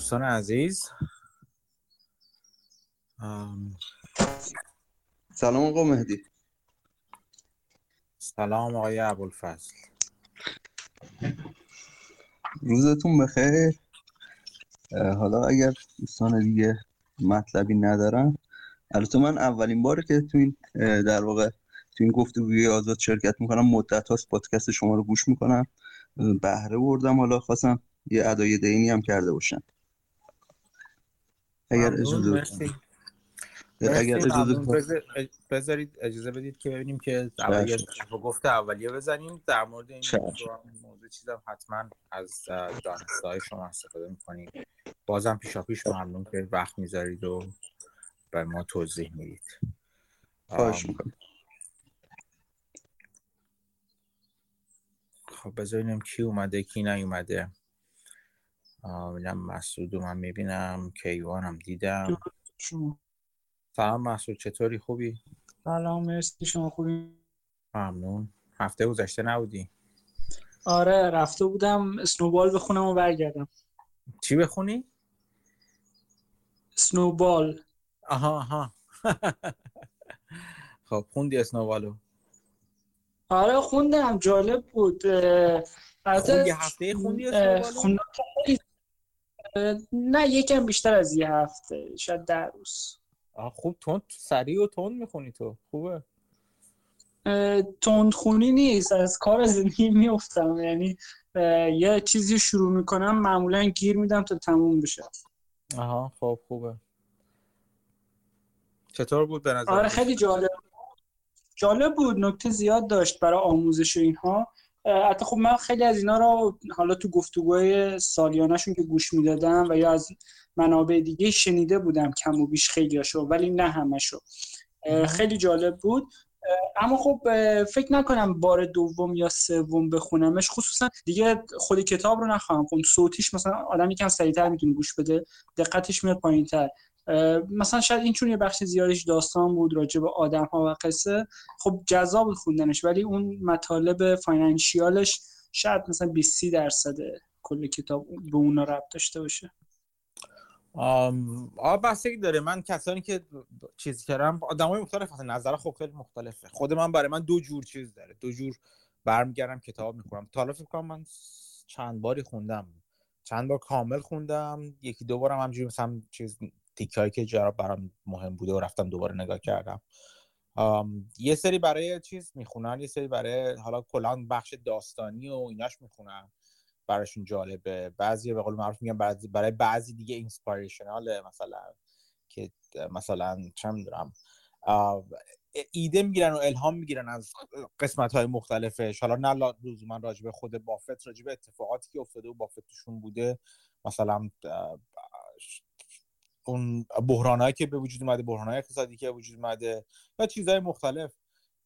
دوستان عزیز. سلام آقا مهدی. سلام آقای ابوالفضل. روزتون بخیر. حالا اگر دوستان دیگه مطلبی ندارن البته من اولین باره که تو این در واقع تو این گفتگوی آزاد شرکت می‌کنم مدت هاست پادکست شما رو گوش می‌کنم. بهره بردم حالا خواستم یه ادای دینی هم کرده باشم. اگر اجازه اگر اجازه بذارید اجازه بدید که ببینیم که گفته اولیه بزنیم. در مورد این موضوع چیزم حتما از دانسته شما استفاده می‌کنیم بازم پیشا پیش ممنون که وقت می‌ذارید و به ما توضیح می‌دید. خواهش می‌کنم. خب بذاریم کی اومده کی نیومده. ببینم مسعود من می‌بینم کیوانم دیدم. سلام مسعود چطوری؟ خوبی؟ سلام مرسی. شما خوبی؟ ممنون. هفته گذشته نبودی؟ آره رفته بودم اسنوبال بخونم و برگردم. چی بخونی؟ اسنوبال آها آها. خب خوندی اسنوبالو آره خوندم. جالب بود. خوندی؟ هفته خوندی اسنوبالو؟ نه یکم بیشتر از یه هفته شاید در روز. خوب. تند سریع و تند می‌خونی تو. خوبه. تند خونی نیست. از کار زندگی میفتم یعنی یه چیزی شروع می‌کنم معمولا گیر میدم تا تموم بشه. آها خب خوبه. چطور بود به نظر آره خیلی جالب جالب بود نکته زیاد داشت برای آموزش اینها. حتی خب من خیلی از اینا رو حالا تو گفتگوهای سالیانشون که گوش می‌دادم و یا از منابع دیگه شنیده بودم کم و بیش خیلی هاشو ولی نه همشو خیلی جالب بود. اما خب فکر نکنم بار دوم یا سوم بخونمش. خصوصا دیگه خود کتاب رو نخواهم خوند. صوتیش مثلا آدم یکم سریعتر می‌تونه گوش بده. دقتش میاد پایینتر. مثلا شاید این چون یه بخش زیادش داستان بود راجع به آدم ها و قصه خب جذاب خوندنش ولی اون مطالب فاینانشیالش شاید مثلا 20 درصد کل کتاب به اونا ربط داشته باشه. آ بستگی داره. من کسانی که چیز کردم آدمای مختلف هستن. نظر خب خیلی مختلفه. خود من برای من دو جور چیز داره. دو جور برمیگردم کتاب می‌خونم تا فکر من چند باری خوندم. چند بار کامل خوندم. یکی دو بارم همجوری مثلا چیز تیکایی که جرا برام مهم بوده و رفتم دوباره نگاه کردم. یه سری برای چیز می‌خونن یه سری برای حالا کلا بخش داستانی و ایناش می‌خونن. براشون جالبه. بعضی به قول معروف میگن برای بعضی دیگه اینسپایرشناله مثلا که مثلا چه می‌دونم. ایده می‌گیرن و الهام می‌گیرن از قسمت های مختلفش. حالا نه لزوما راجب خود بافت راجب اتفاقاتی که افتاده و بافتشون بوده. مثلا اون بحرانایی که به وجود اومده بحرانهای اقتصادی که به وجود اومده یا چیزهای مختلف.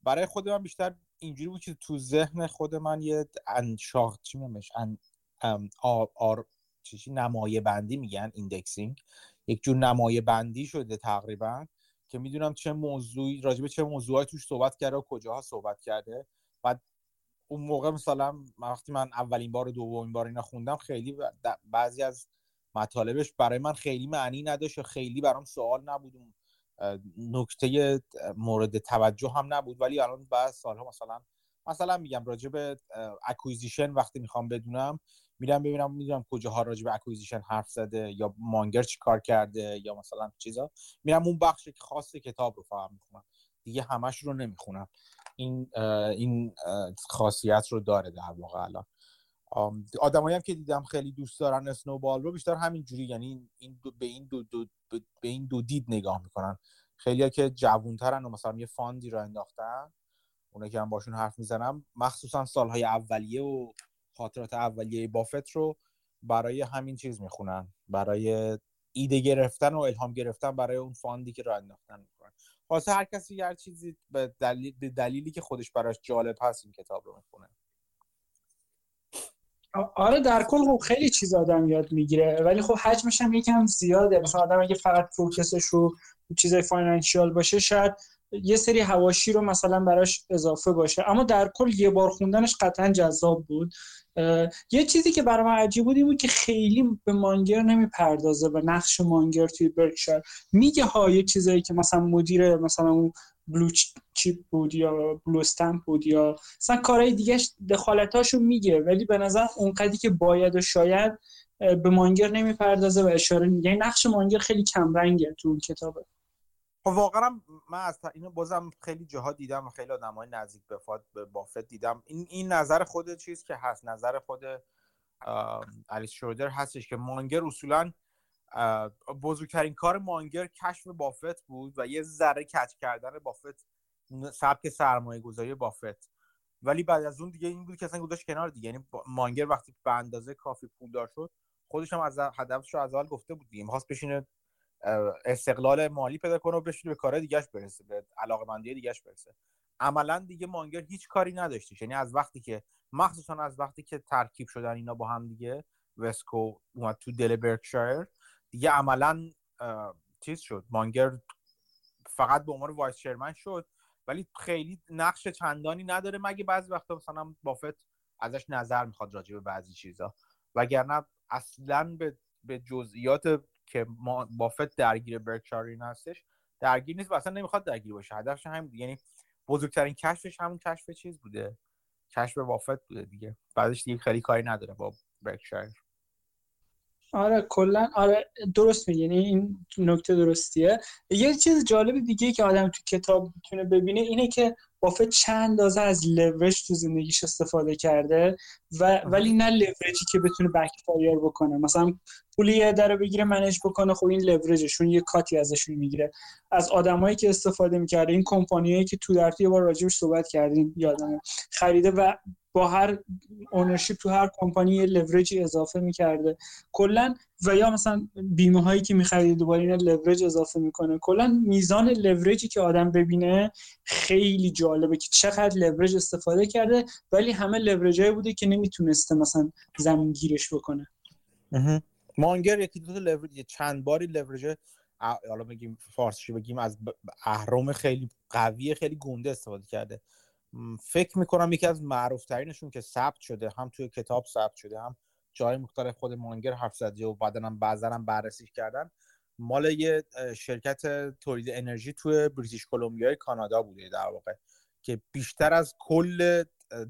برای خود من بیشتر اینجوری بود که تو ذهن خود من یه انشاخت چی میمش ان آر, آر چیزی نمایه بندی میگن indexing. یک جور نمایه بندی شده تقریبا که می‌دونم چه موضوعی راجبه چه موضوعی توش صحبت کرده و کجاها صحبت کرده. بعد اون موقع مثلا وقتی من اولین بار و دومین بار اینا خوندم خیلی بعضی از مطالبش برای من خیلی معنی نداشت و خیلی برام سوال نبود. نکته مورد توجه هم نبود. ولی الان بعد سالها مثلا مثلا میگم راجع به acquisition وقتی می‌خوام بدونم میرم ببینم می‌دونم کجاها راجع به acquisition حرف زده یا مانگر چی کار کرده یا مثلا چیزا. میرم اون بخش خاص کتاب رو فهم می‌خونم. دیگه همش رو نمی‌خونم. این این خاصیت رو داره در واقع الان. آدمایی هم که دیدم خیلی دوست دارن اسنوبال رو بیشتر همین جوری یعنی این دو به این دو, دو به این دو دید نگاه می‌کنن. خیلیا که جوونترن و مثلا یه فاندی رو انداختن اونه که هم باشون حرف می‌زنم مخصوصا سالهای اولیه و خاطرات اولیه بافت رو برای همین چیز می‌خونن. برای ایده گرفتن و الهام گرفتن برای اون fund ی که راه انداختن می‌کنن خاصه هر کسی هر چیزی به, دلیل، به دلیلی که خودش براش جالب هست این کتاب رو می‌خونه. آره در کل خب خیلی چیز آدم یاد می‌گیره ولی خب حجمش هم یکم زیاده. مثلا آدم اگه فقط focus ش رو چیزای financial باشه شاید یه سری حواشی رو مثلا براش اضافه باشه. اما در کل یه بار خوندنش قطعا جذاب بود. یه چیزی که برای من عجیب بود این بود که خیلی به مانگر نمی‌پردازه و نقش مانگر توی برکشایر میگه ها یه چیزایی که مثلا مدیر مثلا اون بلو چیپ بود یا بلو استمپ بود یا مثلا کارهای دیگه دخالتاشو میگه ولی به نظر اونقدی که باید و شاید به مانگر نمی‌پردازه و اشاره یعنی نقش مانگر خیلی کمرنگه تو اون کتابه. خب واقعا من از اینو بازم خیلی جاها دیدم و خیلی های نزدیک به بافت دیدم. این این نظر خود چیز که هست؟ نظر خود الیس شودر هستش که مانگر اصولا بزرگترین کار مانگر کشف بافت بود و یه ذره کچ کردن بافت سبک سرمایه گذاری بافت. ولی بعد از اون دیگه این بود که اصلا گذاشت کنار دیگه. یعنی مانگر وقتی به اندازه کافی پولدار شد خودش هم از هدفش رو از اول گفته بود دیگه. می‌خواست بشینه استقلال مالی پیدا کنه و بشینه به کارهای دیگهش برسه به علاقه مندی دیگهش برسه. عملا دیگه مانگر هیچ کاری نداشته یعنی از وقتی که مخصوصا از وقتی که ترکیب شدن اینا با هم دیگه وسکو اومد تو دل برکشایر. دیگه عملا چیز شد. مانگر فقط به عنوان vice chairman شد. ولی خیلی نقش چندانی نداره. مگه بعضی وقتا مثلا بافت ازش نظر می‌خواد راجع به بعضی چیزا؟ وگرنه اصلا به به جزئیات که بافت درگیر برکشایر هستش درگیر نیست و اصلا نمی‌خواد درگیر باشه. هدفش همین یعنی بزرگترین کشفش همون کشف چیز بوده. کشف بافت بوده دیگه. بعدش دیگه خیلی کاری نداره با برکشایر آره کلا آره درست میگی. یعنی این نکته درستیه. یه چیز جالب دیگه که آدم تو کتاب می‌تونه ببینه اینه که بافت چه اندازه از لورج تو زندگیش استفاده کرده و ولی نه لورجی که بتونه backfire بکنه. مثلا پولی یه در بگیره manage بکنه خب این لورجشون یه cut ی ازشون می‌گیره. از آدمایی که استفاده می‌کرده این کمپانیایی که تو در یه بار راجبش صحبت کردیم یادمه. خریده و با هر ownership تو هر کمپانی یه لورجی اضافه می‌کرده. کلا و یا مثلا بیمه هایی که می‌خرید دوباره این لورج اضافه می‌کنه. کلا میزان لورجی که آدم ببینه خیلی جالبه که چقدر لورج استفاده کرده ولی همه لورج بوده که نمی‌تونسته مثلا زمین گیرش بکنه مانگر یکی دو لورج چند باری لورج حالا بگیم فارسی بگیم از اهرم خیلی قوی خیلی گنده استفاده کرده. فکر می‌کنم یکی از معروف ترینشون که ثبت شده هم توی کتاب ثبت شده هم جای مختلف خود مانگر حرف زده و بعدا هم بعضا هم بررسی کردن. مال یه شرکت تولید انرژی توی بریتیش کلمبیا کانادا بوده در واقع که بیشتر از کل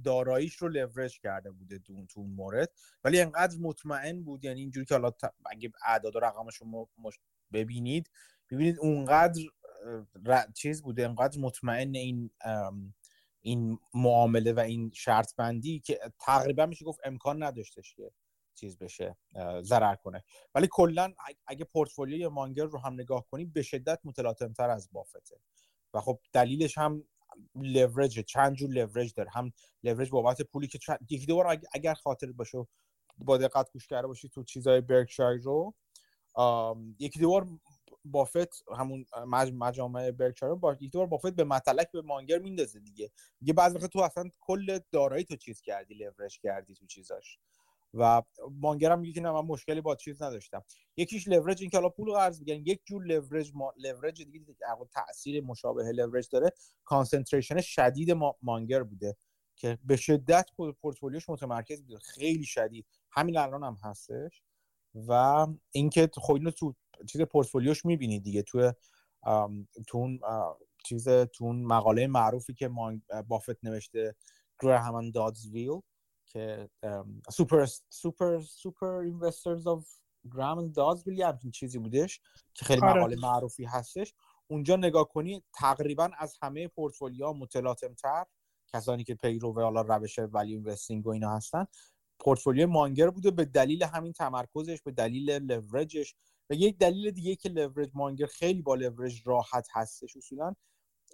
داراییش رو لورج کرده بوده تو اون مورد. ولی انقدر مطمئن بود یعنی اینجوری که حالا اگه اعداد و رقمش رو ببینید ببینید اونقدر چیز بوده انقدر مطمئن این این معامله و این شرط بندی که تقریبا میشه گفت امکان نداشتش که چیز بشه ضرر کنه. ولی کلا اگه پورتفولیوی مانگر رو هم نگاه کنیم به شدت متلاطمتر از بافته. و خب دلیلش هم لورج چند جور لورج داره. هم لورج بابت پولی که چند... یکی دو بار اگر خاطر باشه با دقت گوش کرده باشی تو چیزای برکشایر رو یکی دو بار بافت همون مجامع برکشایر با یکی دو بار بافت به متلک به مانگر میندازه دیگه. دیگه بعضی وقت تو اصلا کل دارایی تو چیز کردی لورج کردی تو چیزاش. و مانگر میگه که نه من مشکلی با چیز نداشتم. یکیش لورج این که حالا پول قرض میگن یک جور لورج ما... لورج دیگه تاثیر مشابه لورج داره concentration شدید ما... مانگر بوده که به شدت پورتفولیوش متمرکز بوده. خیلی شدید. همین الان هم هستش. و اینکه خب اینو تو چیز پورتفولیوش می‌بینید دیگه تو تو اون چیز تو مقاله معروفی که بافت نوشته Graham Doddsville که super super superinvestors of Graham Dodds یا همچین چیزی بودش که خیلی آره. مقاله معروفی هستش اونجا نگاه کنی تقریبا از همه پورتفولیوها متلاطم تر کسانی که پیرو و حالا روش value investing و اینا هستن پورتفولیو مانگر بوده به دلیل همین تمرکزش به دلیل لورجش و یک دلیل دیگه که لورج مانگر خیلی با لورج راحت هستش اصولا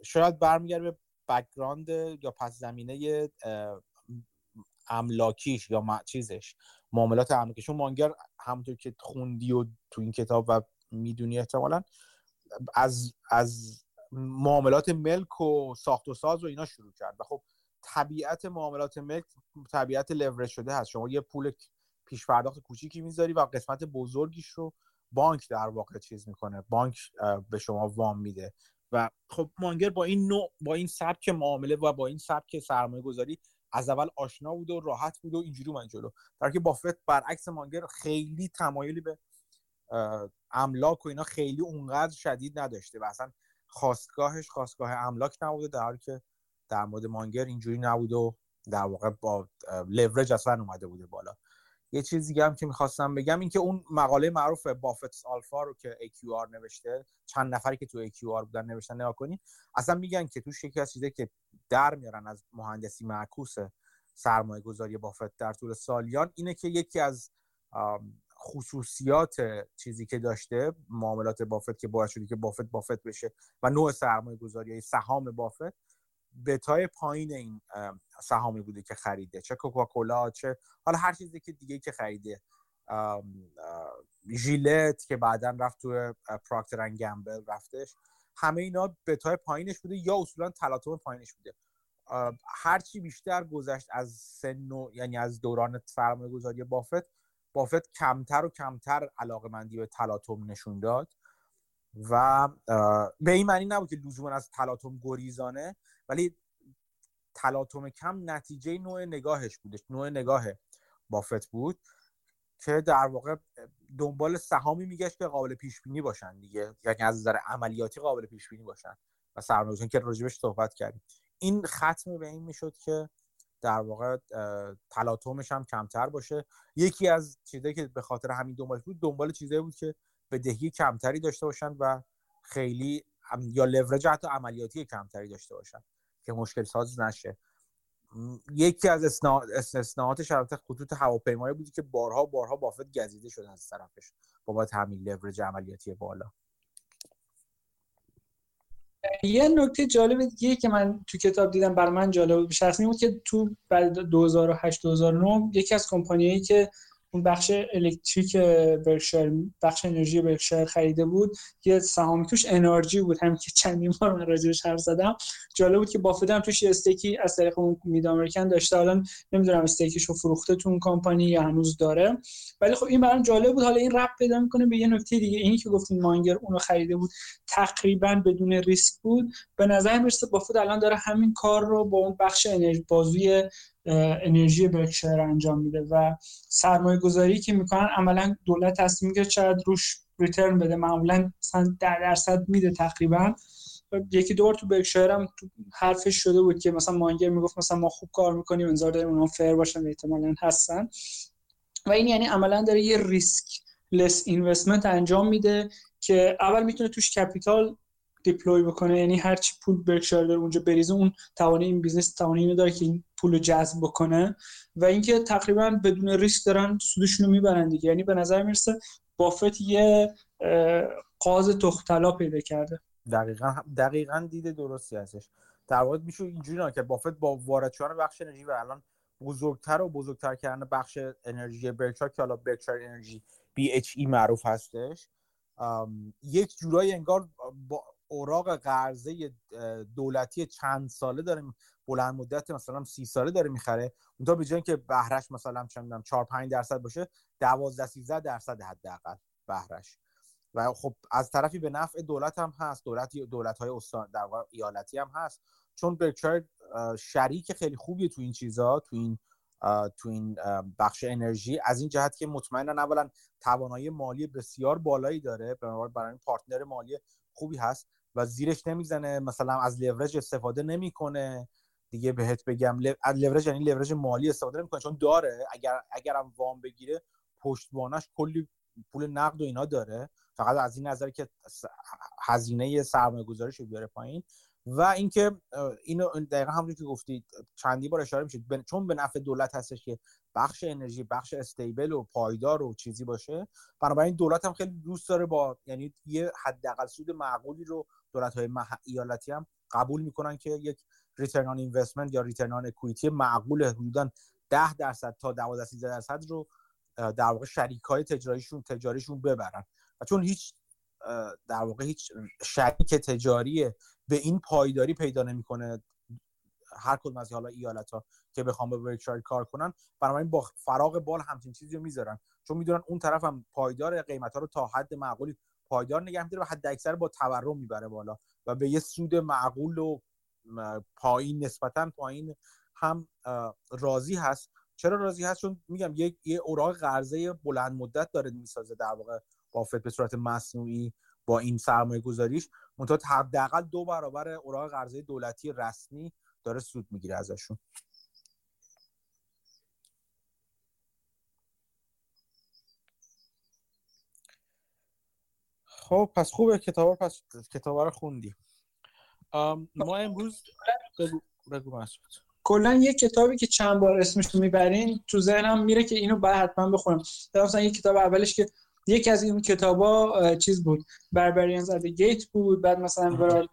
شاید برمیگرده به background یا پس زمینه املاکیش یا چیزش معاملات املاکیشون مانگر همونطور که خوندی و تو این کتاب و می‌دونی احتمالا از از معاملات ملک و ساخت و ساز و اینا شروع کرد. و خب طبیعت معاملات ملک طبیعت لورج شده هست. شما یه پول پیش پرداخت کوچیکی می‌ذاری و قسمت بزرگیش رو بانک در واقع چیز می‌کنه. بانک به شما وام میده. و خب مانگر با این نوع با این سبک معامله و با این سبک سرمایه گذاری از اول آشنا بود و راحت بود و اینجوری من جلو. در که بافت برعکس مانگر خیلی تمایلی به املاک و اینا خیلی اونقدر شدید نداشته و اصلا خواستگاهش خواستگاه املاک نبوده. در حالی که در مورد مانگر اینجوری نبود و در واقع با لورج اصلا اومده بوده بالا. یه چیز دیگه هم که می‌خواستم بگم این که اون مقاله معروف بافت آلفا رو که AQR نوشته چند نفری که تو AQR بودن نوشتن نگاه کنین. اصلا میگن که توش یکی از چیزایی که در میارن از مهندسی معکوس سرمایه گذاری بافت در طول سالیان اینه که یکی از خصوصیات چیزی که داشته معاملات بافت که باعث شده که بافت بافت بشه و نوع سرمایه گذاری سهام بافت بتای پایین این سهامی بوده که خریده. چه کوکاکولا چه حالا هر چیزی که دیگه که خریده. ژیلت که بعدا رفت تو پراکتر گمبل رفتش. همه اینا بتای پایینش بوده یا اصولا تلاطم پایینش بوده. هرچی بیشتر گذشت از سن و یعنی از دوران سرمایه گذاری بافت بافت کمتر و کمتر علاقه مندی به تلاطم نشون داد. و به این معنی نبود که لزوما از تلاطم گریزانه ولی تلاطم کم نتیجه نوع نگاهش بودش نوع نگاه بافت بود که در واقع دنبال سهامی میگشت که قابل پیش بینی باشن دیگه یعنی از نظر عملیاتی قابل پیش بینی باشن و سرمایه‌گذاری که راجبش صحبت کردیم. این ختم به این می‌شد که در واقع تلاطمش هم کمتر باشه. یکی از چیزایی که به خاطر همین دنبالش بود دنبال چیزایی بود که بدهی کمتری داشته باشن و خیلی یا لورج حتی عملیاتی کمتری داشته باشن که مشکل ساز نشه. یکی از استثناءاتش البته خطوط هواپیمایی بودی که بارها بارها بافت گزیده شده از طرفش بابت همین لورج عملیاتی بالا. یه نکته جالب دیگه که من تو کتاب دیدم بر من جالب بود. شخصی بود که تو بعد 2008 2009 یکی از کمپانیایی که اون بخش الکتریک برکشایر بخش انرژی برکشایر خریده بود. یه سهامی توش انرژی بود. همین که چندین بار من راجعش حرف زدم. جالب بود که بافت هم توش استیکی از طریق اون مید امریکن داشته. الان نمی‌دونم استیکش رو فروخته تو اون کمپانی یا هنوز داره. ولی خب این برام جالب بود. حالا این رپ پیدا می‌کنه به یه نکته دیگه. اینی که گفتین مانگر اونو خریده بود تقریبا بدون ریسک بود. به نظر می‌رسه بافت الان داره همین کار رو با اون بخش انرژی بازوی انرژی برکشایر انجام میده و سرمایه گذاری که می‌کنن عملا دولت تصمیم می‌گیره شاید روش ریترن بده. معمولا مثلا در درصد میده تقریبا. یکی دور تو برکشایر هم تو حرفش شده بود که مثلا مانگر می‌گفت مثلا ما خوب کار می‌کنیم انتظار داریم اونها fair باشن احتمالا هستن. و این یعنی عملا داره یه riskless investment انجام میده که اول می‌تونه توش capital deploy بکنه. یعنی هر چی پول برکشایر داره اونجا بریزه اون توانه این business توانه اینو داره که این پول جذب بکنه و اینکه تقریبا بدون ریسک دارن سودشون رو می‌برن دیگه. یعنی به نظر می‌رسه بافت یه قاز تختلا پیدا کرده. دقیقا دقیقا دیده درستی هستش در واقع میشه اینجوری که بافت با وارد شدن بخش انرژی و الان بزرگتر و بزرگتر کردن بخش انرژی برکشایر که حالا برکشایر انرژی BHE معروف هستش یک جورایی انگار با اوراق قرضه دولتی چند ساله داره بلند مدت مثلا سی ساله داره می‌خره. اونطور به جای که بهرش مثلا چه می‌دونم 4 5 درصد باشه 12 13 درصد حداقل بهرش. و خب از طرفی به نفع دولت هم هست دولت دولت های استان در واقع ایالتی هم هست. چون برکشایر شریک خیلی خوبیه تو این چیزا تو این تو این بخش انرژی. از این جهت که مطمئنا اولا توانایی مالی بسیار بالایی داره. برای پارتنر مالی خوبی هست. و زیرش نمی‌زنه مثلا از لورج استفاده نمی‌کنه. دیگه بهت بگم لورج یعنی لورج مالی استفاده نمی‌کنه چون داره. اگر اگرم وام بگیره پشتوانش کلی پول نقد و اینا داره. فقط از این نظر که هزینه سرمایه گذاریش رو بیاره پایین. و اینکه اینو دقیقا همونجوری که گفتید چندی بار اشاره میشه چون به نفع دولت هستش که بخش انرژی بخش استیبل و پایدار و چیزی باشه. بنابراین دولت هم خیلی دوست داره با یعنی یه حداقل سود معقولی رو دولت های ایالتی هم قبول می‌کنن که یک return on investment یا return on equity معقول حدودا 10 درصد تا 12 13 درصد رو در واقع شریک های تجاریشون تجاریشون ببرن. و چون هیچ در واقع هیچ شریک تجاری به این پایداری پیدا نمی‌کنه هر کدوم از حالا ایالت ها که بخوام به برکشایر کار کنن. بنابراین با فراغ بال همچین چیزی رو می‌ذارن. چون می‌دونن اون طرف هم پایدار قیمت ها رو تا حد معقولی پایدار نگه میداره و حد اکثر با تورم می‌بره بالا و به یه سود معقول و پایین نسبتا پایین هم راضی هست. چرا راضی هست؟ چون میگم یه, یه اوراق قرضه بلند مدت داره می‌سازه در واقع بافت به صورت مصنوعی با این سرمایه گذاریش منتها حداقل دو برابر اوراق قرضه دولتی رسمی داره سود می‌گیره ازشون. خب پس خوبه کتاب پس کتاب رو خوندی. ما امروز بگو, بگو مسعود. کلا یه کتابی که چند بار اسمش رو می‌برین تو ذهنم میره که اینو باید حتما بخونم. مثلا یه کتاب اولش که یکی از این کتابا چیز بود. بربریانز ات گیت بود. بعد مثلا برارد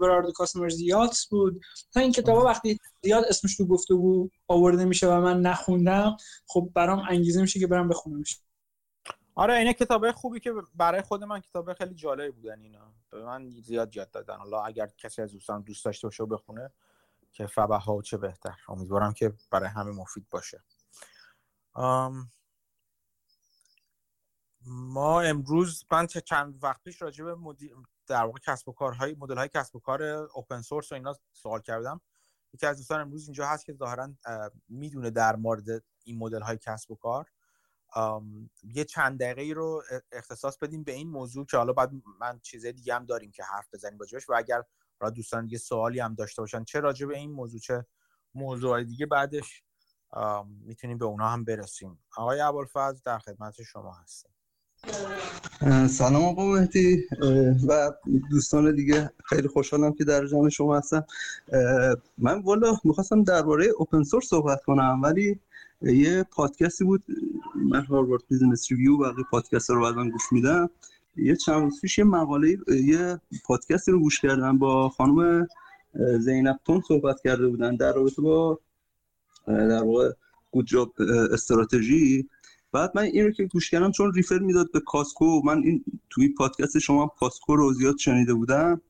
برارد کاستمر یاتس بود. تا این کتابا وقتی زیاد اسمش تو گفتگو آورده میشه و من نخوندم خب برام انگیزه میشه که برم بخونمش. آره اینا کتابه خوبی که برای خود من کتابه خیلی جالبی بودن اینا. به من زیاد یاد دادن. حالا اگر کسی از دوستان دوست داشته باشه بخونه که فبه ها چه بهتر. امیدوارم که برای همه مفید باشه. ما امروز من چند وقت پیش راجع به مدیر در واقع کسب و کارهای مدل های کسب و کار اوپن سورس و اینا سوال کردم. یکی از دوستان امروز اینجا هست که ظاهرا می‌دونه در مورد این مدل های کسب و کار. یه چند دقیقه رو اختصاص بدیم به این موضوع که حالا بعد من چیزای دیگه هم داریم که حرف بزنیم راجبش و اگر را دوستان یه سوالی هم داشته باشن چه راجع به این موضوع چه موضوع دیگه بعدش می‌تونیم به اونا هم برسیم. آقای ابوالفضل در خدمت شما هستیم. سلام آقا مهدی. و دوستان دیگه خیلی خوشحالم که در جمع شما هستم. من والا می‌خواستم درباره open source صحبت کنم ولی یه پادکستی بود من Harvard Business Review بقیه پادکست رو بعد من گوش میدم. یه چند روز پیش یه مقاله یه پادکستی رو گوش کردم با خانم زینب تون صحبت کرده بودن در رابطه با در واقع good strategy. بعد من این رو که گوش کردم چون ریفر می‌داد به کاسکو من این توی پادکست شما کاسکو رو زیاد شنیده بودم.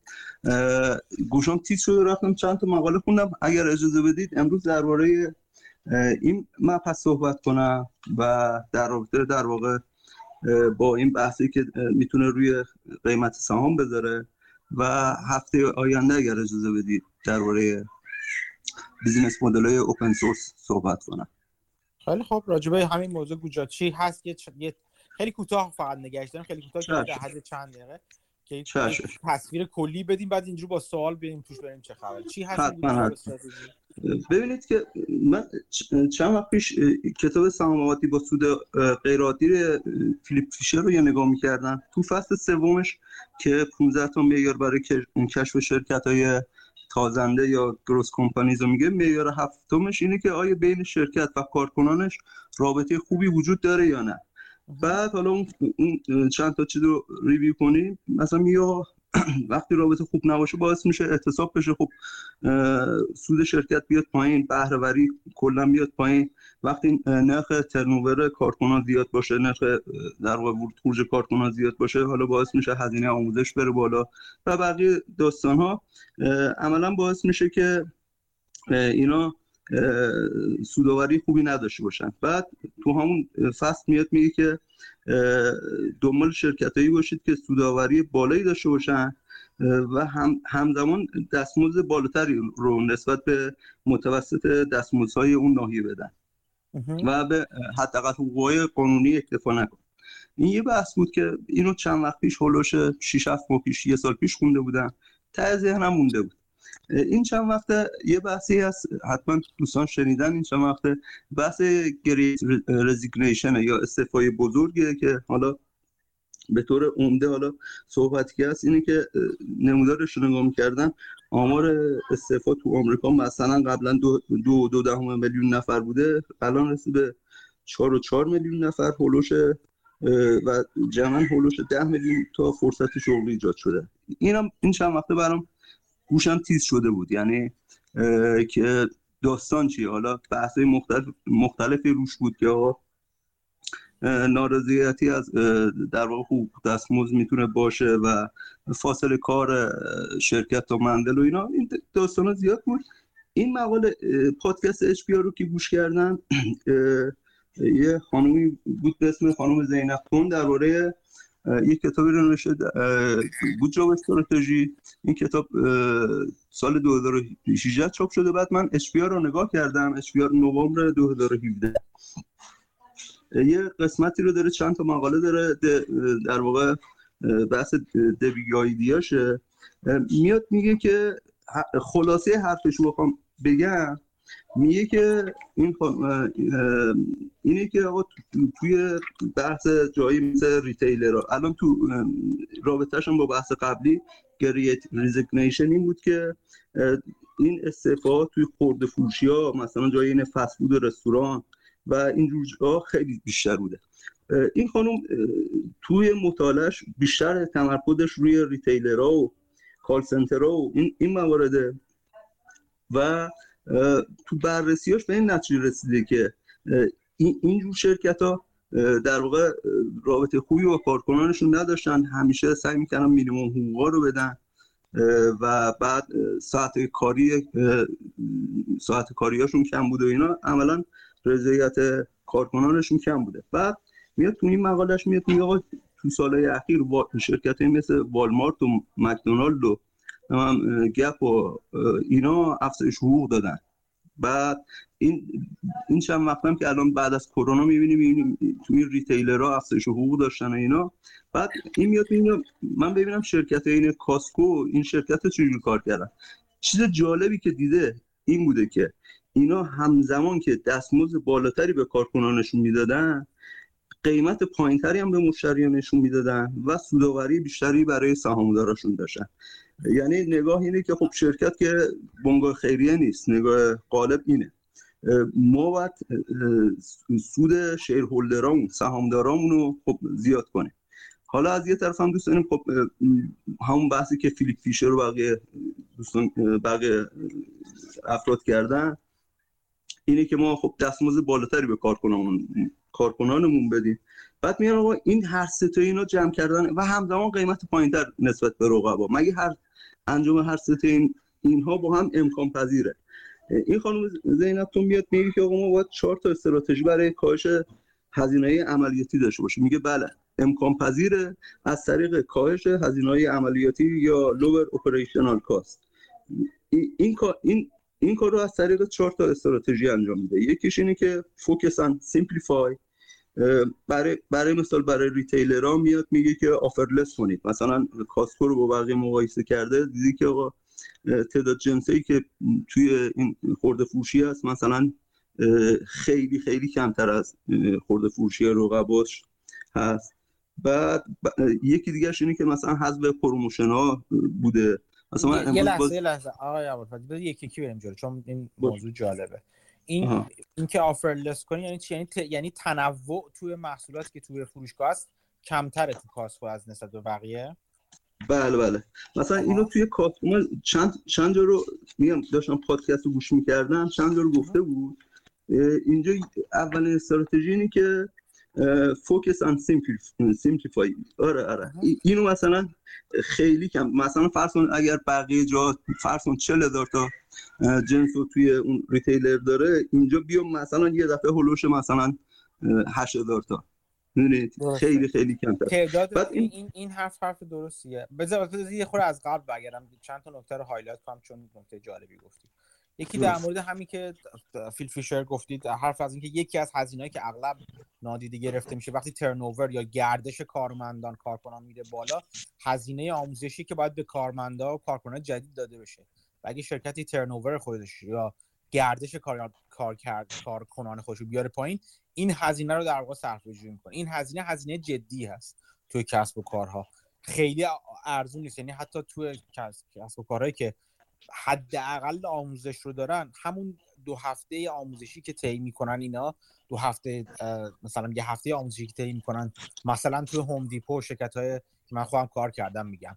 گوشم تیز شده رفتم چند تا مقاله خوندم. اگر اجازه بدید امروز درباره این مبحث صحبت کنم و در رابطه در واقع با این بحثی که می‌تونه روی قیمت سهام بذاره و هفته آینده اگر اجازه بدید درباره business model های open source صحبت کنم. خیلی خب راجبه همین موضوع good job چی هست؟ یه خیلی کوتاه فقط نگهش دارم. خیلی کوتاه که در حد چند دقیقه. که تصویر کلی بدیم بعد اینجور با سوال بریم توش بریم چه خبر چی هست؟ ببینید که من چند وقت پیش کتاب سهام عادی با سود غیرعادی فیلیپ فیشر رو یه نگاه می‌کردم. تو فصل سومش که 15 تا معیار برای کشف شرکت های تازنده یا گروس کمپانیز رو میگه معیار هفتمش اینه که آیا بین شرکت و کارکنانش رابطه خوبی وجود داره یا نه. بعد حالا اون, چند تا چیز رو ریویو کنیم. مثلا یا وقتی رابطه خوب نباشه باعث میشه اعتصاب بشه. خب سود شرکت بیاد پایین بهرهوری کلا بیاد پایین. وقتی نرخ ترنوور کارکنان زیاد باشه نرخ در واقع ورود خروج زیاد باشه حالا باعث میشه هزینه آموزش بره بالا و بقیه داستان ها عملا باعث میشه که اینا سوداوری خوبی نداشته باشن. بعد تو همون فصل میاد میگه که دنبال شرکت هایی باشید که سوداوری بالایی داشته باشن و هم همزمان دستمزد بالاتری رو نسبت به متوسط دستمزدهای اون ناحیه بدن. و به حداقل حقوقهای قانونی اکتفا نکن. این یه بحث بود که اینو چند وقت پیش حول و حوش 6 7 ماه پیش یه سال پیش خونده بودم. ته ذهنم مونده بود. این چند وقت یه بحثی هست حتما دوستان شنیدن این چند وقت بحث great resignation یا استعفای بزرگه که حالا به طور عمده حالا صحبتی که هست اینه که نمودارش رو نگاه می‌کردن. آمار استعفا تو آمریکا مثلا قبلا دو دو, دو دهم میلیون نفر بوده. الان رسید به چهار و چهار میلیون نفر هولوش و جمعا هولوش ده میلیون تا فرصت شغلی ایجاد شده. اینم این چند وقته برام گوشم تیز شده بود. یعنی که داستان چیه؟ حالا بحث مختلف مختلفی روش بود که آقا نارضایتی از در واقع حقوق دستمزد می‌تونه باشه و فاصله کار شرکت تا مندل و اینا. این داستان زیاد بود. این مقاله پادکست اچ رو که گوش کردن یه خانومی بود به اسم خانم زینب کن درباره یک کتابی رو نوشته بود جاب استراتژی. این کتاب سال 2018 چاپ شده. بعد من اشپیار رو نگاه کردم. اشپیار نوامبر 2017 یه قسمتی رو داره چند تا مقاله داره. در واقع بحث دیاشه میاد میگه که خلاصه حرفش رو بخوام بگم. میگه که این اینه که آقا توی بحث جایی مثل retailer الان تو رابطهش با بحث قبلی great resignation این بود که این استعفا توی خورده فروشی ها مثلا جای این فست فود و رستوران و این جاها خیلی بیشتر بوده. این خانم توی مطالعش بیشتر تمرکزش روی ریتیلرها و کال سنترها و این, این موارده و تو بررسیاش به این نتیجه رسیده که این جور شرکت ها در واقع رابطه خوبی با کارکنانشون نداشتن. همیشه سعی می‌کنن مینیموم حقوقا رو بدن. و بعد ساعت کاری ساعت کاریاشون کم بوده و اینا. عملا رضایت کارکنانشون کم بوده. بعد میاد تو این مقالش میاد میگه تو سالهای اخیر شرکت مثل والمارت و مکدونالد و گپ و اینا افزایش حقوق دادن. بعد این این چند وقتم که الان بعد از کرونا می‌بینیم تو این ریتیلرها افزایش حقوق داشتن و اینا. بعد این میاد میاد من ببینم شرکت این کاسکو این شرکت چجوری کار کردن. چیز جالبی که دیده این بوده که اینا همزمان که دستمزد بالاتری به کارکنانشون می‌دادن قیمت پایینتری هم به مشتریانشون می‌دادن و سوداوری بیشتری برای سهامداراشون داشتن. یعنی نگاه اینه که خب شرکت که بنگاه خیریه نیست نگاه قالب اینه. ما باید سود شیرهولدرامون سهامدارامون رو خب زیاد کنیم. حالا از یه طرف هم دوست داریم خب همون بحثی که فیلیپ فیشر و بقیه دوستان بقیه افراد کردن اینه که ما خب دستمزد بالاتری به کارکنانمون کارکنانمون بدیم. بعد میگن آقا این هر سه تا اینا جمع کردن و همزمان قیمت پایینتر نسبت به رقبا. مگه هر انجام هر سه تا این اینها با هم امکان پذیره؟ این خانم زینب تو میاد میگه که آقا ما باید چهار تا استراتژی برای کاهش هزینه عملیاتی داشته باشیم. میگه بله امکان پذیره از طریق کاهش هزینه عملیاتی یا lower operational cost این این این کار رو از طریق چهار تا استراتژی انجام میده. یکیش اینه که focus and simplify برای برای مثال برای retailer ها میاد میگه که offer less کنید مثلا کاسکو رو با بقیه مقایسه کرده دیدی که آقا تعداد جنسی که توی این خورده فروشی هست مثلا خیلی خیلی کمتر از خورده فروشی رقباش هست. بعد یکی دیگه اینه که مثلا حذف promotion ها بوده. مثلا یه لحظه یه لحظه. آقای یکی یکی بریم جلو چون این موضوع جالبه. این این که offer less کنی یعنی چی؟ یعنی, یعنی تنوع توی محصولاتی که توی فروشگاه است کمتره تو کاسکو از نسبت به بقیه؟ بله بله. مثلا اینو توی کاسکو چند چند جا رو میگم داشتم پادکست رو گوش می‌کردم چند جا رو گفته بود. اینجا اولین استراتژی اینه که focus and simplify آره آره. اینو مثلا خیلی کم مثلا فرض اگر بقیه جا فرض کن 40 هزار تا جنس رو توی اون retailer داره. اینجا بیا مثلا یه دفعه هلوش مثلا 8000 تا. می‌دونید؟ خیلی خیلی کم بعد این این, این حرف حرف درستیه. بذار یه خورده از قبل بگیرم چند تا نکته رو highlight کنم چون نکته جالبی گفتی. یکی در مورد همین که فیل فیشر گفتید حرف از اینکه یکی از هزینه‌ای که اغلب نادیده گرفته میشه وقتی ترنوور یا گردش کارمندان کارکنان میره بالا هزینه آموزشی که باید به کارمندا و کارکنان جدید داده بشه. و اگه شرکتی ترنوور خودش یا گردش کار کار کارکنان خودش رو بیاره پایین این هزینه رو در واقع صرفه جویی می‌کنه. این هزینه هزینه جدی هست توی کسب و کارها. خیلی ارزون نیست. یعنی حتی توی کسب و کارهایی که حداقل آموزش رو دارن همون دو هفته آموزشی که طی می‌کنن اینا دو هفته مثلا یه هفته آموزشی که طی می‌کنن مثلا توی هوم دیپو شرکت های که من خودم کار کردم میگم.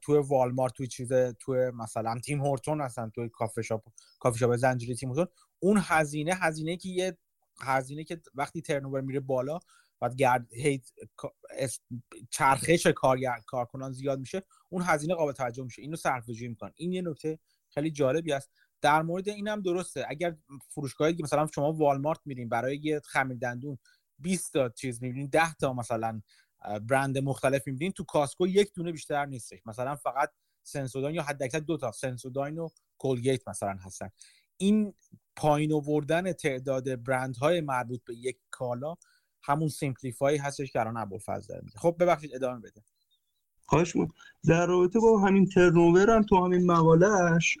توی والمارت توی چیز توی مثلا تیم هورتون هستن توی کافه شاپ کافه شاپ زنجیره تیم هورتون. اون هزینه هزینه که یه هزینه که وقتی ترنوور میره بالا بعد گرد چرخش کارگر کارکنان زیاد میشه اون هزینه قابل توجه میشه. اینو صرفه جویی می‌کنن این یه نکته خیلی جالبی است. در مورد اینم درسته. اگر فروشگاهی که مثلا شما والمارت میرین برای یه خمیر دندون 20 تا چیز می‌بینین 10 تا مثلا برند مختلف می‌بینین تو کاسکو یک دونه بیشتر نیستش. مثلا فقط سنسوداین یا حداکثر دو تا سنسوداین و کولگیت مثلا هستن. این پایین آوردن تعداد برند های مربوط به یک کالا همون simplify هستش که الان ابوالفضل داره خب ببخشید ادامه بده. خواهش در رابطه با همین turnover هم تو همین مقالهش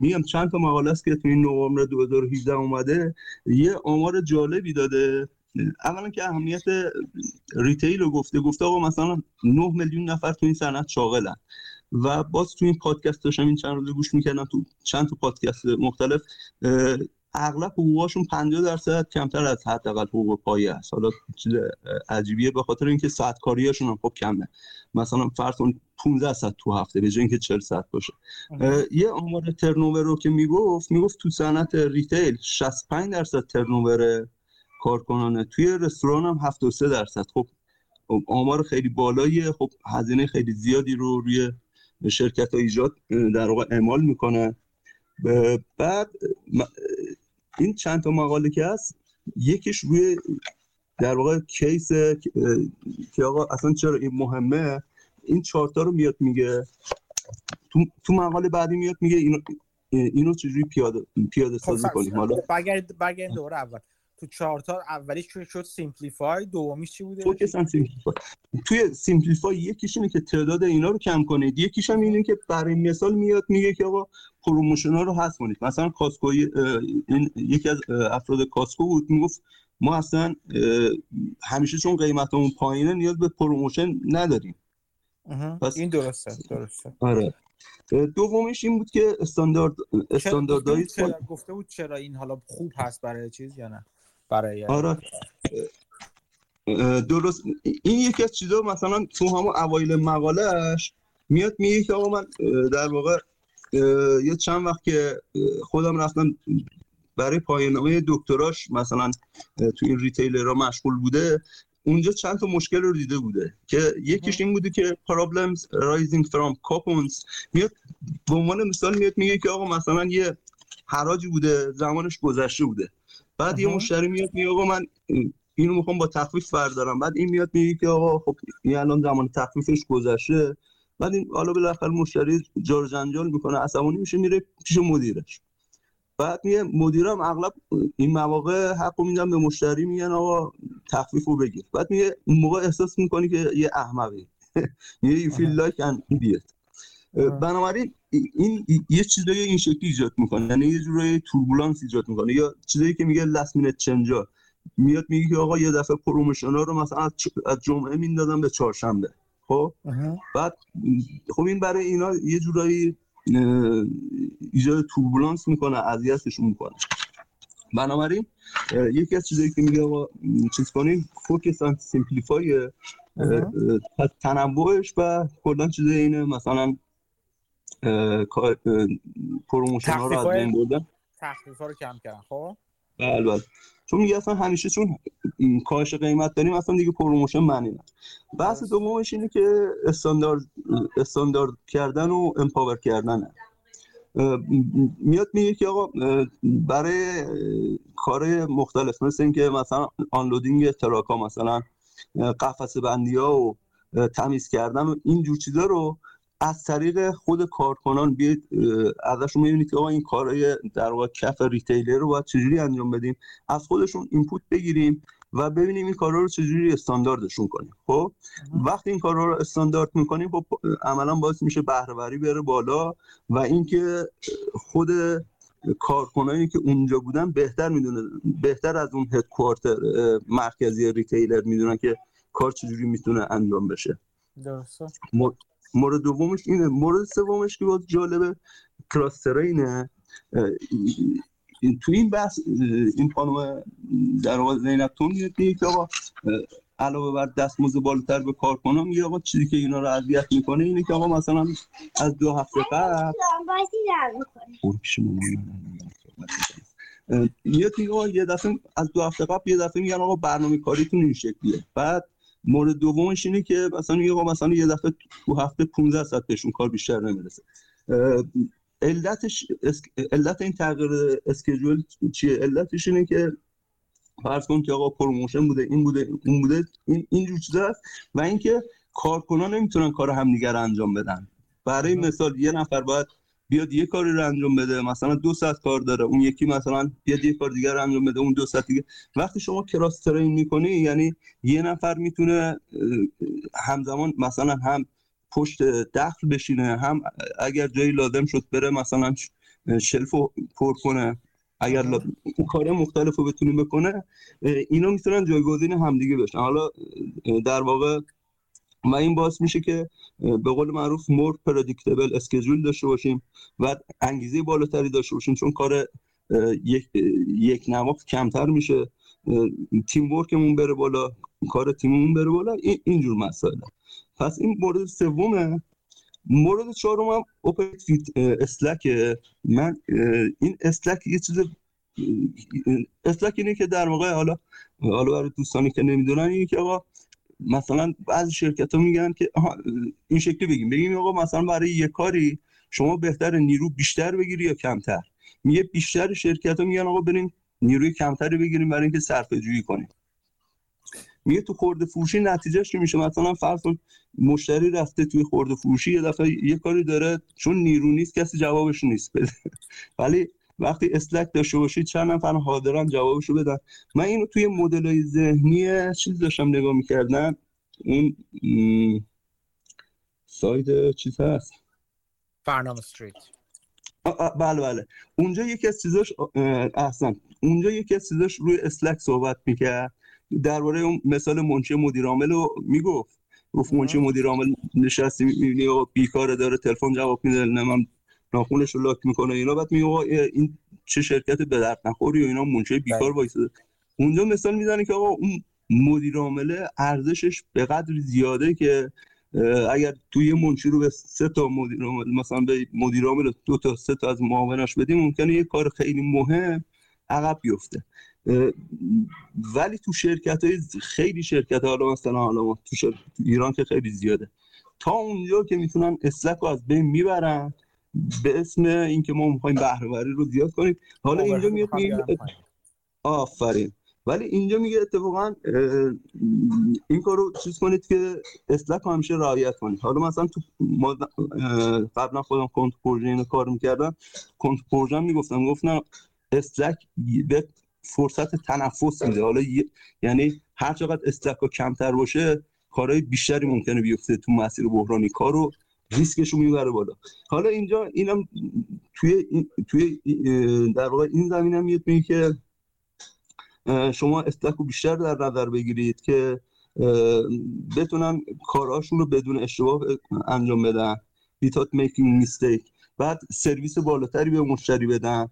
میگم چند تا مقاله است که تو این نوامبر 2018 اومده. یه آمار جالبی داده. اولا که اهمیت retail رو گفته گفته آقا مثلا 9 میلیون نفر تو این صنعت شاغلن. و باز تو این پادکست داشتم این چند روزه گوش می‌کردم تو چند تا پادکست مختلف اغلب حقوقاشون 50 درصد کمتر از حداقل حقوق پایه است. حالا چیز عجیبیه به خاطر اینکه ساعت کاریاشون هم خب کمه. مثلا فرض کن 15 ساعت تو هفته به جای اینکه 40 ساعت باشه. یه آمار ترنوور رو که می‌گفت می‌گفت تو صنعت ریتیل 65 درصد ترنوور کارکنانه. توی رستوران هم 73 درصد. خب آمار خیلی بالاییه. خب هزینه خیلی زیادی رو روی شرکت ها ایجاد در واقع اعمال می‌کنه. بعد این چند تا مقاله که هست یکیش روی در واقع case که آقا اصلا چرا این مهمه؟ این چارتا رو میاد میگه تو, تو مقاله بعدی میاد میگه اینو اینو چجوری پیاده پیاده سازی خب، کنیم؟ حالا برگرد برگرد دوره اول. تو چارتا اولیش چون شد simplify دومیش چی بوده؟ focus simplify. توی simplify یکیش اینه که تعداد اینا رو کم کنید. یکیش هم اینه که برای مثال میاد میگه که آقا promotion ها رو حذف کنید. مثلا Costco این یکی از افراد Costco بود می‌گفت ما اصلا همیشه چون قیمتمون پایینه نیاز به promotion نداریم. پس این درسته درسته. آره. دومش این بود که استاندارد استانداردهای گفته بود چرا این حالا خوب هست برای چیز یا نه؟ برای آره. درست. این یکی از چیزا مثلا تو همون اوایل مقالهش میاد میگه که آقا من در واقع یه چند وقت که خودم رفتم برای پایانامه دکتراش مثلا تو این ریتیلر را مشغول بوده اونجا چند تا مشکل رو دیده بوده که یکیش این بوده که problems rising from coupons میاد به عنوان مثال میاد میگه که آقا مثلا یه حراجی بوده زمانش گذشته بوده. بعد یه مشتری میاد میگه آقا من اینو می‌خوام با تخفیف بردارم. بعد این میاد میگه که آقا خب این الان زمان تخفیفش گذشته. بعد این حالا بالاخره مشتری جار جنجال می‌کنه عصبانی میشه میره پیش مدیرش. بعد میگه مدیرم اغلب این مواقع حقو میدن به مشتری میگن آقا تخفیف رو بگیر. بعد میگه اون موقع احساس می‌کنی که یه احمقی. یه feel like an idiot بنابراین این یه چیزایی این شکلی ایجاد می‌کنه. یعنی یه جورایی turbulence ایجاد می‌کنه. یا چیزایی که میگه last minute change ا میاد میگه که آقا یه دفعه promotion ها رو مثلا از جمعه میندازن به چهارشنبه. خب؟ بعد خب این برای اینا یه جورایی ایجاد turbulence می‌کنه اذیتشون می‌کنه. بنابراین یکی از چیزایی که میگه آقا چیز کنیم focus simplify تنوعش و کلا چیزای اینه. مثلا promotion ها رو از بین بردن. تخفیف ها رو کم کردن خب؟ بله بله. چون میگه اصلا همیشه چون کاهش قیمت داریم اصلا دیگه promotion معنی نه بحث دومش اینه که استاندارد استاندارد کردن و empower کردن میاد میگه که آقا برای کار مختلف مثل اینکه مثلا unloading truck ا مثلا قفسه بندی ها و تمیز کردن و این جور چیزا رو از طریق خود کارکنان بیاید ازشون می‌بینید که آقا این کارهای در واقع کف retailer رو باید چجوری انجام بدیم؟ از خودشون input بگیریم و ببینیم این کارا رو چجوری استانداردشون کنیم. خب؟ وقتی این کارا رو استاندارد می‌کنیم خب عملا باعث میشه بهرهوری بره بالا و اینکه خود کارکنانی که اونجا بودن بهتر می‌دونه بهتر از اون هدکوارتر مرکزی ریتیلر می‌دونن که کار چجوری می‌تونه انجام بشه. درسته. مورد دومش اینه. مورد سومش که باز جالبه کلاسترینه تو این بحث این خانم در واقع زینب تون میاد که آقا علاوه بر دستمزد بالاتر به کارکنان میگه آقا چیزی که اینا رو اذیت می‌کنه اینه که آقا مثلا از دو هفته قبل میگه آقا یه دفعه از دو هفته قبل یه دفعه میگن آقا برنامه کاریتون این شکلیه. بعد مورد دومش اینه که مثلا میگه مثلا یه دفعه تو هفته 15 ساعت بهشون کار بیشتر نمی‌رسه. علتش علت این تغییر schedule چیه؟ علتش اینه که فرض کن که آقا promotion بوده این بوده اون بوده این اینجور چیزا هست و اینکه کارکنان نمی‌تونن کار همدیگر انجام بدن. برای مثال یه نفر باید بیاد یه کاری رو انجام بده مثلا دو ساعت کار داره اون یکی مثلا بیاد یه کار دیگر رو انجام بده اون دو ساعت دیگه. وقتی شما کراس ترین می‌کنی یعنی یه نفر می‌تونه همزمان مثلا هم پشت دخل بشینه هم اگر جایی لازم شد بره مثلا شلف پر کنه اگر اون کار مختلف رو بتونه بکنه اینا می‌تونن جایگزین همدیگه بشن. حالا در واقع و این باعث میشه که به قول معروف more predictable schedule داشته باشیم و انگیزه بالاتری داشته باشیم چون کار یک, یک نواخت کمتر میشه. teamwork مون بره بالا کار تیممون بره بالا این اینجور مسائل. پس این مورد سومه. مورد چهارم هم operate with slack من این slack یه چیز slack اینه که در واقع حالا حالا برای دوستانی که نمی‌دونن اینه که آقا مثلا بعضی شرکت ها میگن که این شکلی بگیم. بگیم آقا مثلا برای یه کاری شما بهتر نیرو بیشتر بگیری یا کمتر؟ میگه بیشتر شرکت ها میگن آقا بریم نیروی کمتری بگیریم برای اینکه صرفه جویی کنیم. میگه تو خورده فروشی نتیجهش میشه؟ مثلا فرض کن مشتری رفته توی خورده فروشی یه دفعه یه کاری داره چون نیرو نیست کسی جوابش نیست ولی وقتی اسلک داشته باشید چند نفر حاضرن جوابشو بدن. من اینو توی مدل های ذهنی چیز داشتم نگاه می‌کردم. اون ساید چیز هست. برنامه استریت. بله بله. اونجا یکی از چیزاش احسن. اونجا یکی از چیزاش روی اسلک صحبت می‌کرد. درباره اون مثال منشی مدیر عامل رو می‌گفت. گفت منشی مدیر عامل نشستی می‌بینی بیکاره داره تلفن جواب میده. من ناخونش رو لاک می‌کنه اینا بعد میگه این چه شرکت به درد نخوری و اینا بیکار بله. وایساده. اونجا مثال می‌زنه که آقا اون مدیر عامل ارزشش به قدر زیاده که اگر توی منشی رو به سه تا مدیر مثلا به مدیر عامل دو تا سه تا از معاوناش بدیم ممکنه یه کار خیلی مهم عقب بیفته. ولی تو شرکت های خیلی شرکت حالا مثلا حالا تو, ایران که خیلی زیاده. تا اونجا که می‌تونن اسلک رو از بین می‌برن به اسم اینکه ما می‌خوایم بهره رو زیاد کنیم. حالا اینجا میاد میگه آفرین. ولی اینجا میگه اتفاقا این کارو چیز کنید که اسلک همیشه رعایت کنید. حالا مثلا تو ما قبلا خودم کنت پروژه کار می‌کردم. کنت پروژه می‌گفتم. گفتم اسلک به فرصت تنفس میده. حالا یعنی هر چقدر اسلک کمتر باشه کارهای بیشتری ممکنه بیفته تو مسیر بحرانی. کارو ریسکش رو می‌بره بالا. حالا اینجا اینم توی توی در واقع این زمین هم میاد میگه که شما استک رو بیشتر در نظر بگیرید که بتونن کارهاشون رو بدون اشتباه انجام بدن. Without making mistake. بعد سرویس بالاتری به مشتری بدن.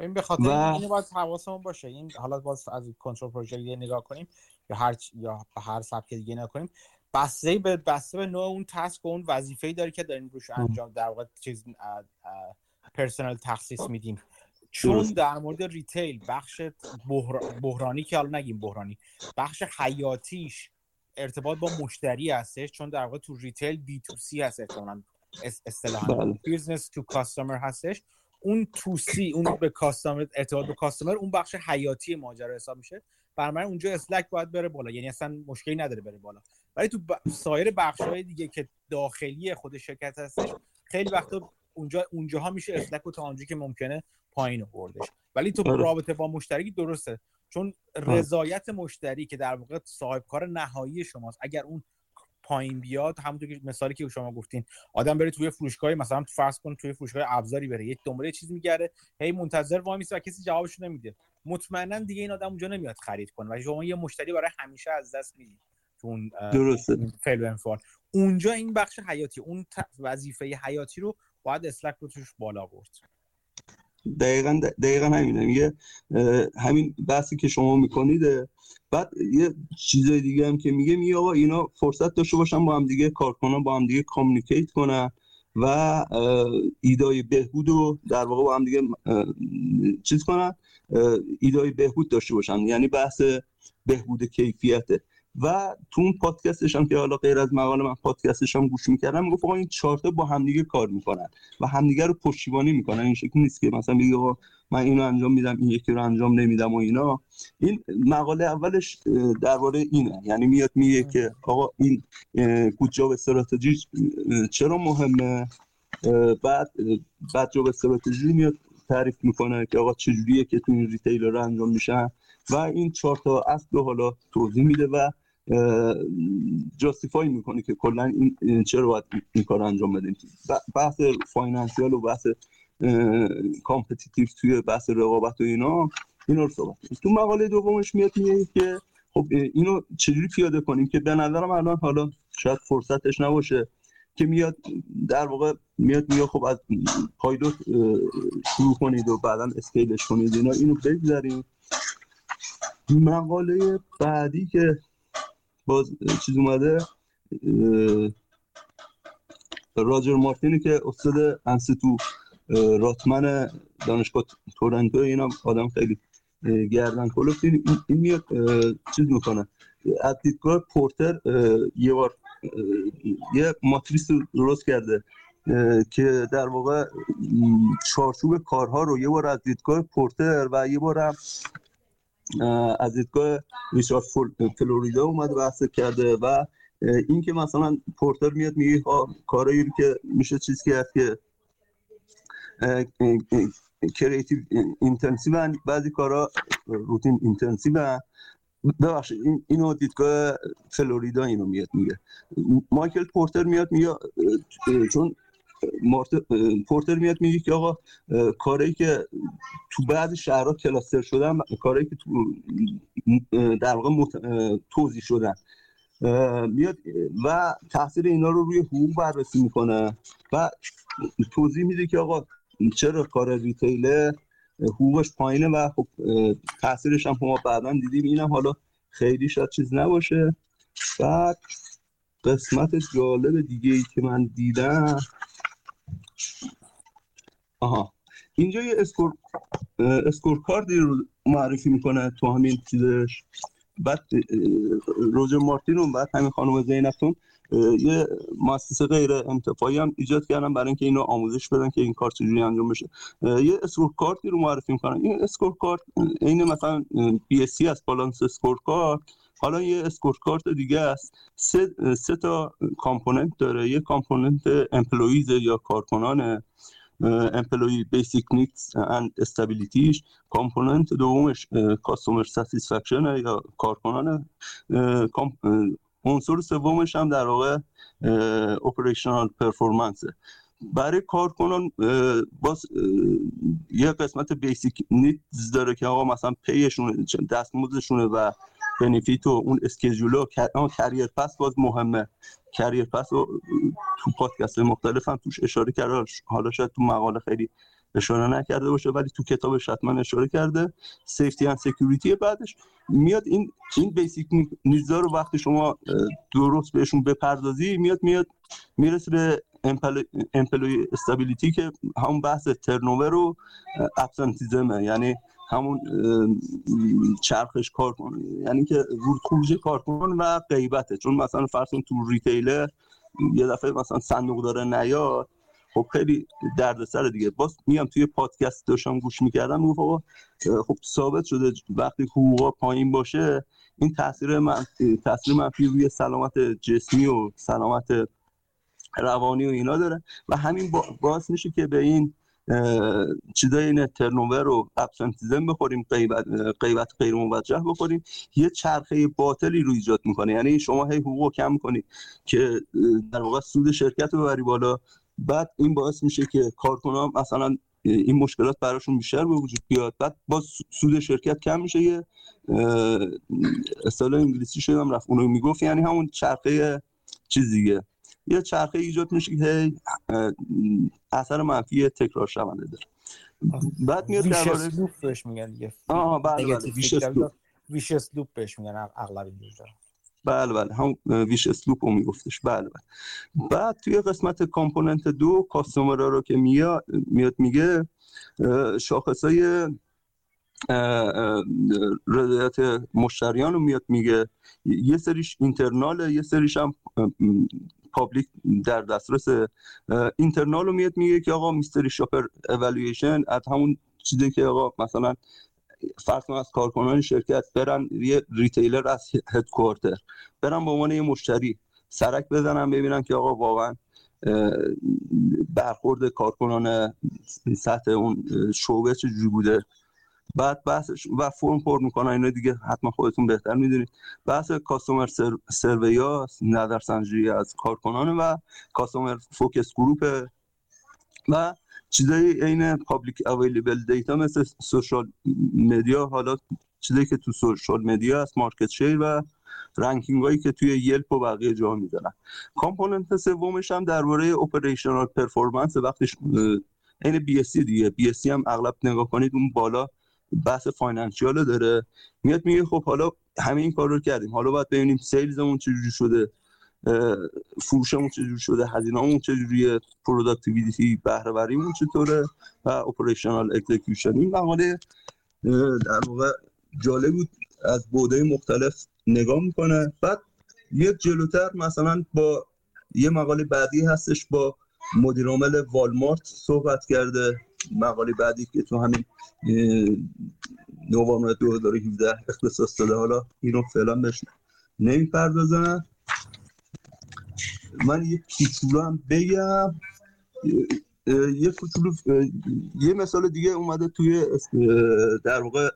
این به خاطر و... اینو باید حواسمون باشه. این حالا باز از کنترل پروژه نگاه کنیم یا هر یا هر سبک دیگه نگاه کنیم. بسته به بسته به نوع اون task و اون وظیفه‌ای داره که داریم روش انجام در واقع چیز پرسنل تخصیص میدیم. چون در مورد retail بخش بحرانی که حالا نگیم بحرانی بخش حیاتیش ارتباط با مشتری هستش چون در واقع تو retail B to C هست احتمالاً اصطلاحا business to customer هستش. اون to C اون به customer ارتباط به customer اون بخش حیاتی ماجرا حساب میشه. برای اونجا slack باید بره بالا یعنی اصلا مشکلی نداره بره بالا. ولی تو سایر بخش های دیگه که داخلی خود شرکت هستش خیلی وقتا اونجا اونجاها میشه slack و تا آنجا که ممکنه پایین آوردش ولی تو آره. رابطه با مشتری درسته چون. رضایت مشتری که در واقع صاحب کار نهایی شماست اگر اون پایین بیاد همونطور که مثالی که شما گفتین آدم بره توی فروشگاه مثلا تو فرض کن توی فروشگاه ابزاری بره یک دنبال چیزی میگره هی منتظر وای و کسی جوابش نمیده مطمئنا دیگه این آدم اونجا نمیاد خرید کنه و شما یه مشتری برای همیشه از دست می‌دید اون درسته. فعل اونجا این بخش حیاتی اون وظیفه حیاتی رو باید اسلک رو توش بالا برد. دقیقا دقیقا همینه. میگه همین بحثی که شما می‌کنید بعد یه چیزای دیگه هم که میگه میگه آقا اینا فرصت داشته باشن با هم دیگه کار کنن با هم دیگه کامیکیت کنن و ایدای بهبود رو در واقع با هم دیگه چیز کنن ایدای بهبود داشته باشن. یعنی بحث بهبود کیفیته. و تو اون پادکستش هم که حالا غیر از مقاله من پادکستش هم گوش می‌کردم می‌گفت آقا این چهار با همدیگه کار می‌کنن و همدیگه رو پشتیبانی می‌کنن. این شکلی نیست که مثلا بگه من اینو انجام میدم این یکی رو انجام نمیدم و اینا. این مقاله اولش درباره اینه. یعنی میاد میگه که آقا این کجا استراتژی چرا مهمه؟ بعد بعد جاب استراتژی میاد تعریف می‌کنه که آقا چجوریه که تو این ریتیلر انجام میشن و این چهار تا اصل رو حالا توضیح میده و جاستیفای می‌کنه که کلا این چرا باید این کار انجام بدیم؟ بحث financial و بحث competitive توی بحث رقابت و اینا اینا رو صحبت تو مقاله دومش میاد میگه که خب اینو چجوری پیاده کنیم که به نظرم الان حالا شاید فرصتش نباشه که میاد در واقع میاد میاد خب از پایلوت شروع کنید و بعدا scale ش کنید اینا اینو بگذاریم. مقاله بعدی که باز چیز اومده راجر مارتینی که استاد انستیتو راتمن دانشگاه تورنتو اینا آدم خیلی گردن کلوفت این میاد چیز می‌کنه. از پورتر یه بار یه ماتریس درست کرده که در واقع چارچوب کارها رو یه بار از دیدگاه پورتر و یه بار از دیدگاه ریچارد فلوریدا اومده بحث کرده و اینکه مثلا پورتر میاد میگه کارایی که میشه چیز کرد که creative intensive بعضی کارا routine intensive ببخشید این اینو دیدگاه فلوریدا اینو میاد میگه. مایکل پورتر میاد میگه چون پورتر میاد میگه که آقا کاری که تو بعد شهرها کلاستر شدن کاری که تو در واقع توضیح شدن. میاد و تاثیر اینا رو روی حقوق بررسی می‌کنه و توضیح میده که آقا چرا کار ریتیله؟ حقوقش پایینه و خب تاثیرش هم ما بعدا دیدیم اینم حالا خیلی شاید چیز نباشه. بعد قسمت جالب دیگه ای که من دیدم آها. اینجا یه score scorecard ی رو معرفی می‌کنه تو همین چیزش. بعد راجر مارتین و بعد همین خانم زینبتون یه مؤسسه غیر انتفاعی هم ایجاد کردن برای اینکه اینو آموزش بدن که این کار چجوری انجام بشه. یه scorecard ی رو معرفی می‌کنن. این scorecard عین مثلا BSC از balanced scorecard حالا یه scorecard دیگه است. سه, سه تا component داره. یه component employees یا کارکنان employee basic needs and stability ش. component دومش customer satisfaction یا کارکنان عنصر سومش هم در واقع operational performance برای کارکنان باز یه قسمت basic needs داره که آقا مثلا pay شونه دستمزدشونه و benefit و اون schedule و career path باز مهمه. career path رو تو پادکست مختلف هم توش اشاره کرده. حالا شاید تو مقاله خیلی اشاره نکرده باشه ولی تو کتابش حتما اشاره کرده. safety and security بعدش میاد این این basic needs ا رو وقتی شما درست بهشون بپردازی میاد میاد می‌رسه به employee stability که همون بحث turnover و absenteeism ه یعنی همون چرخش کار کنه یعنی که ورود خروج کارکن و غیبته. چون مثلا فرض تو ریتیلر یه دفعه مثلا صندوق داره نیاد خب خیلی دردسر دیگه. باز میام توی پادکست داشتم گوش می‌کردم می‌گفت خب ثابت شده وقتی حقوقا پایین باشه این تاثیر من تاثیر منفی روی سلامت جسمی و سلامت روانی و اینا داره. و همین باعث میشه که به این چیزای این ترنوور و ابسنتیزم بخوریم قیبت, قیبت غیر موجه بخوریم یه چرخه باطلی رو ایجاد می‌کنه. یعنی شما هی حقوق کم کنید که در واقع سود شرکت رو ببری بالا. بعد این باعث میشه که کارکنان مثلا این مشکلات براشون بیشتر به وجود بیاد. بعد با سود شرکت کم میشه. یه اصطلاح انگلیسی شدم رفت اونو می‌گفت. یعنی همون چرخه چیز دیگه. یه چرخه ایجاد میشه که اثر منفی تکرار شونده داره. بعد میاد درباره loop بهش میگن دیگه. آها بله بله vicious loop. بهش میگن اغلب اینجا بله بله هم vicious loop رو میگفتش. بله بله. بعد توی قسمت component دو customer رو که میاد میاد میگه شاخص های رضایت مشتریان رو میاد میگه. یه سریش internal ه یه سریش هم public در دسترس internal رو میاد میگه که آقا mystery shopper evaluation از همون چیزی که آقا مثلا فرض از کارکنان شرکت برن یه retailer از headquarter برن به عنوان یه مشتری سرک بزنن ببینن که آقا واقعا برخورد کارکنان سطح اون شعبه چجوری بوده. بعد بحث و فرم پر می‌کنن اینا دیگه حتما خودتون بهتر می‌دونید. بحث customer survey ا نظرسنجی از کارکنان و customer focus group و چیزای عین public available data مثل social media حالا چیزایی که تو social media هست market share و ranking هایی که توی یلپ و بقیه جا می‌ذارن component سومش هم درباره operational performance وقتش عین BSC دیگه. BSC هم اغلب نگاه کنید اون بالا بحث financial داره. میاد میگه خب حالا همه این کار رو کردیم. حالا باید ببینیم sales مون چجوری شده فروشمون چجوری شده هزینه‌مون چجوریه productivity بهره وریمون چطوره و operational execution. این مقاله در واقع جالب بود از بعد مختلف نگاه می‌کنه. بعد یک جلوتر مثلا با یه مقاله بعدی هستش با مدیر عامل والمارت صحبت کرده. مقاله بعدی که تو همین نوامبر 2017 اختصاص داده. حالا اینو فعلا بهش نمی‌پردازم. من یه کوچولو هم بگم. یه کوچولو یه مثال دیگه اومده توی در واقع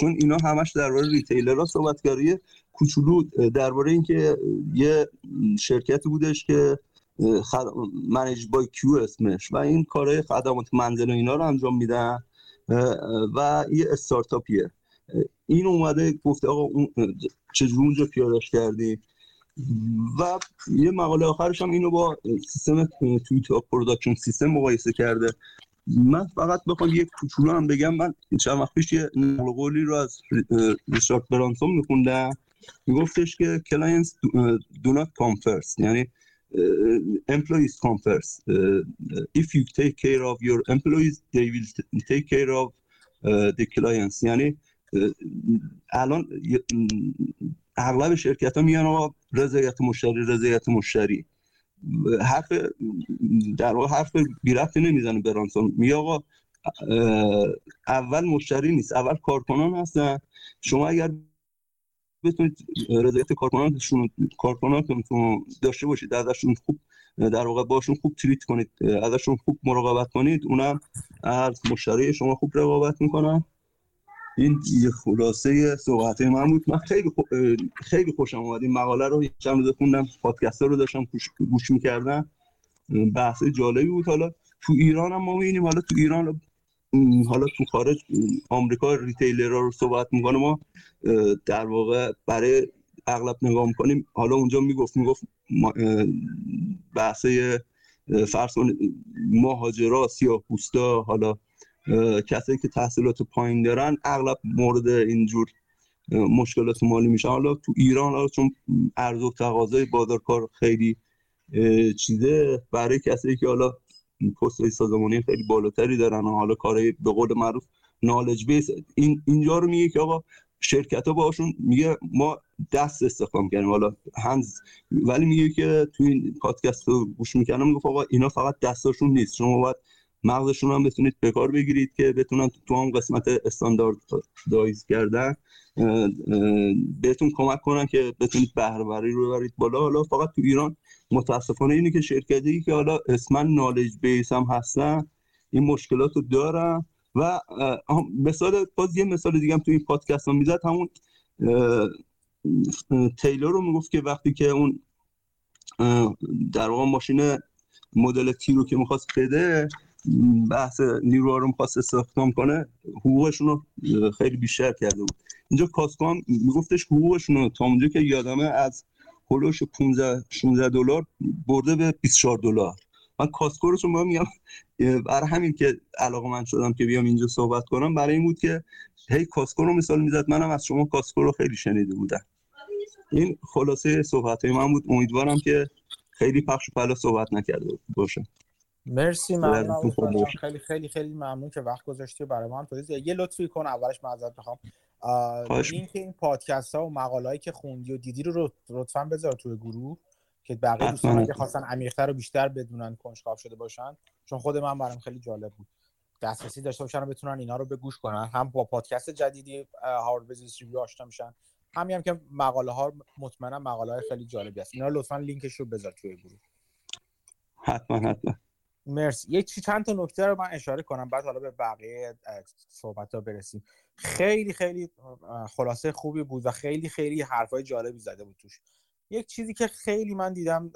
چون اینا همش درباره ریتیلر ها صحبت کرده کوچولو درباره اینکه یه شرکتی بودش که. Managed by Q اسمش و این کارهای خدمات منزل و اینا رو انجام میدن. و یه استارتاپیه. این اومده گفته آقا اون چجور اونجا پیادش کردیم؟ و یه مقاله آخرش هم اینو با سیستم Toyota production system مقایسه کرده. من فقط بخوام یه کوچولو هم بگم. من چند وقت پیش یه نقل قولی رو از ریچارد برنسون میخوندم. میگفتش که come first. یعنی employees come first. If you take care of your employees they will take care of the clients. یعنی الان اغلب شرکت ها میان آقا رضایت مشتری رضایت مشتری حرف در واقع حرف بی نمی‌زنه برانسون می آقا اول مشتری نیست اول کارکنان هستن شما اگر بتونید رضایت کارکنانتون کارکنانتون داشته باشید ازشون خوب در واقع باشون خوب تریت کنید ازشون خوب مراقبت کنید اونم از مشتری شما خوب رقابت می‌کنن. این خلاصه صحبت من بود. من خیلی خیلی خوشم اومد. این مقاله رو چند روز خوندم پادکست رو داشتم گوش می‌کردم. بحث جالبی بود. حالا تو ایران هم ما می‌بینیم. حالا تو ایران حالا تو خارج آمریکا ریتیلر رو صحبت می‌کنه ما در واقع برای اغلب نگاه می‌کنیم. حالا اونجا می‌گفت می‌گفت بحثه فرض مهاجرا سیاه پوستا حالا کسایی که تحصیلات پایین دارن اغلب مورد اینجور مشکلات مالی میشن. حالا تو ایران حالا چون ارز و تقاضای بازار کار خیلی چیزه برای کسایی که حالا پست سازمانی خیلی بالاتری دارن و حالا کارهای به قول معروف نالج بیس این اینجا رو میگه که آقا شرکت ها باشون میگه ما دست استخدام کردیم. حالا هنز ولی میگه که تو این پادکست رو گوش می‌کنم میگه آقا اینا فقط دستاشون نیست. شما باید مغزشون هم بتونید به کار بگیرید که بتونن تو هم قسمت استاندارد دایز کردن بهتون کمک کنن که بتونید بهره رو ببرید بالا. حالا فقط تو ایران متاسفانه اینه که شرکتی که حالا اسما نالج بیس هم هستن این مشکلات رو دارن و مثال باز یه مثال دیگه هم تو این پادکست هم می‌زد. همون تیلور رو می‌گفت که وقتی که اون در واقع ماشین مدل تی رو که می‌خواست بده بحث نیروها رو می‌خواست استخدام کنه حقوقشون رو خیلی بیشتر کرده بود. اینجا کاسکو هم میگفتش حقوقشون رو تا اونجا که یادمه از هلوش 15 16 دلار برده به 24 دلار. من کاسکو رو چون میگم برای همین که علاقه من شدم که بیام اینجا صحبت کنم برای این بود که هی کاسکو رو مثال می‌زد منم از شما کاسکو رو خیلی شنیده بودم. این خلاصه صحبت های من بود. امیدوارم که خیلی پخش و پلا صحبت نکرده باشه مرسی ممنون خیلی خیلی خیلی ممنون که وقت گذاشتی برای ما هم یه لطفی کن اولش معذرت می‌خوام لینک این پادکست ها و مقاله که خوندی و دیدی رو لطفا بذار توی گروه که بقیه دوستان که خواستن عمیق‌تر رو بیشتر بدونن کنجکاو شده باشن. چون خود من برام خیلی جالب بود. دسترسی داشته باشن و بتونن اینا رو به گوش کنن. هم با پادکست جدیدی Harvard Business Review آشنا میشن. همین هم که مقاله ها مطمئنا مقاله های خیلی جالبی هست. اینا لطفا لینکش رو بذار توی گروه. حتما حتما. مرسی. یک چند تا نکته رو من اشاره کنم بعد حالا به بقیه صحبت ها برسیم. خیلی خیلی خلاصه خوبی بود و خیلی خیلی حرفای جالبی زده بود توش. یک چیزی که خیلی من دیدم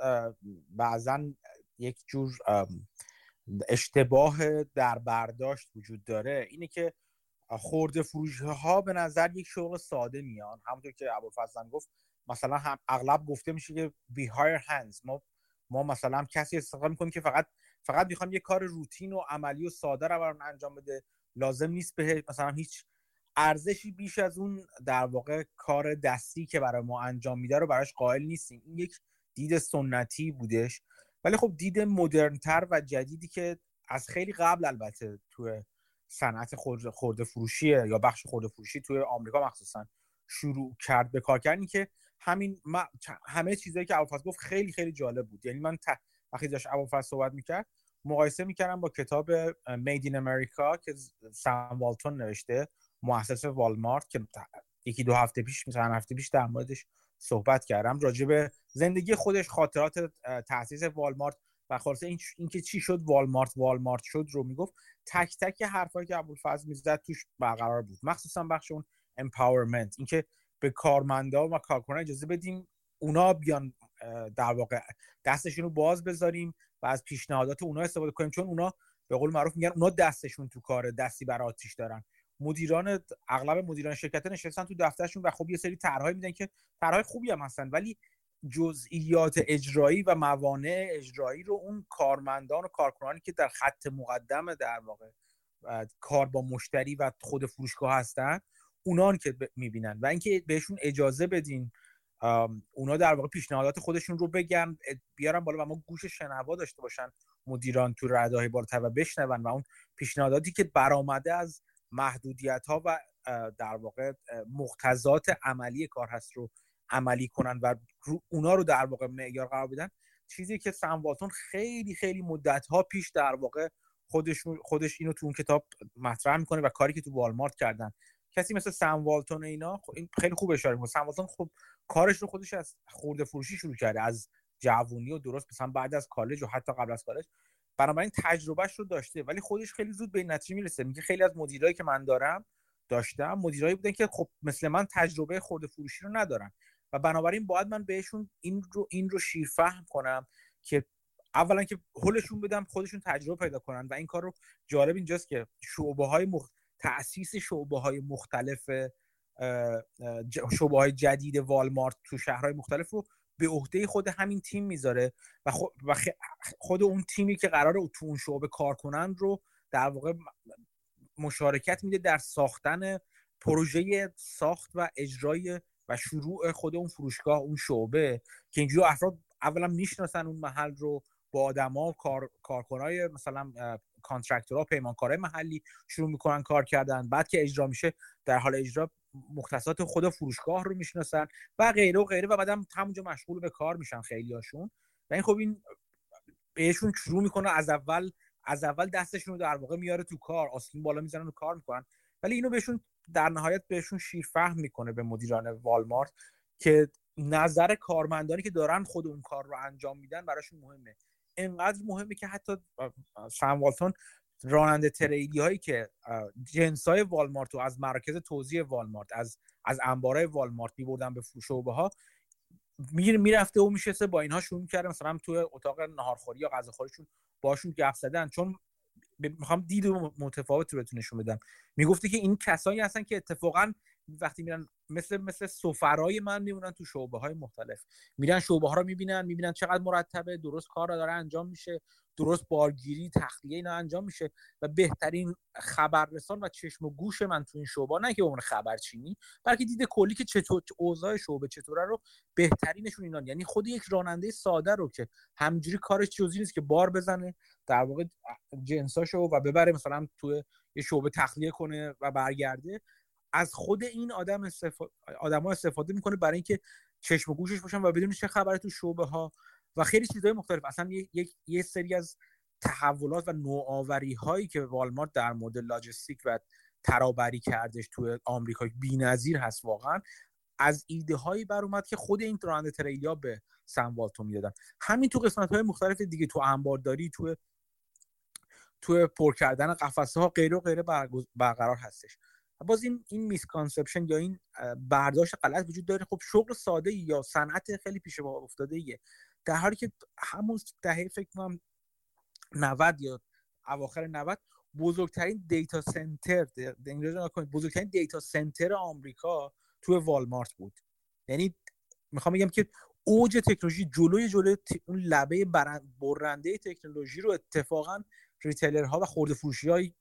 بعضا یک جور اشتباه در برداشت وجود داره اینه که خورده فروش ها به نظر یک شغل ساده میان. همونطور که ابوالفضل گفت مثلا هم اغلب گفته میشه که بی هایر هندز ما ما مثلا کسی استفاده می‌کنیم که فقط فقط می‌خوام یه کار روتین و عملی و ساده رو برام انجام بده. لازم نیست به مثلا هیچ ارزشی بیش از اون در واقع کار دستی که برای ما انجام میده رو براش قائل نیستیم. این یک دید سنتی بودش. ولی خب دید مدرنتر و جدیدی که از خیلی قبل البته توی صنعت خورده فروشی یا بخش خورده فروشی توی آمریکا مخصوصا شروع کرد به کار کردن. که همین همه چیزایی که ابوالفضل گفت خیلی خیلی جالب بود. یعنی من. وقتی داشت ابوالفضل صحبت می‌کرد مقایسه می‌کردم با کتاب in America که سام والتون نوشته مؤسس والمارت که یکی دو هفته پیش چند هفته پیش در موردش صحبت کردم راجع به زندگی خودش خاطرات تاسیس والمارت و خلاصه این اینکه چی شد والمارت والمارت شد رو می‌گفت تک تک حرفایی که ابوالفضل می‌زد توش برقرار بود. مخصوصا بخش اون امپاورمنت اینکه به کارمندا و کارکنان اجازه بدیم اونا بیان در واقع دستشون رو باز بذاریم و از پیشنهادات اونا استفاده کنیم. چون اونا به قول معروف میگن اونا دستشون تو کار دستی بر آتیش دارن. مدیران اغلب مدیران شرکت نشستن تو دفترشون و خب یه سری طرحهایی میدن که طرحهای خوبی هم هستن ولی جزئیات اجرایی و موانع اجرایی رو اون کارمندان و کارکنانی که در خط مقدم در واقع کار با مشتری و خود فروشگاه هستن اونان که می‌بینن. و اینکه بهشون اجازه بدین اونا در واقع پیشنهادات خودشون رو بگن بیارن بالا و ما گوش شنوا داشته باشن مدیران تو ردای بالاتر و بشنون و اون پیشنهاداتی که برآمده از محدودیت ها و در واقع مقتضات عملی کار هست رو عملی کنن و اونا رو در واقع معیار قرار بدن چیزی که سم خیلی خیلی مدت ها پیش در واقع خودش خودش اینو تو اون کتاب مطرح می‌کنه و کاری که تو والمارت کردن. کسی مثل سم والتون اینا خب این خیلی خوب اشاره می‌کنه. سم والتون خب کارش رو خودش از خورده فروشی شروع کرده از جوونی و درست مثلا بعد از کالج و حتی قبل از کالج. بنابراین تجربهش رو داشته ولی خودش خیلی زود به این نتیجه می‌رسه. میگه خیلی از مدیرایی که من دارم داشتم مدیرایی بودن که خب مثل من تجربه خورده فروشی رو ندارن. و بنابراین باید من بهشون این رو این رو شیرفهم کنم که اولا که حلشون بدم خودشون تجربه پیدا کنن. و این کار رو جالب اینجاست که شعبه های مخ... تاسیس شعبه های مختلف شعبه های جدید والمارت تو شهرهای مختلف رو به عهده خود همین تیم می‌ذاره و, خود اون تیمی که قرار تو اون شعبه کار کنن رو در واقع مشارکت میده در ساختن پروژه ساخت و اجرای و شروع خود اون فروشگاه اون شعبه که اینجوری افراد اولا می‌شناسن اون محل رو با آدما کار کارکنای مثلا کانترکتورها پیمانکارای محلی شروع می‌کنن کار کردن بعد که اجرا میشه در حال اجرا مختصات خود فروشگاه رو می‌شناسن و غیره و غیره و بعدم همونجا مشغول به کار میشن خیلی هاشون و این خب این بهشون شروع می‌کنه از اول از اول دستشون رو در واقع میاره تو کار آستین بالا می‌زنن و کار می‌کنن. ولی اینو بهشون در نهایت بهشون شیرفهم می‌کنه به مدیران والمارت که نظر کارمندانی که دارن خود اون کار رو انجام میدن براشون مهمه. انقدر مهمه که حتی سم والتون راننده تریلی هایی که جنس های والمارت و از مرکز توزیع والمارت از از انبارای والمارت میبردن به شعبه ها می می‌رفته و میشسته با اینها شروع می‌کرده. مثلا تو اتاق نهارخوری یا غذاخوریشون باشون گپ زدن. چون می‌خوام دید متفاوت رو بهتون نشون بدم. می‌گفته که این کسایی هستن که اتفاقا وقتی میرن مثل مثل سفرای من میمونن تو شعبه های مختلف. میرن شعبه ها رو می‌بینن می‌بینن چقدر مرتبه درست کار داره انجام میشه درست بارگیری تخلیه اینا انجام میشه و بهترین خبررسان و چشم و گوش من تو این شعبه نه که به خبرچینی بلکه دید کلی که چطور اوضاع شعبه چطوره رو بهترینشون اینان یعنی خود یک راننده ساده رو که همجوری کارش جزئی نیست که بار بزنه در واقع جنساشو و ببره مثلا تو یه شعبه تخلیه کنه و برگرده. از خود این آدم استفاده آدما استفاده می‌کنه برای اینکه چشم و گوشش باشن و بدون چه خبره تو شعبه ها و خیلی چیزهای مختلف. اصلا یک یه سری از تحولات و نوآوری هایی که والمارت در مورد لاجستیک و ترابری کردش تو آمریکا بی‌نظیر هست واقعا از ایده هایی بر اومد که خود این راننده تریلیا به سم والتون می‌دادن. همین تو قسمت های مختلف دیگه تو انبارداری تو تو پر کردن قفسه ها غیر و غیره برقرار هستش. باز این این misconception یا این برداشت غلط وجود داره. خب شغل ساده یا صنعت خیلی پیش پا افتاده ایه. در حالی که همون دهه فکر کنم 90 یا اواخر 90 بزرگترین data center بزرگترین دیتا سنتر آمریکا تو والمارت بود. یعنی می‌خوام بگم که اوج تکنولوژی جلوی جلوی اون لبه برنده تکنولوژی رو اتفاقا ریتیلرها و خورده فروشی های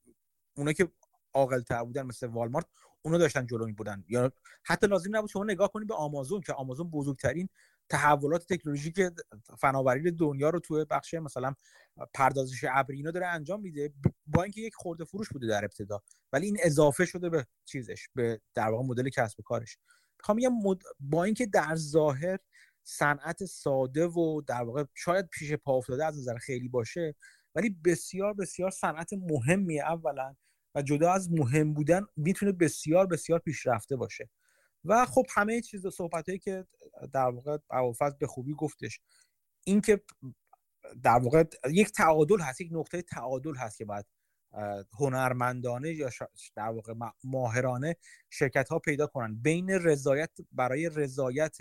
اونا که عاقل تر بودن مثل والمارت اونا داشتن جلو بودن یا حتی لازم نبود شما نگاه کنید به آمازون که آمازون بزرگترین تحولات تکنولوژیک فناوری دنیا رو توی بخش مثلا پردازش ابری اینا داره انجام میده با اینکه یک خورده فروش بوده در ابتدا ولی این اضافه شده به چیزش به در واقع مدل کسب کارش. می‌خوام بگم مد... با اینکه در ظاهر صنعت ساده و در واقع شاید پیش پا افتاده از نظر خیلی باشه ولی بسیار بسیار صنعت مهمیه اولا. و جدا از مهم بودن می‌تونه بسیار بسیار پیشرفته باشه. و خب همه چیز صحبت هایی که در واقع ابوالفضل به خوبی گفتش این که در واقع یک تعادل هست یک نقطه تعادل هست که باید هنرمندانه یا در واقع ماهرانه شرکت ها پیدا کنن. بین رضایت برای رضایت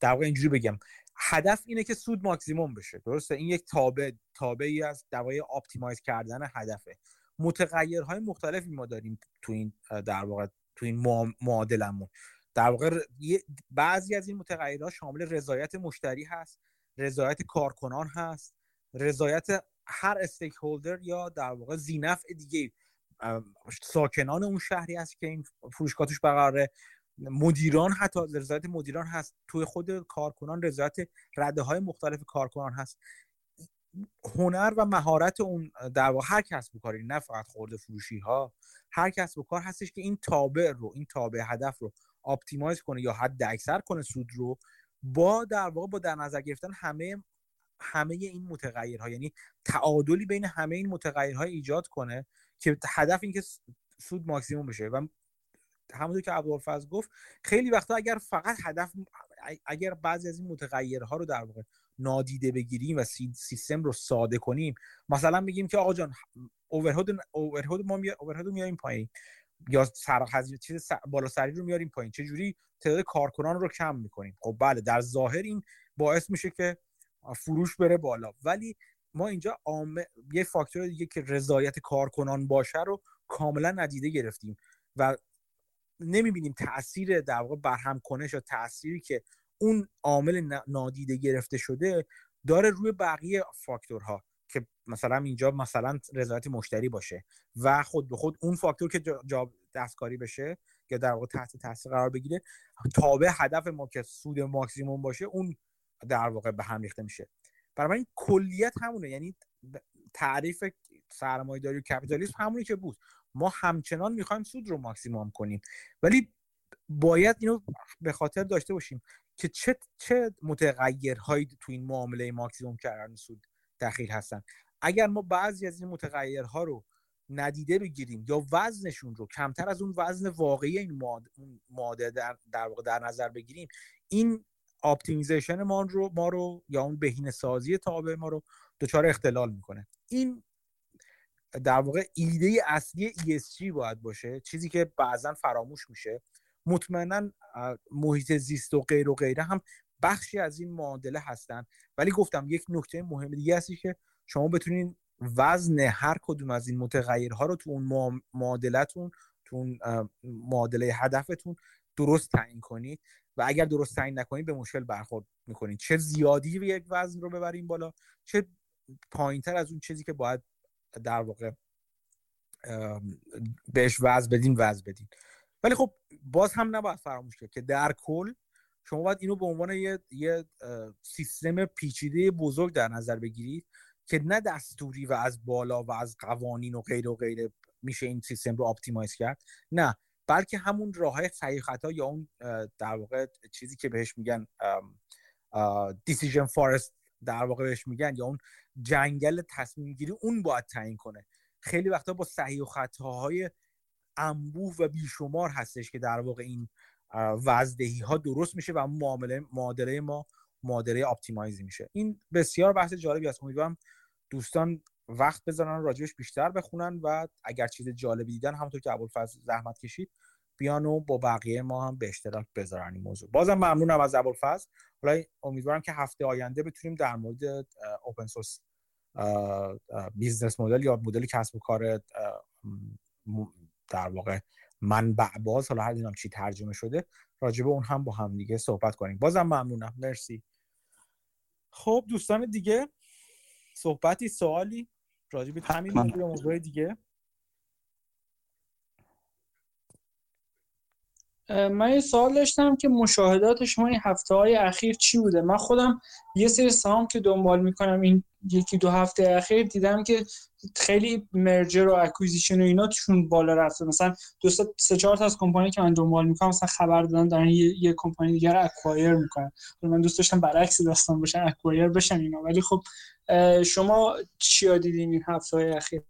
در واقع اینجوری بگم. هدف اینه که سود ماکسیموم بشه درسته؟ این یک تابع تابعی از دوای آپتیمایز کردن هدفه. متغیرهای مختلفی ما داریم تو این در واقع تو این معادلمون. در واقع بعضی از این متغیرها شامل رضایت مشتری هست رضایت کارکنان هست رضایت هر استیک هولدر یا در واقع زینف دیگه ساکنان اون شهری هست که این فروشگاه توش برقراره. مدیران حتی رضایت مدیران هست. توی خود کارکنان رضایت رده های مختلف کارکنان هست. هنر و مهارت اون در واقع هر کسب و کاری نه فقط خورده فروشی ها هر کسب و کار هستش که این تابع رو این تابع هدف رو optimize کنه یا حد اکثر کنه سود رو با در واقع با در نظر گرفتن همه همه این متغیرها. یعنی تعادلی بین همه این متغیرها ایجاد کنه که هدف این که سود ماکسیموم بشه. و همونطور که ابوالفضل گفت خیلی وقتا اگر فقط هدف اگر بعضی از این متغیرها رو در واقع نادیده بگیریم و سیستم رو ساده کنیم مثلا بگیم که آقا جان اوورهد اوورهد ما اوورهد میاریم پایین یا سر چیز بالا سری رو میاریم پایین. چه جوری تعداد کارکنان رو کم می‌کنیم. خب بله در ظاهر این باعث میشه که فروش بره بالا. ولی ما اینجا یه فاکتور دیگه که رضایت کارکنان باشه رو کاملا ندیده گرفتیم و نمی‌بینیم تاثیر در واقع برهم کنش یا تأثیری که اون عامل نادیده گرفته شده داره روی بقیه فاکتورها که مثلا اینجا مثلا رضایت مشتری باشه و خود به خود اون فاکتور که جا دستکاری بشه که در واقع تحت تاثیر قرار بگیره تابع هدف ما که سود ماکسیموم باشه اون در واقع به هم ریخته میشه. این کلیت همونه یعنی تعریف سرمایه‌داری و کپیتالیسم همونی که بود. ما همچنان می‌خوایم سود رو ماکسیموم کنیم. ولی باید اینو به خاطر داشته باشیم که چه چه متغیرهایی تو این معامله ماکسیموم کردن سود دخیل هستن. اگر ما بعضی از این متغیرها رو ندیده بگیریم یا وزنشون رو کمتر از اون وزن واقعی این ماده در, در واقع در نظر بگیریم این optimization ما رو ما رو یا اون بهینه سازی تابع ما رو دچار اختلال می‌کنه. این در واقع ایده اصلی ESG باید باشه چیزی که بعضا فراموش میشه. مطمئنا محیط زیست و غیر و غیره هم بخشی از این معادله هستن. ولی گفتم یک نکته مهم دیگه هستی که شما بتونین وزن هر کدوم از این متغیرها رو تو اون معادلتون تو معادله هدفتون درست تعیین کنید. و اگر درست تعیین نکنید به مشکل برخورد می‌کنید. چه زیادی یک وزن رو ببریم بالا چه پایینتر از اون چیزی که باید در واقع بهش وزن بدین وزن بدین. ولی خب باز هم نباید فراموش کرد که در کل شما باید اینو به عنوان یه, یه سیستم پیچیده بزرگ در نظر بگیرید که نه دستوری و از بالا و از قوانین و غیر و غیره میشه این سیستم رو optimize کرد. نه بلکه همون راه های خطا یا اون در واقع چیزی که بهش میگن decision forest در واقع بهش میگن یا اون جنگل تصمیم گیری اون باید تعیین کنه. خیلی وقتا با صحیح و خطاهای انبوه و بیشمار هستش که در واقع این وزدهی ها درست میشه و معامله معادله ما معادله اپتیمایزی میشه. این بسیار بحث جالبی است. امیدوارم دوستان وقت بذارن راجبش بیشتر بخونن و اگر چیز جالبی دیدن همونطور که ابوالفضل زحمت کشید بیان و با بقیه ما هم به اشتراک بذارن این موضوع. بازم ممنونم از ابوالفضل. حالا امیدوارم که هفته آینده بتونیم در مورد open source business model یا مدل کسب و کار در واقع منبع باز حالا هر چی ترجمه شده راجبه اون هم با هم دیگه صحبت کنیم. بازم ممنونم. مرسی. خب دوستان دیگه صحبتی سوالی راجب همین موضوع دیگه. من یه سوال داشتم که مشاهدات شما این هفته های اخیر چی بوده؟ من خودم یه سری سهام که دنبال می‌کنم این یکی دو هفته اخیر دیدم که خیلی merger و acquisition و اینا توشون بالا رفته. مثلا دو سه چهار تا از کمپانی که من دنبال می‌کنم مثلا خبر دادن دارن یه, یه کمپانی دیگر acquire می‌کنن. من دوست داشتم برعکس داستان باشن acquire بشن اینا. ولی خب شما چی دیدین این هفته های اخیر؟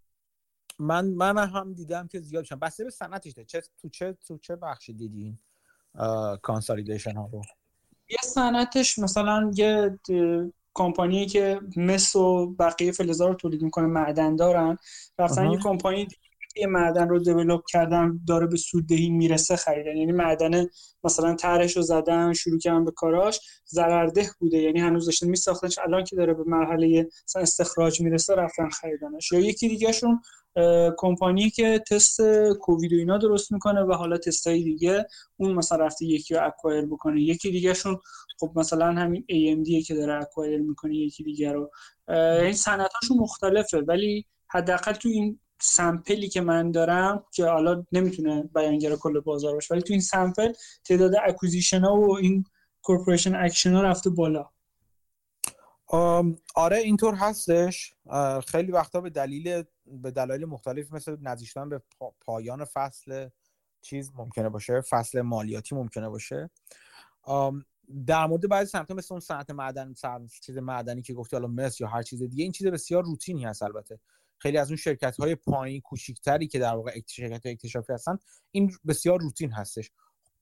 من من هم دیدم که زیاد شدن بسته به صنعتش چه تو چه تو چه بخشی دیدین کانسالیدیشن ها رو؟ یه صنعتش مثلا یه کمپانی که مس و بقیه فلزا رو تولید می‌کنه معدن دارن. رفتن یه کمپانی یه معدن رو دیولپ کردن داره به سوددهی می‌رسه خریدن. یعنی معدن مثلا طرحش رو زدن شروع کردن به کاراش ضررده بوده. یعنی هنوز داشتن میساختنش. الان که داره به مرحله مثلا استخراج می‌رسه رفتن خریدنش. یا یکی دیگهشون کمپانی که تست کووید و اینا درست می‌کنه و حالا تستای دیگه اون مثلا رفته یکی رو acquire بکنه یکی دیگهشون خب مثلا همین AMD که داره acquire می‌کنه یکی دیگه رو. این صنعتاشون مختلفه ولی حداقل تو این sample ی که من دارم که حالا نمی‌تونه بیانگر کل بازار باشه ولی تو این sample تعداد acquisition ها و این corporate action ها رفته بالا. آره اینطور هستش. خیلی وقتا به دلیل به دلایل مختلف مثل نزدیک به پایان فصل چیز ممکنه باشه فصل مالیاتی ممکنه باشه. در مورد بعضی صنعت مثل اون صنعت معدن چیز معدنی که گفتی حالا مس یا هر چیز دیگه این چیز بسیار روتینی هست البته. خیلی از اون شرکت های پایین کوچیکتری که در واقع شرکت اکتشافی هستن این بسیار روتین هستش.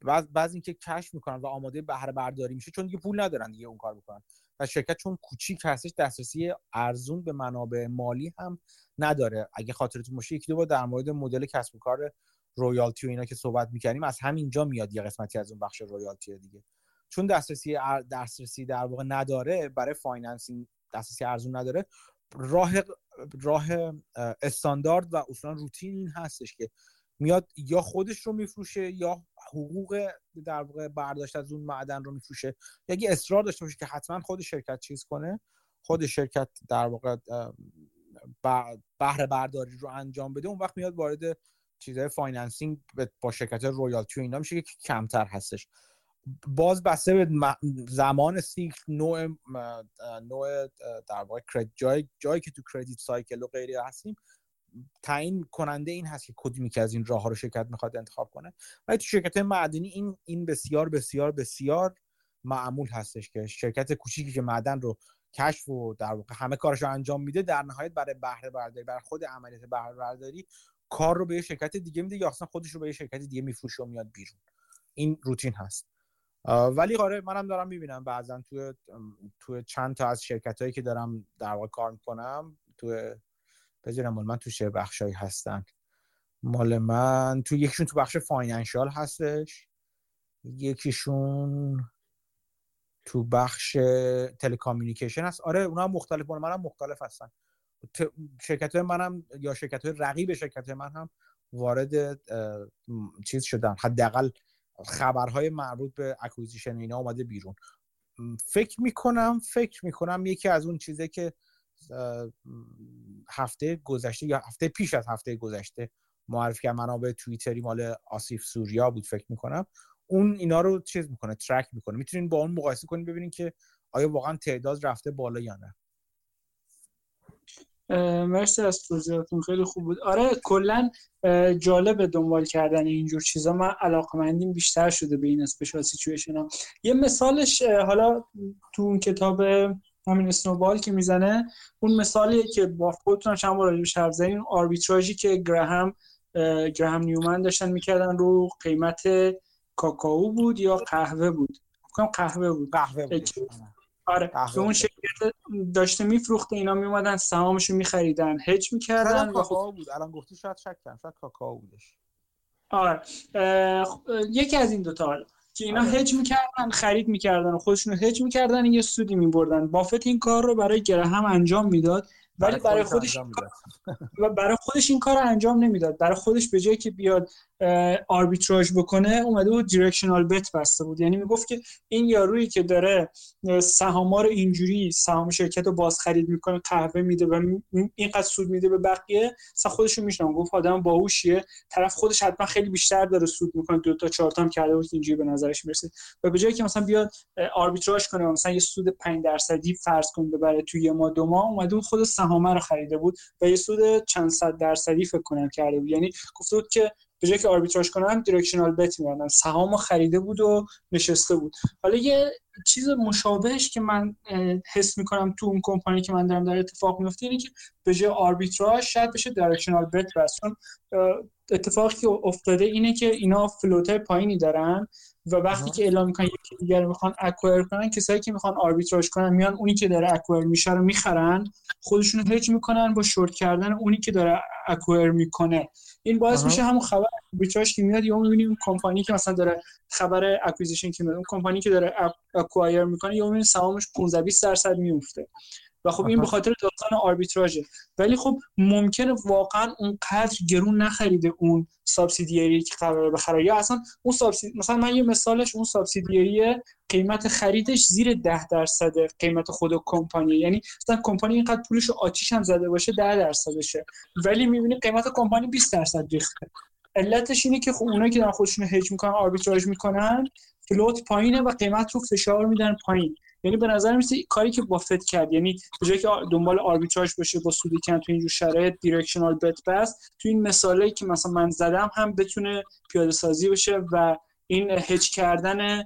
بعض بعض اینکه کشف می‌کنن و آماده بهره برداری میشه چون دیگه پول ندارن دیگه اون کار بکنن. و شرکت چون کوچیک هستش دسترسی ارزون به منابع مالی هم نداره. اگه خاطرتون باشه یکی دو بار در مورد مدل کسب و کار royalty و اینا که صحبت می‌کردیم از همینجا میاد یه قسمتی از اون بخش royalty دیگه. چون دسترسی دسترسی در واقع نداره برای financing دسترسی ارزون نداره راه راه استاندارد و اصلا روتین این هستش که میاد یا خودش رو میفروشه یا حقوق در واقع برداشت از اون معدن رو میفروشه. یا اگه اصرار داشته باشه که حتما خود شرکت چیز کنه خود شرکت در واقع بهره برداری رو انجام بده اون وقت میاد وارد چیزهای financing با شرکت royalty و اینا میشه که کمتر هستش. باز بسته به زمان سیکل نوع نوع در واقع جای جایی که تو credit cycle و غیره هستیم تعیین کننده این هست که کدومی که از این راه ها رو شرکت می‌خواد انتخاب کنه. ولی تو شرکت معدنی این این بسیار بسیار بسیار معمول هستش که شرکت کوچیکی که معدن رو کشف و در واقع همه کارش رو انجام میده در نهایت برای بهره برداری برای خود عملیات بهره برداری کار رو به یه شرکت دیگه میده یا اصلا خودش رو به یه شرکت دیگه میفروشه و میاد بیرون. این روتین هست. ولی آره منم دارم می‌بینم بعضا توی توی چند تا از شرکت هایی که دارم در واقع کار می‌کنم توی بذارم مال من تو چه بخشایی هستن. مال من تو یکیشون تو بخش financial هستش. یکیشون تو بخش telecommunication هست. آره اونا هم مختلف مال منم مختلف هستن. شرکت منم یا شرکت های رقیب شرکت من هم وارد چیز شدن. حداقل خبرهای مربوط به acquisition اینا اومده بیرون. فکر می‌کنم فکر می‌کنم یکی از اون چیزه که هفته گذشته یا هفته پیش از هفته گذشته معرفی کرد. منابع توییتری مال آسیف سوریا بود فکر می‌کنم. اون اینا رو چیز می‌کنه ترک می‌کنه. می‌تونین با اون مقایسه کنین ببینین که آیا واقعا تعداد رفته بالا یا نه. مرسی از توضیحاتون خیلی خوب بود. آره کلا جالب دنبال کردن اینجور چیزا. من علاقمندیم بیشتر شده به این اسپیشال سیچویشن ها. یه مثالش حالا تو اون کتاب همین اسنوبال که می‌زنه اون مثالیه که با خودتون چند بار راجبش حرف زدین آربیتراژی که گراهم گراهم نیومن داشتن می‌کردن رو قیمت کاکائو بود یا قهوه بود؟ کنم قهوه بود. قهوه بود. آره. به اون شرکت داشته میفروخته اینا میومدن سهامشو میخریدن هج می‌کردن و خب بود. الان گفتی شاید شک شاید کاکائو بودش. آره. یکی از این دوتا حالا که اینا. هج می‌کردن خرید می‌کردن و خودشون هج می‌کردن یه سودی میبردن بافت این کار رو برای گرهم انجام می‌داد ولی برای خودش و برای خودش این کار رو انجام نمی‌داد برای خودش به جایی که بیاد آربیتراژ بکنه اومده بود دیرکشنال بت بسته بود. یعنی می‌گفت که این یارویی که داره سهام رو اینجوری سهام شرکت رو باز خرید می‌کنه قهوه میده و اینقدر سود میده به بقیه اصلا خودش رو میشنم گفت آدم باهوشیه. طرف خودش حتما خیلی بیشتر داره سود می‌کنه. دو تا چهار هم کرده بود اینجوری به نظرش می‌رسه. و به جایی که مثلا بیاد آربیتراژ کنه مثلا یه سود 5 درصدی فرض کنه ببره توی یه ماه دو ماه اومده بود خود سهام رو خریده بود و یه سود چند صد درصدی فکر کنم کرده بود. یعنی گفته بود که به جای که آربیتراژ کنن دیرکشنال بت می‌بندن. سهامو خریده بود و نشسته بود. حالا یه چیز مشابهش که من حس می‌کنم تو اون کمپانی که من دارم در اتفاق میفته اینه که به جای آربیتراژ شاید بشه directional bet چون اتفاقی که افتاده اینه که اینا float پایینی دارن و وقتی که اعلام می‌کنن یکی دیگر می‌خوان acquire کنن کسایی که می‌خوان آربیتراژ کنن میان اونی که داره acquire میشه رو می‌خرن خودشون هج می‌کنن با شورت کردن اونی که داره acquire می‌کنه. این باعث میشه همون خبر آربیتراژ که میاد یا می‌بینیم کمپانی که مثلا داره خبر acquisition که میاد اون کمپانی که داره acquire می‌کنه یا می‌بینیم سهامش 15 20 درصد میفته و خب این به خاطر داستان آربیتراژه. ولی خب ممکنه واقعا اونقدر گرون نخریده اون سابسیدیری که قراره بخره. یا اصلا اون سابسید مثلا من یه مثالش اون سابسیدیری قیمت خریدش زیر ده درصد قیمت خود کمپانی. یعنی مثلا کمپانی اینقدر پولش رو آتیش هم زده باشه ده درصدشه. ولی می‌بینی قیمت کمپانی 20 درصد ریخته. علتش اینه که خب اونایی که دارن خودشون هج می‌کنن آربیتراژ می‌کنن فلوت پایینه و قیمت رو فشار میدن پایین. یعنی به نظر میسه کاری که بافت کرد یعنی جایی که دنبال آربیتراژ باشه با سودی کن تو اینجور شرایط دیرکشنال بت بس تو این مثالی که مثلا من زدم هم بتونه پیاده سازی بشه و این هج کردن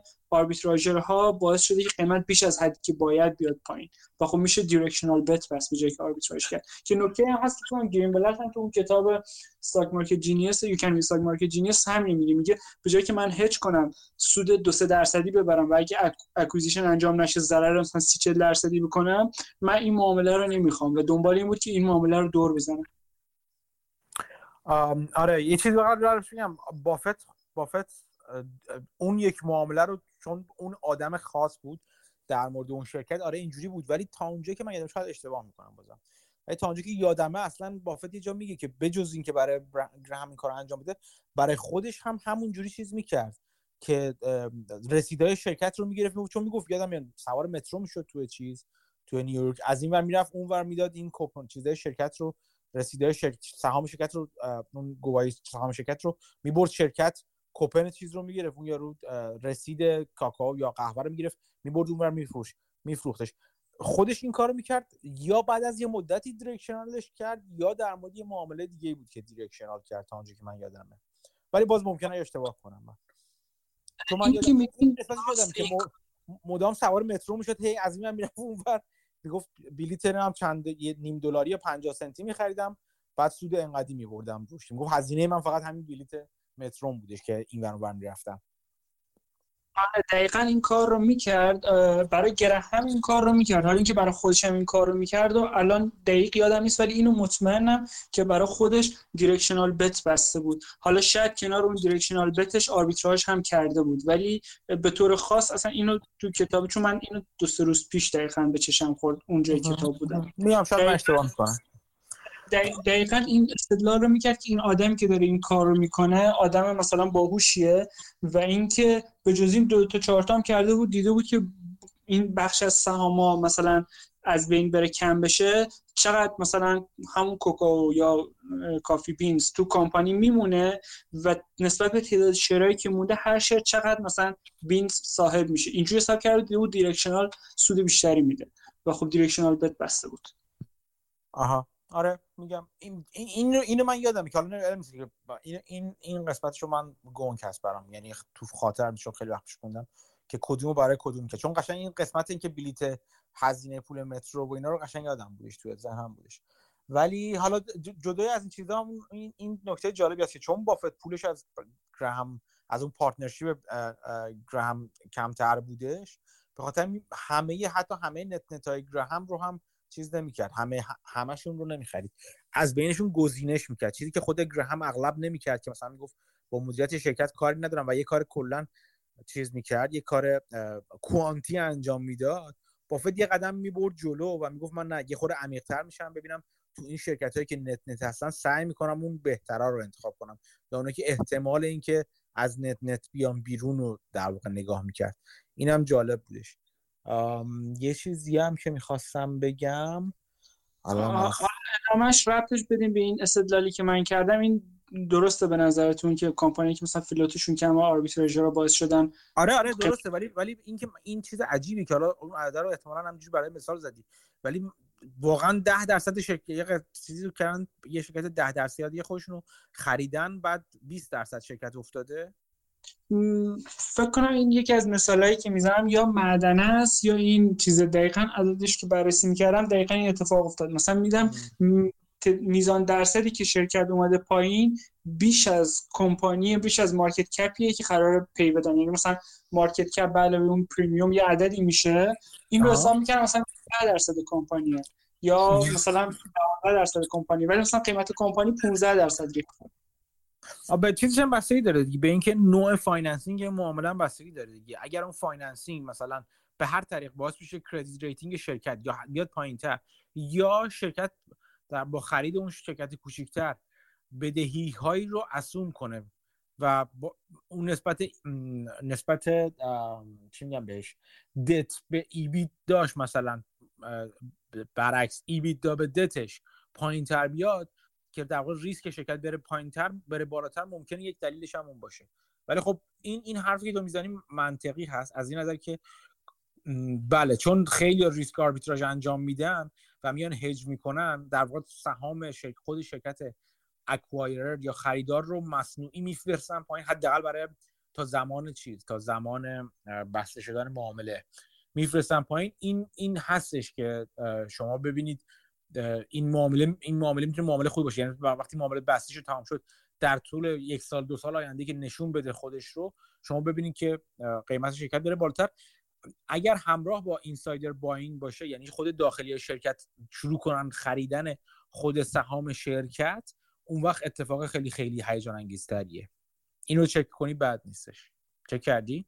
ها باعث شده که قیمت بیش از حدی که باید بیاد پایین. و خب میشه دیرکشنال بت بس به جای که آربیتراژ کرد. که نکته هم هست که تو گرین بلک هم تو اون کتاب استاک مارکت جینیس یو کن استاک مارکت جینیس همین میگه. میگه به جای که من هج کنم سود دو سه درصدی ببرم و اگه اکوزیشن انجام نشه ضرر مثلا 30 40 درصدی بکنم من این معامله رو نمی‌خوام. و دنبال این بود که این معامله رو دور بزنم. آره یه چیزی قبل بافت بافت اون یک معامله رو چون اون آدم خاص بود در مورد اون شرکت آره اینجوری بود. ولی تا اونجا که من یادم شاید اشتباه می‌کنم بازم. ولی تا اونجا که یادمه اصلا بافت یه جا میگه که بجز اینکه برای گرهم این کار انجام بده برای خودش هم همون جوری چیز می‌کرد که رسیدای شرکت رو می‌گرفت. چون می‌گفت یادم میاد سوار مترو می‌شد توی چیز توی نیویورک. از این ور می‌رفت اون ور می‌داد این کوپن چیزای شرکت رو رسیدای شرکت سهام شرکت رو اون گواهی سهام شرکت رو می‌برد شرکت کوپن چیز رو می‌گرفت اون یارو رسید کاکائو یا قهوه رو می‌گرفت می‌برد اونور میفروش میفروختش. خودش این کارو می‌کرد یا بعد از یه مدتی دیرکشنالش کرد یا در مورد یه معامله دیگه بود که دیرکشنال کرد تا اونجا که من یادمه. ولی باز ممکنه اشتباه کنم من. تو من یادم که مدام سوار مترو می‌شد هی از این می‌رفت اونور می‌گفت بلیت هم چند یه نیم دلاری یا 50 سنتی میخریدم بعد سود انقدی میبردم روش. می‌گفت هزینه من فقط همین بلیت متروم بودش که این ور می‌رفتم آره، دقیقا این کار رو می‌کرد برای گرهم این کار رو می‌کرد. حالا اینکه برای خودش هم این کار رو می‌کرد و الان دقیق یادم نیست ولی اینو مطمئنم که برای خودش دیرکشنال بت بسته بود. حالا شاید کنار اون دیرکشنال بتش آربیتراژ هم کرده بود. ولی به طور خاص اصلا اینو تو کتاب چون من اینو دو سه روز پیش دقیقا به چشم خورد اونجای کتاب بودم. میام شاید من اشتباه می‌کنم. دقیقا این استدلال رو می‌کرد که این آدمی که داره این کار رو می‌کنه آدم مثلا باهوشیه و اینکه به جز این دو تا چهار هم کرده بود دیده بود که این بخش از سهاما مثلا از بین بره کم بشه چقدر مثلا همون کوکو یا کافی بینز تو کمپانی میمونه و نسبت به تعداد شرایی که مونده هر شر چقدر مثلا بینز صاحب میشه. اینجوری حساب کرد بود دیرکشنال سود بیشتری میده و خب دیرکشنال بت بسته بود. آها. آره. میگم این این اینو من یادم که حالا این این این قسمتش رو من گونگ هست برام. یعنی تو خاطر میشم خیلی وقت پیش خوندم که کدومو برای کدوم که چون قشنگ این قسمت این که بلیت هزینه پول مترو و اینا رو قشنگ یادم بودش تو ذهنم بودش. ولی حالا جدای از این چیزا این این نکته جالبی است که چون بافت پولش از گراهام از اون partnership گراهام کمتر بودش به خاطر همه حتی همه net net ای گراهام رو هم چیز نمی‌کرد. همه همشون رو نمی‌خرید. از بینشون گزینش می‌کرد. چیزی که خود گراهام اغلب نمی‌کرد که مثلا می‌گفت با مدیریت شرکت کاری ندارم و یه کار کلا چیز می‌کرد یه کار quant ی انجام می‌داد بافت یه قدم می‌برد جلو و می‌گفت من نه یه خورده عمیق‌تر میشم ببینم تو این شرکت هایی که net net هستن سعی می‌کنم اون بهترا رو انتخاب کنم. یا اونایی که احتمال اینکه از net net بیان بیرون رو در واقع نگاه می‌کرد. اینم جالب بودش. یه چیزی هم که می‌خواستم بگم. الان ادامهش ربطش بدیم به این استدلالی که من کردم. این درسته به نظرتون که کمپانی که مثلا فلوتشون کم و آربیتراژ رو باعث شدن آره آره درسته. ولی ولی این که این چیز عجیبی که حالا اون عدد رو احتمالاً همینجوری برای مثال زدی. ولی واقعا 10 درصد شرکت یه چیزی رو کردن یه شرکت 10 درصدی خودشون رو خریدن بعد 20 درصد شرکت افتاده. فکر کنم این یکی از مثالهایی که می‌زنم یا معدنه است یا این چیز دقیقا عددش که بررسی می‌کردم دقیقا این اتفاق افتاد. مثلا میدم میزان درصدی که شرکت اومده پایین بیش از کمپانی بیش از market cap یه که قرار pay بدن. یعنی مثلا market cap به علاوه اون premium یه عددی میشه. این رو حساب می‌کنم مثلا 10 درصد کمپانیه یا مثلا 12 درصد کمپانی. ولی مثلا قیمت کمپانی 15 درصد ریخته به چیزش هم بستگی داره دیگه. به اینکه نوع financing معامله هم بستگی داره دیگه. اگر اون financing مثلا به هر طریق باعث میشه credit rating شرکت یا بیاد پایینتر یا شرکت در با خرید اون شرکت کوچیکتر بدهی هایی رو اسوم کنه و اون نسبت نسبت چی میگم بهش؟ دت به ایبیت داشت مثلا برعکس ایبیت دا به دتش پایین تر بیاد که در واقع ریسک شرکت بره پایین تر بره بالاتر ممکنه یک دلیلش هم اون باشه. ولی خب این این حرفی که تو می‌زنی منطقی هست. از این نظر که بله چون خیلی ریسک آربیتراژ انجام میدن و میان هج می‌کنن در واقع سهام شرکت خود شرکت اکوایرر یا خریدار رو مصنوعی میفرستن پایین حداقل برای تا زمان چیز تا زمان بسته شدن معامله میفرستن پایین. این این هستش که شما ببینید این معامله این معامله می‌تونه معامله خوبی باشه. یعنی وقتی معامله بسته شد تمام شد در طول یک سال دو سال آینده که نشون بده خودش رو شما ببینید که قیمت شرکت بره بالاتر. اگر همراه با اینسایدر باینگ باشه یعنی خود داخلی شرکت شروع کنن خریدن خود سهام شرکت اون وقت اتفاق خیلی خیلی هیجان انگیزتریه اینو چک کنی بعد نیستش. چک کردی؟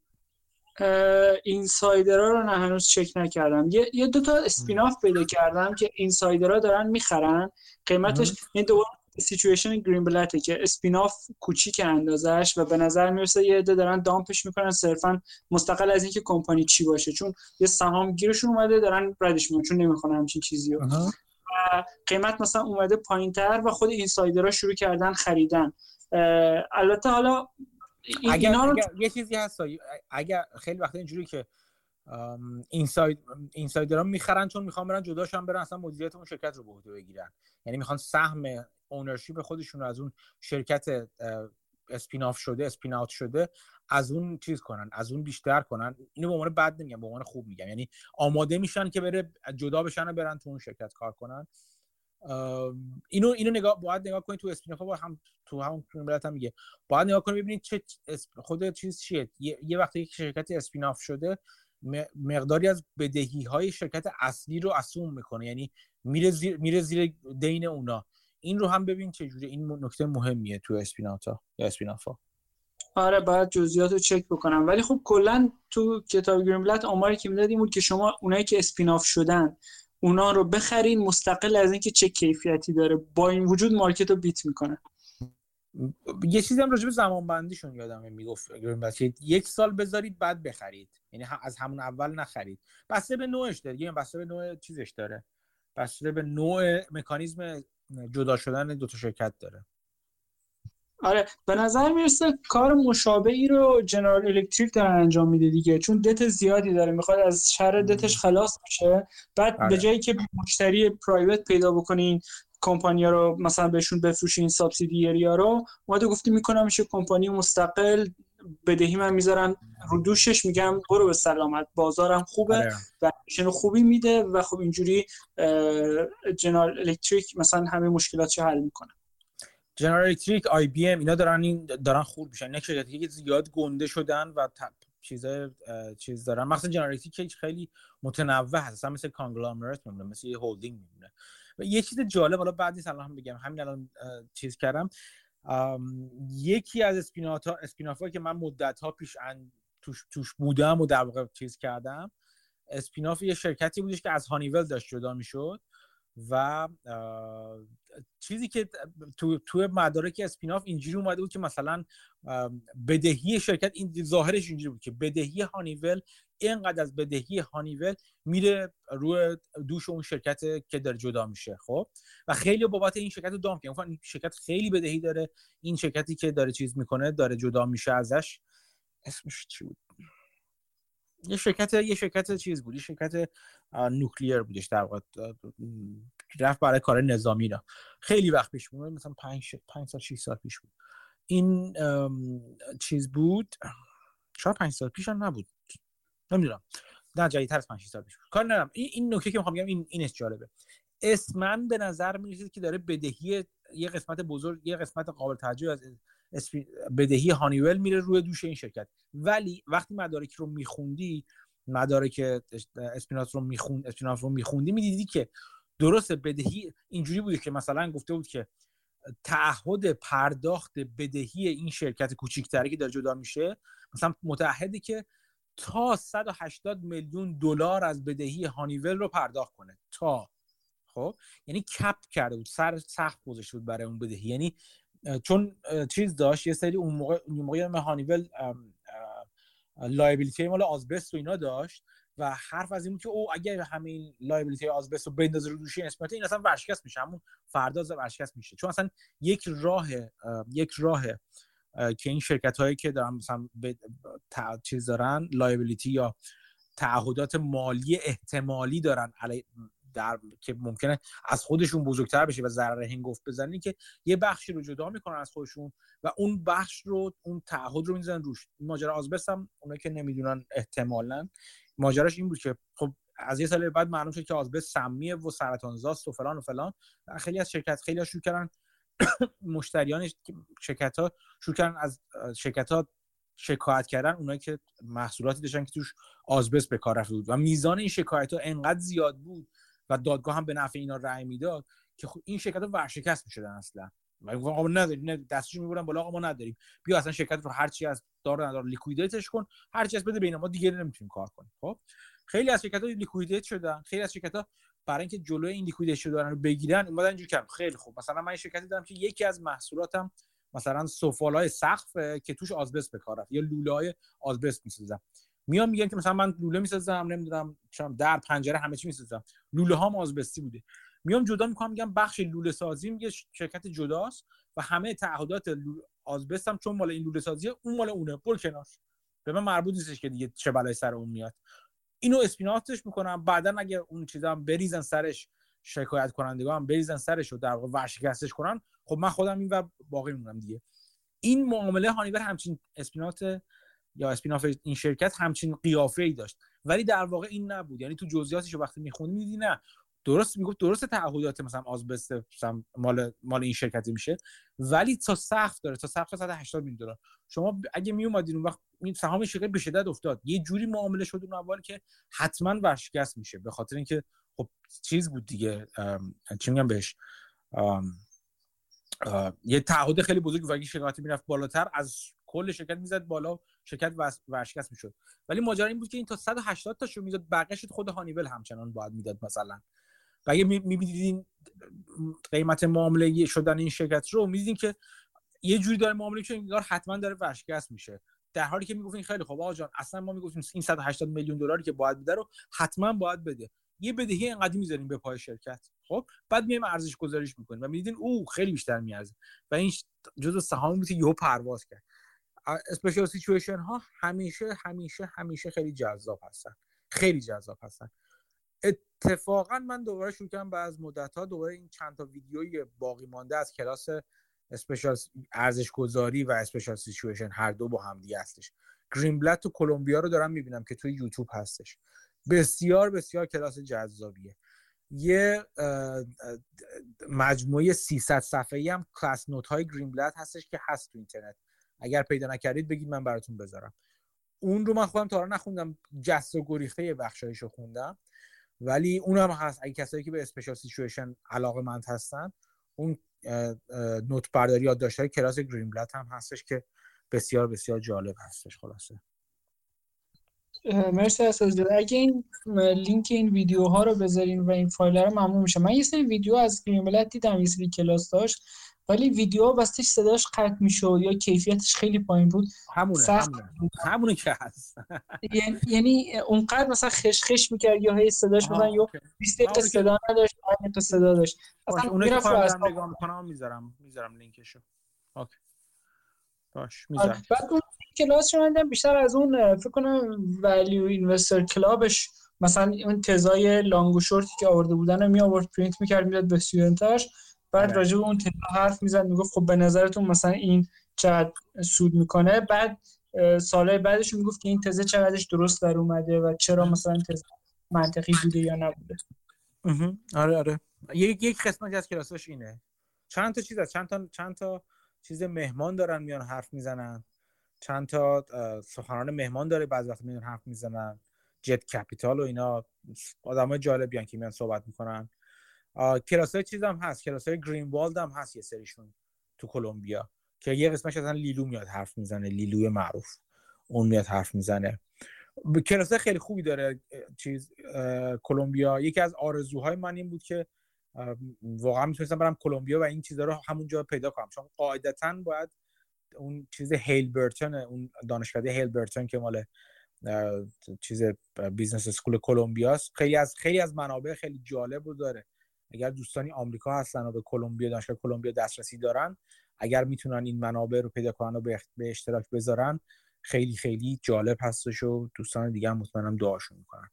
اینسایدرها رو نه هنوز چک نکردم. یه, یه دو تا اسپیناف پیدا کردم که اینسایدرها دارن می‌خرن. قیمتش این دوباره situation Greenblatt ه که spin-off کوچیک اندازش و به نظر می‌رسه یه عده دارن dump ش می‌کنن. صرفا مستقل از اینکه کمپانی چی باشه. چون یه سهام گیرشون اومده دارن ردش می‌کنن. چون نمی‌خوان همچین چیزی رو قیمت مثلا اومده پایین تر و خود insider ها شروع کردن خریدن. البته حالا اگر, رو... اگر یه چیزی هست اگر خیلی وقت اینجوری که inside insider ها می‌خرن چون می‌خوان برن جداشن برن اصلا مدیریت اون شرکت رو به عهده بگیرن. یعنی می‌خوان سهم ownership خودشون رو از اون شرکت spin off شده spin out شده از اون چیز کنن از اون بیشتر کنن. اینو به عنوان بد نمیگم به عنوان خوب میگم. یعنی آماده میشن که بره جدا بشن و برن تو اون شرکت کار کنن. اینو اینو نگاه باید نگاه کنید تو spin با هم تو همون Greenblatt هم میگه. باید نگاه کنید ببینید چه خود چیز چیه؟ یه, یه وقتی یک شرکت spin off شده مقداری از بدهی های شرکت اصلی رو assume می‌کنه. یعنی میره زیر میره زیر دین اونا. این رو هم ببین چه جوری. این نکته مهمیه تو اسپیناتا یا اسپینافا آره باید جزئیات رو چک بکنم. ولی خب کلا تو کتاب گرین بلد آماری که می‌داد این بود که شما اونایی که اسپیناف شدن اونا رو بخرین مستقل از اینکه چه کیفیتی داره. با این وجود مارکت رو بیت می‌کنه. یه چیزی هم راجع به زمان بندیشون یادم می‌گفت. یک سال بذارید بعد بخرید. یعنی از همون اول نخرید. بسته به نوعش داره. یعنی بسته به نوع چیزش داره. بسته به نوع مکانیزم جدا شدن دو تا شرکت داره. آره به نظر می‌رسه کار مشابه ای رو جنرال الکتریک دارن انجام میده دیگه چون دت زیادی داره می‌خواد از شر دتش خلاص بشه بعد آره. به جایی که مشتری پرایوت پیدا بکنین کمپانیا رو مثلا بهشون بفروشین سابسیدیری ها رو اومده گفتی می‌کنم میشه کمپانی مستقل بدهی من می‌ذارم رو دوشش میگم برو به سلامت بازارم خوبه آره. و خوبی میده و خب اینجوری جنرال الکتریک مثلا همه مشکلات حل می‌کنه جنرال الکتریک آی بی ام اینا دارن این دارن خوب میشن. اینا شرکتی که زیاد گنده شدن و چیزای چیز دارن. مثلا جنرال الکتریک خیلی متنوع هست. مثل conglomerate میمونه مثل یه هولدینگ میمونه. و یه چیز جالب حالا بعدی سلام بگم. همین الان چیز کردم. یکی از اسپینات ها اسپیناف که من مدت ها پیش توش, توش بودم و در واقع چیز کردم اسپیناف یه شرکتی بودش که از هانیول داشت جدا می‌شد. و چیزی که تو تو مدارک اسپیناف اینجوری اومده بود که مثلا بدهی شرکت این ظاهرش اینجوری بود که بدهی هانیول اینقدر از بدهی هانیول میره روی دوش اون شرکت که داره جدا میشه خب؟ و خیلی بابت این شرکت دام کنه این شرکت خیلی بدهی داره. این شرکتی که داره چیز می‌کنه داره جدا میشه ازش. اسمش چی بود؟ یه شرکت یه شرکت چیز بود یه شرکت نوکلیر بودش در واقع رفت برای کار نظامی را خیلی وقت پیش بود مثلا 5 5 سال 6 سال پیش بود. این چیز بود شاید 5 سال پیش هم نبود. نمی‌دونم. نه جدیدتر از 5 سال پیش کار ندارم. این این نکته که می‌خوام بگم این اینش جالبه. اسمن به نظر می‌رسه که داره بدهی یه قسمت بزرگ یه قسمت قابل توجه از بدهی هانیول میره روی دوش این شرکت. ولی وقتی مدارک رو میخوندی مدارک اسپینات رو می‌خوند اسپینات رو میخوندی می‌دیدی که درست بدهی اینجوری بوده که مثلا گفته بود که تعهد پرداخت بدهی این شرکت کوچیکتری که داره جدا میشه مثلا متعهدی که تا 180 میلیون دلار از بدهی Honeywell رو پرداخت کنه. تا. خب؟ یعنی cap کرده بود سر سقف گذاشته بود برای اون بدهی. یعنی چون چیز داشت یه سری اون موقع اون موقع Honeywell liability مال آزبست و اینا داشت و حرف از این که او اگر همین liability آزبست رو بندازه رو دوشی اسمت این اصلا ورشکست میشه. همون فردا ورشکست میشه. چون اصلا یک راه یک راه که این شرکت هایی که دارن مثلا چیز دارن لایبیلیتی یا تعهدات مالی احتمالی دارن علی در که ممکنه از خودشون بزرگتر بشه و ضرر هنگفت بزنی که یه بخشی رو جدا می‌کنن از خودشون و اون بخش رو اون تعهد رو می‌زنن روش. ماجرا آزبست هم اونایی که نمی‌دونن احتمالا ماجراش این بود که خب از یه سال بعد معلوم شد که آزبست سمیه و سرطانزاست و فلان و فلان. خیلی از شرکت خیلی شروع کردن مشتریان شرکت ها شروع کردن از شرکت ها شکایت کردن. اونایی که محصولاتی داشتن که توش آزبست به کار رفته بود. و میزان این شکایت ها انقدر زیاد بود و دادگاه هم به نفع اینا رأی می‌داد که خب این شرکت ورشکست می‌شدن اصلا. و آقا نداریم نه دستش می‌برن بالا ما نداریم. بیا اصلا شرکت رو هر چی از دار ندار لیکویدیتش کن هر چی از بده بین ما دیگه نمی‌تونیم کار کنیم. خب؟ خیلی از شرکت ها liquidate شدن. خیلی از شرکت ها برای اینکه جلوی این liquidate شدن رو بگیرن اومدن اینجوری کردن. خیلی خوب. مثلا من شرکتی دارم که یکی از محصولاتم مثلا سفالای سقف که توش آزبست به کار رفت. یا لوله های آزبست می‌سازم میام میگن که مثلا من لوله می‌سازم نمی‌دونم در پنجره همه چی می‌سازم. لوله ها آزبستی بوده. میام جدا می‌کنم میگم بخش لوله سازی میگه شرکت جداست و همه تعهدات آزبستم چون مال این لوله سازی اون مال اونه. برو کنار به من مربوط نیستش که دیگه چه بلای سر اون میاد. اینو اسپیناتش می‌کنم. بعدا اگه اون چیزا هم بریزن سرش شکایت کنندگان هم بریزن سرش و در واقع ورشکستش کنن خب من خودم این و باقی میمونم دیگه. این معامله هانیور همچین اسپینات یا اسپیناف این شرکت همچین قیافه ای داشت. ولی در واقع این نبود. یعنی تو جزئیاتش وقتی می‌خونی میدی نه. درست می‌گفت درست تعهدات مثلا آزبست مثلا مال مال این شرکتی میشه. ولی تا سقف داره. تا سقف 180 میلیون دلار. شما اگه می اومدین اون وقت این سهام شرکت به شدت افتاد. یه جوری معامله شد اون اول که حتما ورشکست میشه. به خاطر اینکه خب چیز بود دیگه چی میگم بهش؟ یه تعهد خیلی بزرگ و اگه شرکت می‌رفت بالاتر از کل شرکت می‌زد بالا. شرکت ورشکست می‌شد. ولی ماجرا این بود که این تا 180 تا شو می‌داد بقیه‌اش خود هانیول همچنان باید می‌داد مثلا. و اگه می‌بینید قیمت معامله شدن این شرکت رو می‌دیدین که یه جوری داره معامله که انگار حتما داره ورشکست میشه. در حالی که می‌گفتین خیلی خب آقا جان اصلا ما می‌گفتیم این 180 میلیون دلاری که باید بده رو حتما باید بده. یه بدهی انقدر می‌ذاریم به پای شرکت. خب بعد میایم ارزش گذاریش می‌کنیم و می‌دیدین او خیلی بیشتر میارزه. و این جزء سهام بود که یهو پرواز کرد. اسپیشال سیچویشن ها همیشه همیشه همیشه خیلی جذاب هستن. خیلی جذاب هستن. اتفاقا من دوباره شروع کردم بعد از مدت ها دوباره این چند تا ویدیوی باقی مانده از کلاس special ارزش گذاری و special situation هر دو با هم دیگه هستش. Greenblatt تو کلمبیا رو دارم می‌بینم که توی یوتیوب هستش. بسیار بسیار کلاس جذابیه. یه مجموعه 300 صفحه‌ای هم class note های Greenblatt هستش که هست تو اینترنت. اگر پیدا نکردید بگید من براتون بذارم. اون رو من خودم تا نخوندم جسته و گریخته یه بخشایشو خوندم. ولی اونم هست اگه کسایی که به special situation علاقه مند هستن اون نوت برداری یادداشت های کلاس Greenblatt هم هستش که بسیار بسیار جالب هستش خلاصه. مرسی از اگه این لینک این ویدیوها رو بذارین و این فایل رو ممنون میشه من یه سری ویدیو از Greenblatt دیدم یه سری کلاس داشت. ولی ویدیو وسطش صداش قطع می‌شد یا کیفیتش خیلی پایین بود همونه سخت همونه, همونه که هست. یعنی-, یعنی اونقدر مثلا خش خش می‌کرد یا هی صداش مثلا یا 20 تا صدا نداشت 5 تا صدا داشت. اصلا اونایی که خودم نگاه می‌کنم می‌ذارم می‌ذارم لینکشو. OK. باشه می‌ذارم. بعد اون کلاس رو من بیشتر از اون فکر کنم value investor club ش مثلا اون تزای long و شورتی که آورده بودن رو می آورد پرینت می‌کرد می‌داد به student اش بعد آره. راجع به اون تزا حرف می‌زد می‌گفت خب به نظرتون مثلا این چقدر سود می‌کنه؟ بعد سالهای بعدش می‌گفت که این تزه چقدرش درست در اومده و چرا مثلا تزه منطقی بوده یا نبوده. آره آره. یک یک قسمت از کلاسش اینه. چند تا چیز هست؟ چند تا چند تا چیز مهمان دارن میان حرف می‌زنن. چند تا سخنران مهمان داره بعضی وقت میان حرف می‌زنن. جت کپیتال و اینا. آدمای جالبی که میان صحبت می‌کنن. کلاس های چیز هم هست. کلاس های گرین والد هم هست یه سریشون تو کلمبیا که یه قسمش اصلا لیلو میاد حرف می‌زنه لیلوی معروف. اون میاد حرف می‌زنه. کلاس خیلی خوبی داره چیز کلمبیا. یکی از آرزوهای من این بود که واقعا می‌تونستم برم کلمبیا و این چیزها رو همونجا پیدا کنم. چون قاعدتا باید اون چیز هیل برتون اون دانشکده هیل برتون که مال چیز business school کلمبیاست خیلی از خیلی از منابع خیلی جالب رو داره. اگر دوستانی آمریکا هستن و به کلمبیا دانشگاه کلمبیا دسترسی دارن اگر می‌تونن این منابع رو پیدا کنن و به اشتراک بذارن خیلی خیلی جالب هستش و دوستان دیگه هم مطمئنم دعاشون می‌کنن.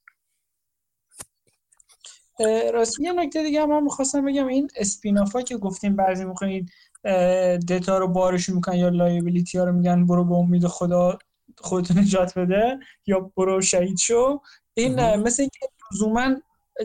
راستی یه نکته دیگه هم من می‌خواستم بگم. این spin-off ا که گفتیم بعضی می‌خواین دیتا رو بارشون می‌کنن یا liability ها رو میگن برو به امید خدا خودتون نجات بده یا برو شهید شو. این مثل اینکه لزوما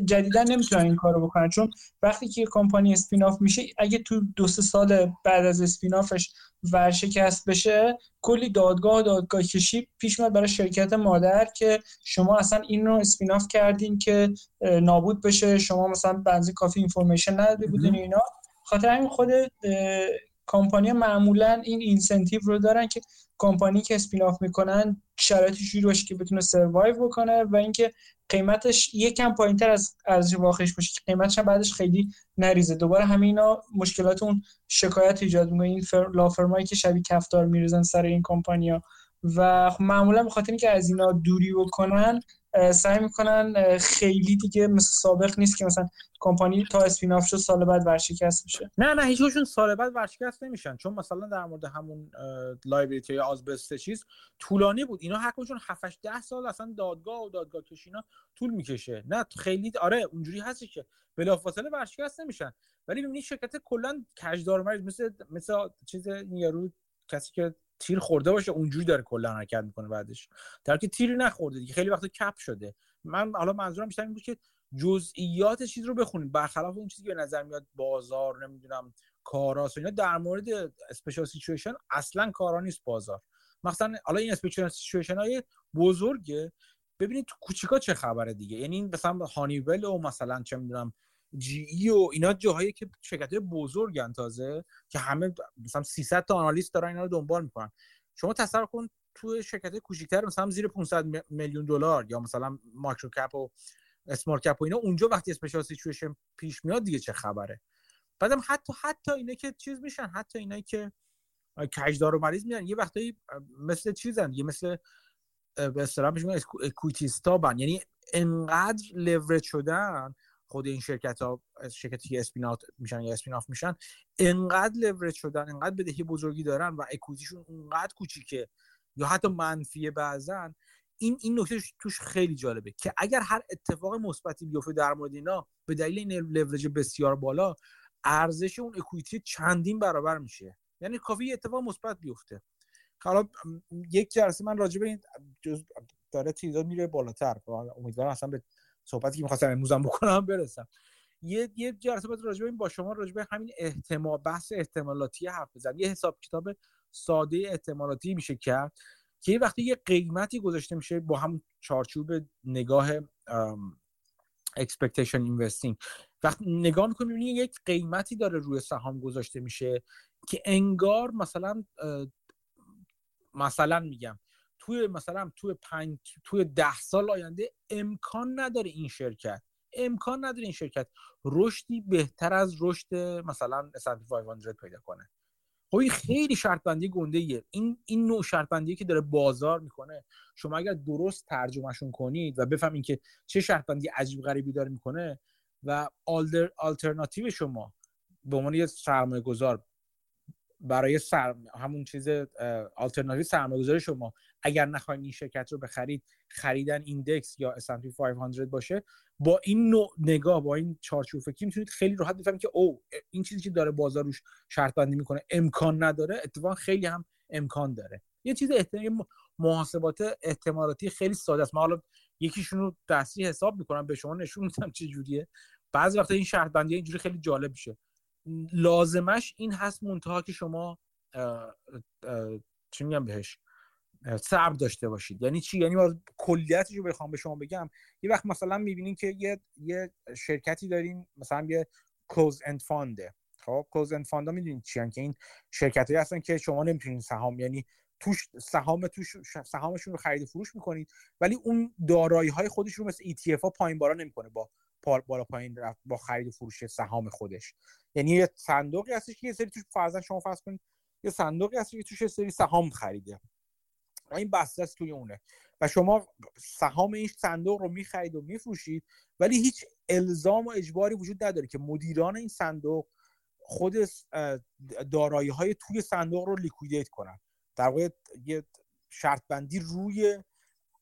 جدیدا نمی‌تونن این کارو بکنن. چون وقتی که کمپانی spin off میشه اگه تو دو سه سال بعد از spin off ش ورشکست بشه کلی دادگاه دادگاه کشی پیش میاد برای شرکت مادر که شما اصلا این رو spin off کردین که نابود بشه شما مثلا به اندازه کافی information نداده بودین اینا. خاطر همین خود کمپانی معمولا این incentive رو دارن که کمپانی که spin off می‌کنن شرایطی جوری باشه که بتونه survive بکنه و اینکه قیمتش یکم پایینتر از ارزش واقعیش باشه که قیمتش هم بعدش خیلی نریزه. دوباره همه اینا مشکلات اون شکایت ایجاد می‌کنه. این فر... law firm ایی که شبیه کفتار میریزن سر این کمپانیا و خب معمولا به خاطر اینکه از اینا دوری بکنن سعی می‌کنن خیلی دیگه مثل سابق نیست که مثلا کمپانی تا spin-off شد سال بعد ورشکست بشه. نه نه هیچشون سال بعد ورشکست نمیشن. چون مثلا در مورد همون liability asbestos چیز طولانی بود. اینا حداقلشون 7 10 سال اصلا دادگاه و دادگاه‌کشی اینا طول می‌کشه. نه خیلی آره اونجوری هستی که بلافاصله ورشکست نمیشن. ولی ببینید شرکت کلا مریض مثل مثل چیز یارو کسی که تیر خورده باشه اونجوری داره کلا حرکت می‌کنه بعدش. درک تیری نخورده دیگه خیلی وقت cap شده. من حالا منظورم بیشتر این بود که جزئیات چیز رو بخونید برخلاف اون چیزی که به نظر میاد بازار نمی‌دونم کاراست اینا در مورد special situation اصلا کارا نیست بازار. مثلا حالا این special situation های بزرگه. ببینید تو کوچیکا چه خبره دیگه. یعنی مثلا هانیول و مثلا چه می‌دونم GE و اینا جاهایی که شرکت بزرگن تازه که همه مثلا 300 تا analyst دارن اینا رو دنبال می‌کنن. شما تصور کن تو شرکت کوچیک‌تر مثلا زیر 500 میلیون دلار یا مثلا micro cap و small cap و اینا اونجا وقتی special situation پیش میاد دیگه چه خبره؟ بعدم حتی حتی اینا که چیز میشن حتی اینا که کجدار و مریض میان یه وقتایی مثل چیزن یه مثل به اصطلاح میگن یعنی انقدر لورج شدن خود این شرکت ها شرکتی که spin-out میشن یا spin-off میشن انقدر لورج شدن انقدر بدهی بزرگی دارن و اکویتیشون اونقدر کوچیکه یا حتی منفیه بعضن این این نکته توش خیلی جالبه که اگر هر اتفاق مثبتی بیفته در مورد اینا به دلیل این لورج بسیار بالا ارزش اون اکویتی چندین برابر میشه. یعنی کافی اتفاق مثبت بیفته. حالا یک جلسه من راجع به این جز داره چیزا میره بالاتر. امیدوارم اصلا به صحبتی که می‌خواستم امروزم بکنم برسم. یه یه جلسه بعد راجع به این با شما راجع به همین احتمال بحث احتمالاتی حرف بزنم یه حساب کتاب ساده احتمالاتی میشه کرد که وقتی یه قیمتی گذاشته میشه با هم چارچوب نگاه expectation investing. وقتی نگاه می‌کنیم می‌بینی یک قیمتی داره روی سهام گذاشته میشه که انگار مثلا مثلا میگم توی مثلا توی پنج توی ده سال آینده امکان نداره این شرکت. امکان نداره این شرکت. رشدی بهتر از رشد مثلا S&P 500 پیدا کنه. خب این خیلی شرط بندی گنده ایه. این این نوع شرط بندی که داره بازار می‌کنه. شما اگر درست ترجمهشون کنید و بفهمید که چه شرط بندی عجیب غریبی داره می‌کنه و آلترناتیو شما به عنوان یه سرمایه گذار برای سر... همون چیز آلترناتیو سرمایه گذاری شما. اگر نخواین این شرکت رو بخرید خریدن ایندکس یا S&P 500 باشه. با این نوع نگاه با این چارچوب فکری می‌تونید خیلی راحت بفهمید که او این چیزی که داره بازار روش شرط بندی می‌کنه امکان نداره. اتفاقا خیلی هم امکان داره. یه چیز احتمال محاسبات احتمالاتی خیلی ساده است. من حالا یکیشون رو دستی حساب می‌کنم به شما نشون میدم چه جوریه. بعضی وقتا این شرط بندی اینجوری خیلی جالب میشه. لازمش این هست منتها که شما چی میگم بهش صبر داشته باشید. یعنی چی؟ یعنی کلیتش رو بخوام به شما بگم. یه وقت مثلا می‌بینین که یه یه شرکتی دارین مثلا یه کلوز اند فانده خب کلوز اند فاندا می‌دونید چی که این شرکتایی هستن که شما نمی‌تونین سهام یعنی توش سهام توش سهامشون رو خرید فروش می‌کنید ولی اون دارایی های خودش رو مثل ETF ها پایین بارا نمی‌کنه. با بالا پایین با خرید و فروش سهام خودش. یعنی یه صندوقی هستش که یه سری توش فرضاً شما فرض کنید یه صندوقی هست که توش سری سهام خریده. و این بسته است توی اونه. و شما سهام این صندوق رو می‌خرید و میفروشید ولی هیچ الزام و اجباری وجود نداره که مدیران این صندوق خود دارایی های توی صندوق رو لیکویدیت کنن. در واقع یه شرط بندی روی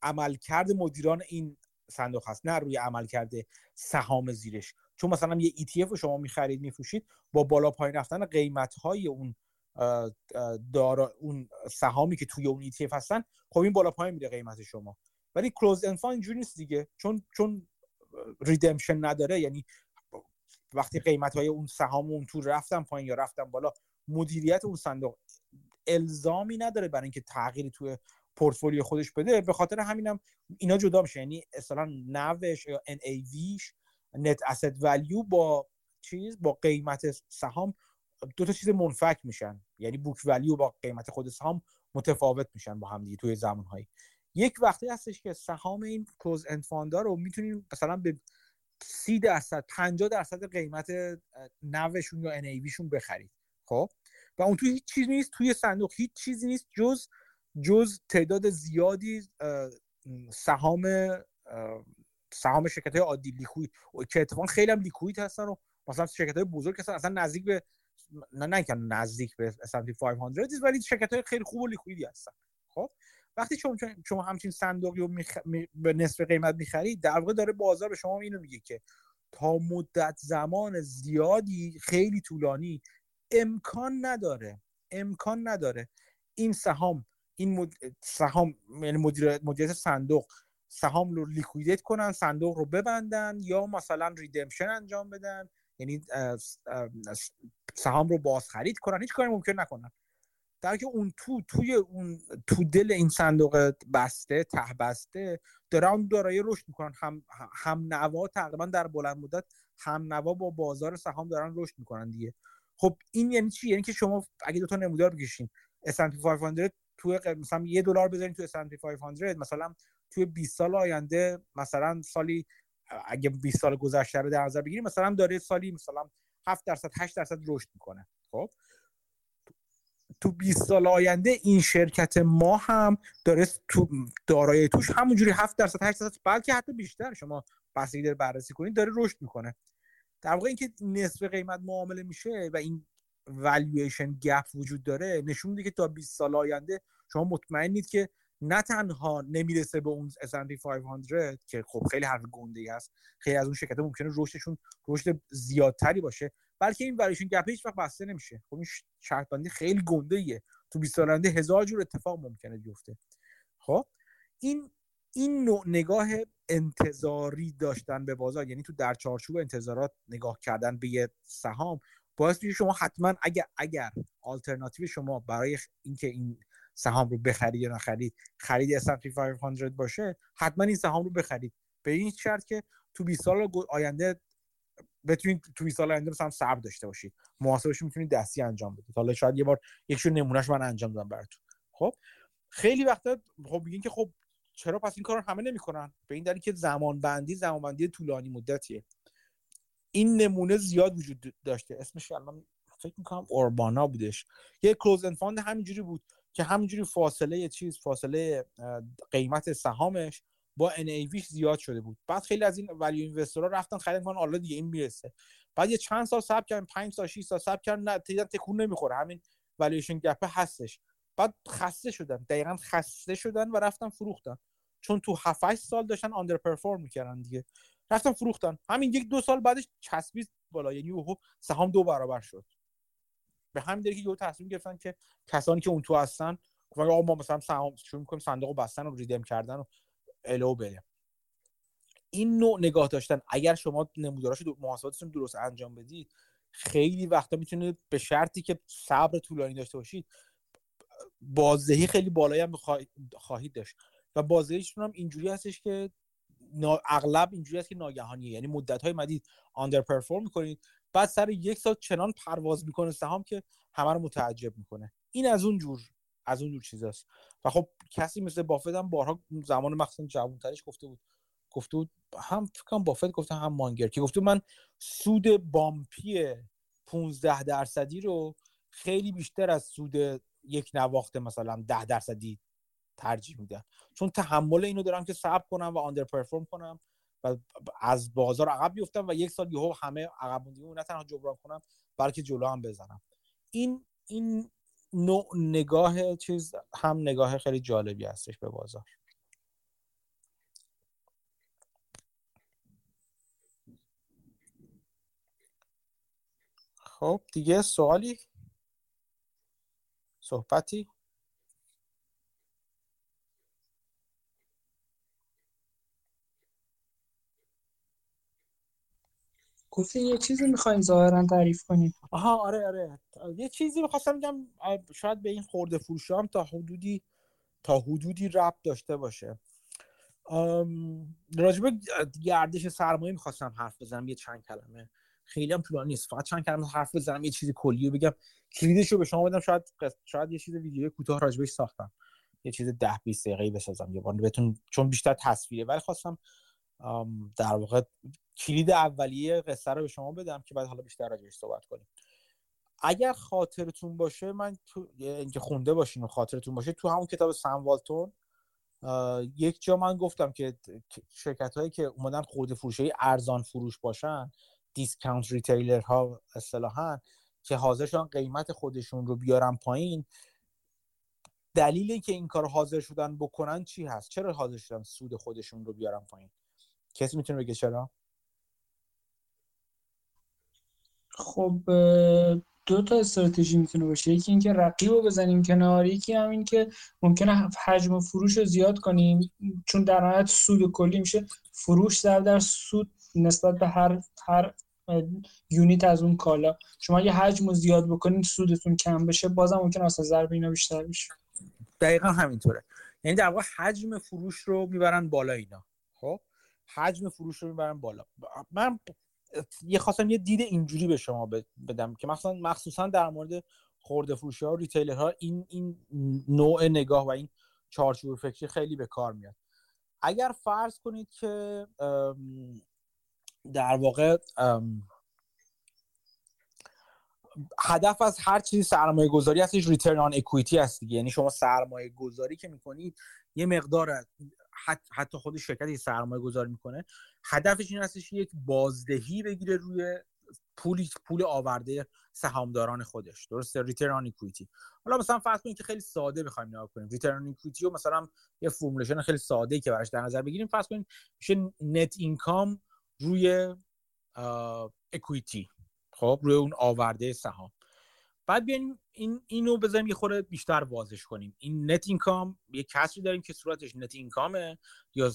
عملکرد مدیران این صندوق هست نه روی عمل کرده سهام زیرش. چون مثلا یه ETF رو شما می‌خرید میفروشید با بالا پایین رفتن قیمت های اون دارا اون سهامی که توی اون ETF هستن خب این بالا پایین میره قیمت شما. ولی کلوز انفان اینجوری نیست دیگه. چون چون ریدمشن نداره یعنی وقتی قیمت های اون سهام اون تو رفتن پایین یا رفتن بالا مدیریت اون صندوق الزامی نداره برای اینکه تغییری توی پورتفولیو خودش بده به خاطر همینم اینا جدا میشه. یعنی اصلا نوش یا NAVش نت asset value با چیز با قیمت سهام دو تا چیز منفک میشن. یعنی بوک ولیو با قیمت خود سهام متفاوت میشن با هم دیگه توی زمانهایی. یک وقتی هستش که سهام این کلوز اند فاندا رو می‌تونیم مثلا به 30 درصد 50 درصد قیمت نوشون یا NAVشون بخرید. خب؟ و اون توی هیچ چیزی نیست توی صندوق هیچ چیزی نیست جز جز تعداد زیادی سهام سهام شرکت های عادی لیکوید که اتفاقا خیلی هم لیکوید هستن و مثلا شرکت های بزرگ هستن اصلا نزدیک به نه نه نزدیک به S&P 500 ولی شرکت های خیلی خوب و لیکویدی هستن. خب وقتی شما شما همچین صندوقی رو به نصف قیمت می‌خرید در واقع داره بازار به شما اینو میگه که تا مدت زمان زیادی خیلی طولانی امکان نداره امکان نداره این سهام این. سهام یعنی مدیر... مدیریت صندوق سهام رو لیکویدیت کنن صندوق رو ببندن یا مثلا ریدمشن انجام بدن یعنی سهام رو باز خرید کنن هیچ کاری ممکن نکنن. در که اون تو توی اون تو دل این صندوق بسته ته بسته دارن دارایی رشد می‌کنن. هم هم نوا تقریبا در بلند مدت هم نوا با بازار سهام دارن رشد می‌کنن دیگه. خب این یعنی چی؟ یعنی که شما اگه دو تا نمودار بکشین S&P 500 توی مثلا یه دلار بذارین توی S&P 500 مثلا توی 20 سال آینده مثلا سالی اگه 20 سال گذشته رو در نظر بگیریم مثلا داره سالی مثلا 7 درصد 8 درصد رشد می‌کنه خب؟ تو 20 سال آینده این شرکت ما هم داره تو دارایی توش همونجوری 7 درصد 8 درصد بلکه حتی بیشتر شما بسیار بررسی کنید داره رشد می‌کنه. در واقع اینکه نصف قیمت معامله میشه و این والویشن گپ وجود داره نشون میده که تا 20 سال آینده شما مطمئنید که نه تنها نمی‌رسه به اون S&P 500 که خب خیلی حرف گنده است خیلی از اون شرکت‌ها ممکنه رشدشون رشد زیادتری باشه بلکه این والویشن گپ هیچ وقت بسته نمیشه. خب این شرط بندی خیلی گنده ایه تو 20 سال آینده هزار جور اتفاق ممکنه بیفته. خب این این نوع نگاه انتظاری داشتن به بازار یعنی تو در چارچوب انتظارات نگاه کردن به یه سهام باعث میشه شما حتما اگر اگر آلترناتیو شما برای اینکه این سهام رو بخرید یا نخرید خرید S&P 500 باشه حتما این سهام رو بخرید. به این شرط که تو 20 سال آینده بتونید تو 20 سال آینده مثلا صبر داشته باشید. محاسبهش می‌تونید دستی انجام بدید. حالا شاید یه بار یکشون نمونهش من انجام دادم براتون. خب؟ خیلی وقتا خب میگین که خب چرا پس این کار همه نمی‌کنن؟ به این دلیل که زمان بندی زمان بندی طولانی مدتیه. این نمونه زیاد وجود داشته. اسمش الان فکر می‌کنم اوربانا بودش. یه کلوزن فاند همینجوری بود که همینجوری فاصله چیز فاصله قیمت سهامش با NAVش زیاد شده بود. بعد خیلی از این ولیو اینوسترها رفتن خریدن حالا دیگه این می‌رسه. بعد یه چند سال صبر کردن 5 سال 6 سال صبر کردن نه تکون نمی‌خوره. همین والیوشن گپ هستش. بعد خسته شدن دقیقا خسته شدن و رفتن فروختن. چون تو 7 سال داشتن آندر پرفورم می‌کردن دیگه. رفتن فروختن. همین یک دو سال بعدش چسبید بالا. یعنی اوه سهام دو برابر شد. به همین دلیل که یهو تصمیم گرفتن که کسانی که اون تو هستن گفتن ما مثلا سهام شروع می‌کنیم صندوق بستن و ریدم کردن و الو بده این نوع نگاه داشتن اگر شما نمودارش محاسباتتون درست انجام بدید خیلی وقتا می‌تونه به شرطی که صبر طولانی داشته باشید بازدهی خیلی بالایی هم خواهید داشت. و بازدهیشون هم اینجوری هستش که اغلب اینجوری هست که ناگهانیه. یعنی مدت های مدید آندر پرفورم می‌کنید بعد سر یک سال چنان پرواز می‌کنه سهام که همه رو متعجب می‌کنه. این از اون جور از اون جور چیزاست و خب کسی مثل بافت هم بارها زمان مخصوصا جوانترش گفته بود. گفته بود هم فکرم بافت گفته هم مانگر که گفته من سود بامپی 15 درصدی رو خیلی بیشتر از سود یک نواخت مثلا 10 درصدی ترجیح میدن. چون تحمل اینو دارم که صبر کنم و آندر پرفورم کنم و از بازار عقب بیفتم و یک سال یهو همه عقب موندگی نه تنها جبران کنم بلکه جلو هم بزنم. این این نوع نگاه چیز هم نگاه خیلی جالبی هستش به بازار. خب دیگه سوالی؟ صحبتی؟ گفتی یه چیزی می‌خواین ظاهرا تعریف کنیم. آها آره آره. یه چیزی می‌خواستم بگم شاید به این خورده فروش هم تا حدودی تا حدودی رب داشته باشه. راجبه گردش سرمایه می‌خواستم حرف بزنم یه چند کلمه. خیلی هم طولانی نیست فقط چند کلمه حرف بزنم یه چیز کلی رو بگم. کلیدش رو به شما بدم شاید شاید یه چیز ویدیو کوتاه راجبش ساختم. یه چیز ده 20 دقیقه‌ای بسازم یه بار بهتون چون بیشتر تصویره ولی خواستم در واقع کلید اولیه قصه رو به شما بدم که بعد حالا بیشتر راجبش صحبت کنیم. اگر خاطرتون باشه من تو اینکه خونده باشین و خاطرتون باشه تو همون کتاب سم والتون یک جا من گفتم که شرکت هایی که اومدن خورده فروشی ارزان فروش باشن discount retailer ها اصطلاحا که حاضر شدن قیمت خودشون رو بیارن پایین دلیلی که این کار حاضر شدن بکنن چی هست؟ چرا حاضر شدن سود خودشون رو بیارن پایین؟ کسی می‌تونه بگه چرا؟ خب دو تا استراتژی می‌تونه باشه. یکی اینکه رقیب رو بزنیم کنار یکی هم این که ممکنه حجم فروش رو زیاد کنیم. چون در نهایت سود کلی میشه. فروش در در سود نسبت به هر هر یونیت از اون کالا. شما اگه حجم رو زیاد بکنید سودتون کم بشه. بازم ممکن است ضرب اینا بیشتر بشه. دقیقا همینطوره. یعنی در واقع حجم فروش رو می‌برن بالا اینا. خب؟ حجم فروش رو می‌برن بالا. من یه خواستم یه دید اینجوری به شما بدم که مثلا مخصوصا در مورد خورده فروشی ها و ریتیلر ها این این نوع نگاه و این چارچوب فکری خیلی به کار میاد. اگر فرض کنید که در واقع هدف از هر چیزی سرمایه گذاری هستش ریترن آن اکویتی هست دیگه. یعنی شما سرمایه گذاری که می‌کنید یه مقدار حتی خود شرکتی سرمایه گذاری می‌کنه هدفش این هستش یک بازدهی بگیره روی پولی پول آورده سهامداران خودش. درسته؟ return on حالا مثلا فرض کنید که خیلی ساده بخوایم نگاه کنیم. return on equity و مثلا یه formulation خیلی ساده که براش در نظر بگیریم. فرض کنید میشه net income روی equity خب؟ روی اون آورده سهام. بعد بیایم این اینو بزنیم یه خورده بیشتر واضح کنیم. این net income یه کسری داریم که صورتش net income ه یا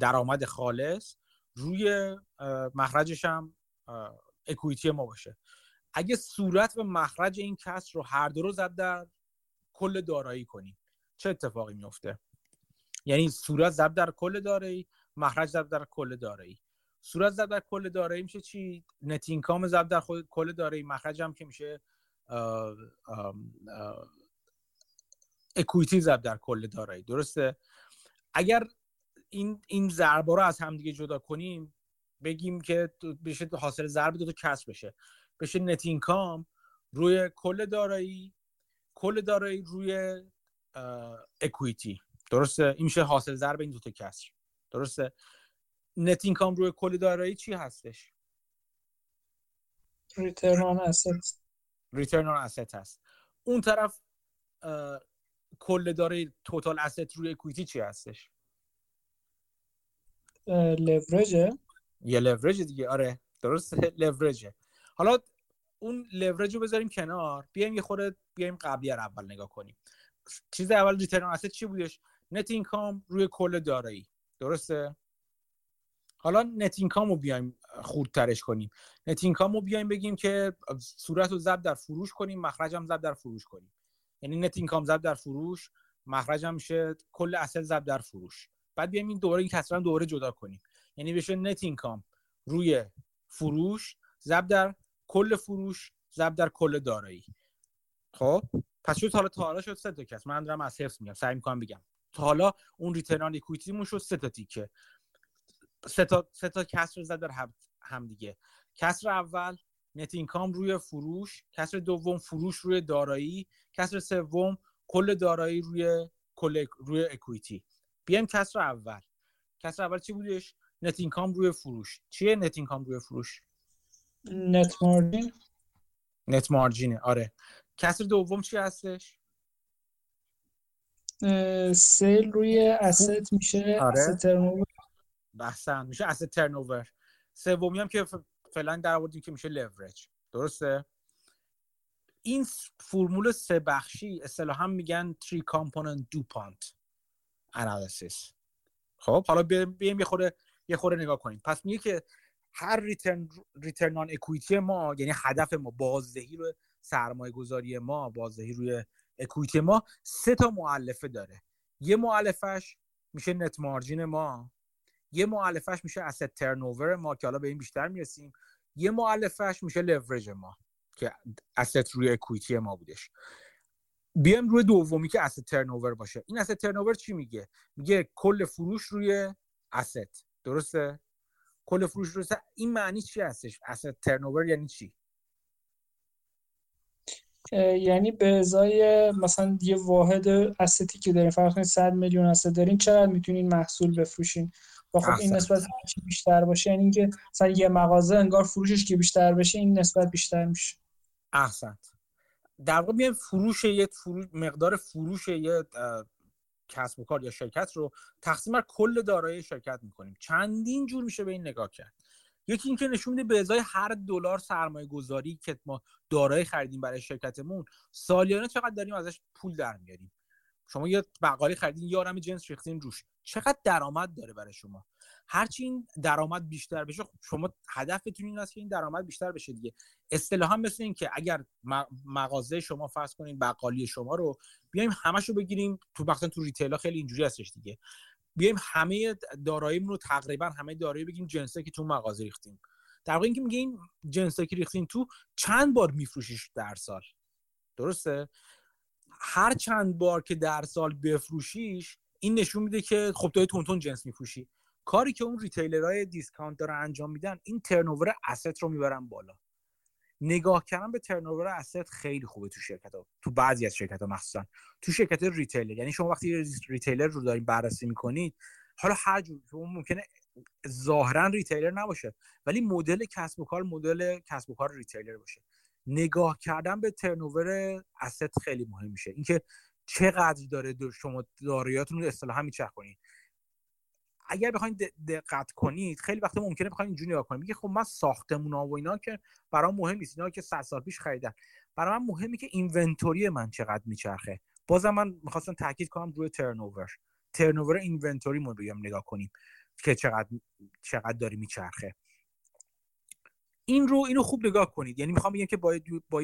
درآمد خالص روی مخرجش هم اکویتی ما باشه. اگه صورت و مخرج این کسر رو هر دو رو زد در کل دارایی کنیم. چه اتفاقی میفته یعنی صورت ضرب در کل دارایی مخرج ضرب در کل دارایی. صورت ضرب در کل دارایی میشه چی؟ نت اینکام ضرب در کل دارایی. مخرج هم که میشه equity ضرب در کل دارایی. درسته؟ اگر این این ضربه رو از همدیگه جدا کنیم بگیم که بشه حاصل ضرب دو تا کسر بشه. بشه net income روی کل دارایی کل دارایی روی equity درسته؟ این میشه حاصل ضرب این دو تا کسر درسته؟ net income روی کل دارایی چی هستش؟ return return on asset هست. اون طرف کل دارایی total asset روی equity چی هستش؟ لورجه یه لورج دیگه. آره درست لورجه حالا اون لورج رو بذاریم کنار. بیایم یه خورده بیایم قبلی رو اول نگاه کنیم. چیز اول return asset چی بودش؟ net income روی کل دارایی. درسته؟ حالا net income رو بیایم خردترش کنیم. net income رو بیایم بگیم که صورت رو ضرب در فروش کنیم مخرج هم ضرب در فروش کنیم. یعنی net income ضرب در فروش مخرج هم میشه کل asset ضرب در فروش. بعد بیایم این دو رو این کسر دو رو جدا کنیم. یعنی بشه net income روی فروش ضرب در کل فروش ضرب در کل دارایی. خب؟ پس شد حالا تا شد سه تا کسر من دارم از حفظ میگم سعی می‌کنم بگم. تا حالا اون return equity مون شد سه تا تیکه. سه تا سه تا کسر ضرب در هم دیگه. کسر اول net income روی فروش کسر دوم فروش روی دارایی کسر سوم کل دارایی روی کل روی equity. بیایم کسر اول. کسر اول چی بودش؟ net income روی فروش. چیه net income روی فروش؟ net margin net margin ه آره. کسر دوم چی هستش؟ sale روی asset میشه آره. asset turnover بهش میگن میشه asset turnover سومی هم که فعلا در آوردیم که میشه لورج درسته؟ این فرمول سه بخشی اصطلاحا میگن three component DuPont analysis خب حالا بیایم یه خورده یه خورده نگاه کنیم. پس میگه که هر return return on equity ما یعنی هدف ما بازدهی رو سرمایه گذاری ما بازدهی روی equity ما سه تا مولفه داره. یه مولفش میشه net margin ما. یه مولفش میشه asset turnover ما که حالا به این بیشتر می‌رسیم. یه مولفش میشه لورج ما که asset روی equity ما بودش. بیایم روی دومی که asset turnover باشه. این asset turnover چی میگه؟ میگه کل فروش روی asset درسته؟ کل فروش رو این معنی چی هستش؟ اصلا ترنوور یعنی چی؟ یعنی به ازای مثلا یه واحد استی که دارین فرض کنید 100 میلیون اسست دارین چقدر می‌تونین محصول بفروشین؟ با خب این نسبت چی بیشتر باشه یعنی اینکه مثلا یه مغازه انگار فروشش که بیشتر بشه این نسبت بیشتر میشه. احسنت در واقع فروش یه فروش مقدار فروش یه کسب و کار یا شرکت رو تقسیم بر کل دارایی شرکت می‌کنیم. چندین جور میشه به این نگاه کرد. یکی اینکه نشون میده به ازای هر دلار سرمایه گذاری که ما دارایی خریدیم برای شرکتمون سالیانه چقدر داریم ازش پول در میاریم. شما یه بقالی خریدین یه آرم جنس ریختین روش. چقدر درآمد داره برای شما؟ هرچی این درآمد بیشتر بشه خب شما هدفتون این است که این درآمد بیشتر بشه دیگه. اصطلاحا مثل این که اگر مغازه شما فرض کنین بقالی شما رو بیایم همش رو بگیریم. تو مثلا تو retail خیلی اینجوری هستش دیگه. بیایم همه داراییمون رو تقریبا همه دارایی بگیم جنسه که تو مغازه ریختیم. در واقع اینکه میگه این جنسه که ریختین تو چند بار میفروشیش در سال؟ درسته؟ هر چند بار که در سال بفروشیش این نشون میده که خب تندتون جنس میفروشی. کاری که اون retailer های discount دارن انجام میدن این turnover asset رو می‌برن بالا. نگاه کردن به turnover asset خیلی خوبه تو شرکت ها تو بعضی از شرکت ها مخصوصا. تو شرکت retailer یعنی شما وقتی retailer رو دارین بررسی می‌کنید حالا هر جور ممکنه ظاهرا retailer نباشه ولی مدل کسب و کار مدل کسب و کار retailer باشه. نگاه کردن به turnover asset خیلی مهم میشه. اینکه چقدر داره شما داراییاتون رو اصطلاحا میچرخونید اگر بخواید دقت کنید خیلی وقت ممکنه بخواید اینجوری نگاه کنید. میگه خب من ساختمون و اینا که برام مهم نیست اینا که 100 سال پیش خریدن. برای من مهمه که inventory من چقدر میچرخه. بازم من می‌خواستم تاکید کنم روی turnover. turnover inventory رو بگم نگاه کنیم که چقدر چقدر داره میچرخه. این رو اینو خوب نگاه کنید. یعنی می‌خوام بگم که با با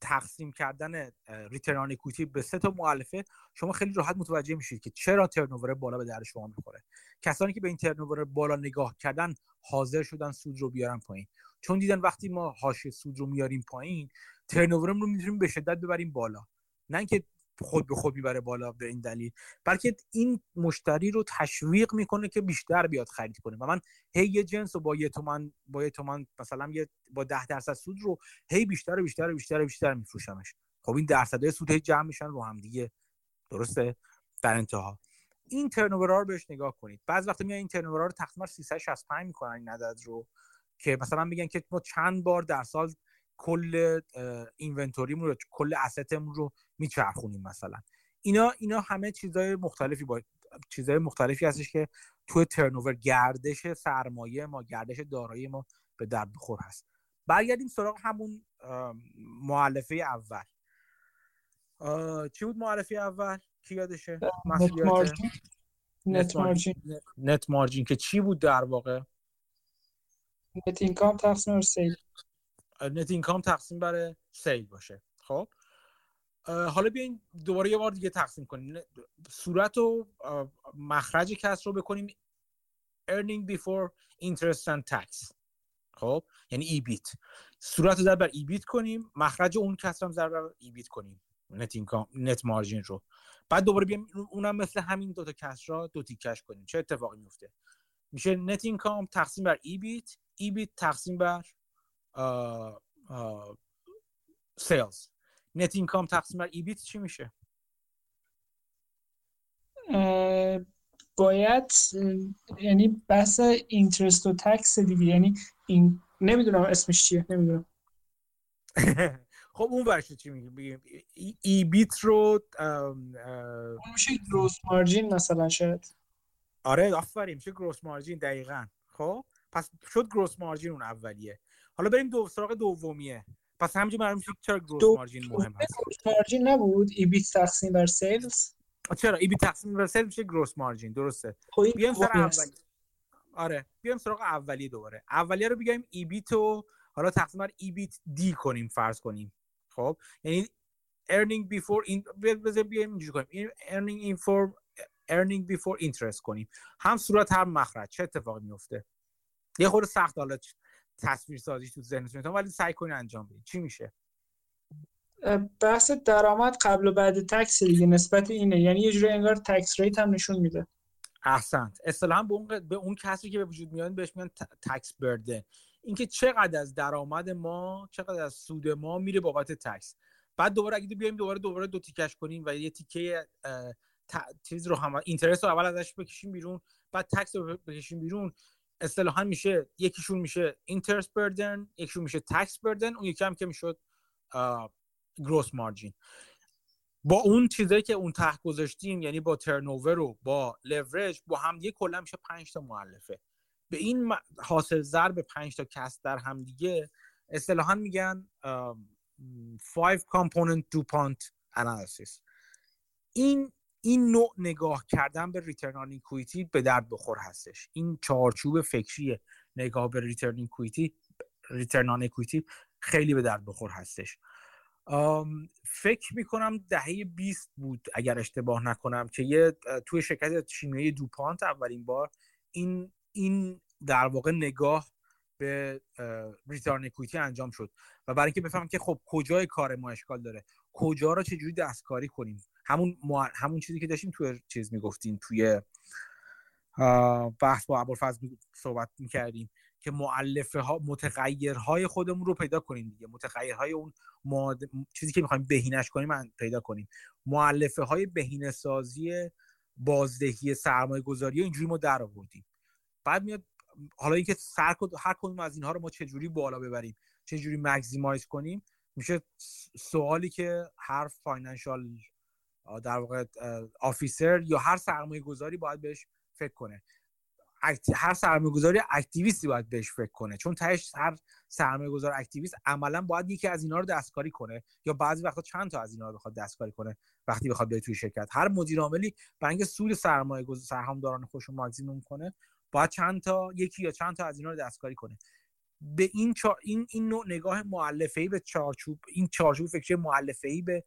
تقسیم کردن return equity به سه تا مؤلفه شما خیلی راحت متوجه میشید که چرا turnover بالا به درد شما می‌خوره. کسانی که به این turnover بالا نگاه کردن حاضر شدن سود رو بیارن پایین. چون دیدن وقتی ما حاشیه سود رو میاریم پایین ترنوورم رو می‌تونیم به شدت ببریم بالا. نه اینکه خود به خود می‌بره بالا به این دلیل. بلکه این مشتری رو تشویق می‌کنه که بیشتر بیاد خرید کنه. و من هی یه جنس و با یه تومن با یه تومن مثلا یه با ده درصد سود رو هی بیشتر و بیشتر و بیشتر و بیشتر میفروشمش. خب این درصدهای سود هی جمع میشن رو هم دیگه. درسته؟ در انتها. این ترنوور رو بهش نگاه کنید. بعض وقت میان این ترنوور رو تقریبا 365 می‌کنن این عدد رو. که مثلا میگن که ما چند بار در سال کل اینونتوریمون رو کل اسستمون رو میچرخونیم مثلا. اینا اینا همه چیزای مختلفی با چیزای مختلفی هستش که توی ترنوور گردش سرمایه ما گردش دارایی ما به درد بخور هست. برگردیم سراغ همون معلفه اول. چی بود مؤلفه اول؟ کی یادشه؟ net margin net margin net margin که چی بود در واقع؟ net income تقسیم sale net income تقسیم بر sale باشه. خب؟ حالا بیاین دوباره یه بار دیگه تقسیم کنیم. صورت و مخرج کسر رو بکنیم earning before interest and tax. خب؟ یعنی EBIT صورت رو ضرب در EBIT کنیم مخرج اون کسر رو ضرب در EBIT کنیم. net income net margin رو. بعد دوباره بیایم اونم مثل همین دو تا کسر را دو تیکش کنیم. چه اتفاقی میفته میشه net income تقسیم بر EBIT EBIT تقسیم بر sales. net income تقسیم بر EBIT چی میشه؟ باید یعنی بحث اینترست و تکس دیگه یعنی این نمی‌دونم اسمش چیه نمی‌دونم. خب اون ورشه چی میگیم؟ ای بیت رو اون میشه گروس مارجین مثلا شاید. آره آفرین میشه گروس مارجین دقیقا. خب پس شد گروس مارجین اون اولیه. حالا بریم دو سراغ دومیه. پس همینجا معلوم شد چرا گروس مارجین مهم هست. گروس مارجین نبود. ایبیت تقسیم بر سیلز چرا؟ ایبیت تقسیم بر سیلز میشه گروس مارجین درسته. خب، بیایم سراغ اولی. آره بیایم سراغ اولی دوباره. اولیه رو بگیم ایبیت رو حالا تقسیم بر ایبیت دی کنیم فرض کنیم. خب یعنی earning before in بذار بیایم اینجوری کنیم. earning in for earning before interest کنیم. هم صورت هم مخرج. چه اتفاقی میفته یه خورده سخت. حالا تصویر سازی تو ذهنتون ولی سعی کنید انجام بدید چی میشه؟ بحث درآمد قبل و بعد tax دیگه نسبت اینه. یعنی یه جوری انگار tax rate هم نشون میده. احسنت. اصطلاحا به اون به اون کسری که به وجود میاد بهش میگن tax burden. اینکه چقدر از درآمد ما چقدر از سود ما میره بابت tax. بعد دوباره اگه بیایم دوباره دوباره دو تیکش کنیم و یه تیکه چیز رو هم interest رو اول ازش بکشیم بیرون بعد tax رو بکشیم بیرون. اصطلاحا میشه یکیشون میشه interest burden یکیشون میشه tax burden اون یکی هم که می‌شد gross margin با اون چیزایی که اون ته گذاشتیم یعنی با turnover و با لورج با هم دیگه کلا میشه 5 تا مؤلفه. به این حاصل ضرب 5 تا کسر در هم دیگه اصطلاحا میگن 5 component DuPont analysis. این این نوع نگاه کردن به return on equity به درد بخور هستش. این چارچوب فکری نگاه به return equity ریترن آن کویتی خیلی به درد بخور هستش. فکر می‌کنم دهه 20 بود اگر اشتباه نکنم که یه توی شرکت شیمیایی دوپانت اولین بار این این در واقع نگاه به ریترن اکویتی انجام شد. و برای اینکه بفهمم که خب کجای کار ما اشکال داره کجا را چجوری دستکاری کنیم. همون همون چیزی که داشتیم توی چیز می‌گفتیم توی بحث با ابوالفضل صحبت می‌کردیم که معلفه ها متغیرهای خودمون رو پیدا کنیم دیگه. متغیرهای اون ماد... چیزی که می‌خوایم بهینش کنیم من پیدا کنیم. معلفه های بهینه سازی بازدهی سرمایه گذاری اینجوری ما در آوردیم. بعد میاد حالا اینکه سر هر کدوم از اینها رو ما چجوری بالا ببریم چجوری مکزیمایز کنیم میشه سوالی که هر فاینانشال در واقع officer یا هر سرمایه گذاری باید بهش فکر کنه. هر سرمایه گذاری activist ی باید بهش فکر کنه. چون تهش هر سرمایه گذار activist عملا باید یکی از اینا رو دستکاری کنه یا بعضی وقتا چند تا از اینا رو بخواد دستکاری کنه وقتی بخواد بیاد توی شرکت. هر مدیر عاملی اینکه سود سرمایه گذار سهامداران خوش ماکسیموم کنه باید چند تا یکی یا چند تا از اینا رو دستکاری کنه. به این این این نوع نگاه مؤلفه‌ای به چارچوب این چارچوب فکری مؤلفه‌ای به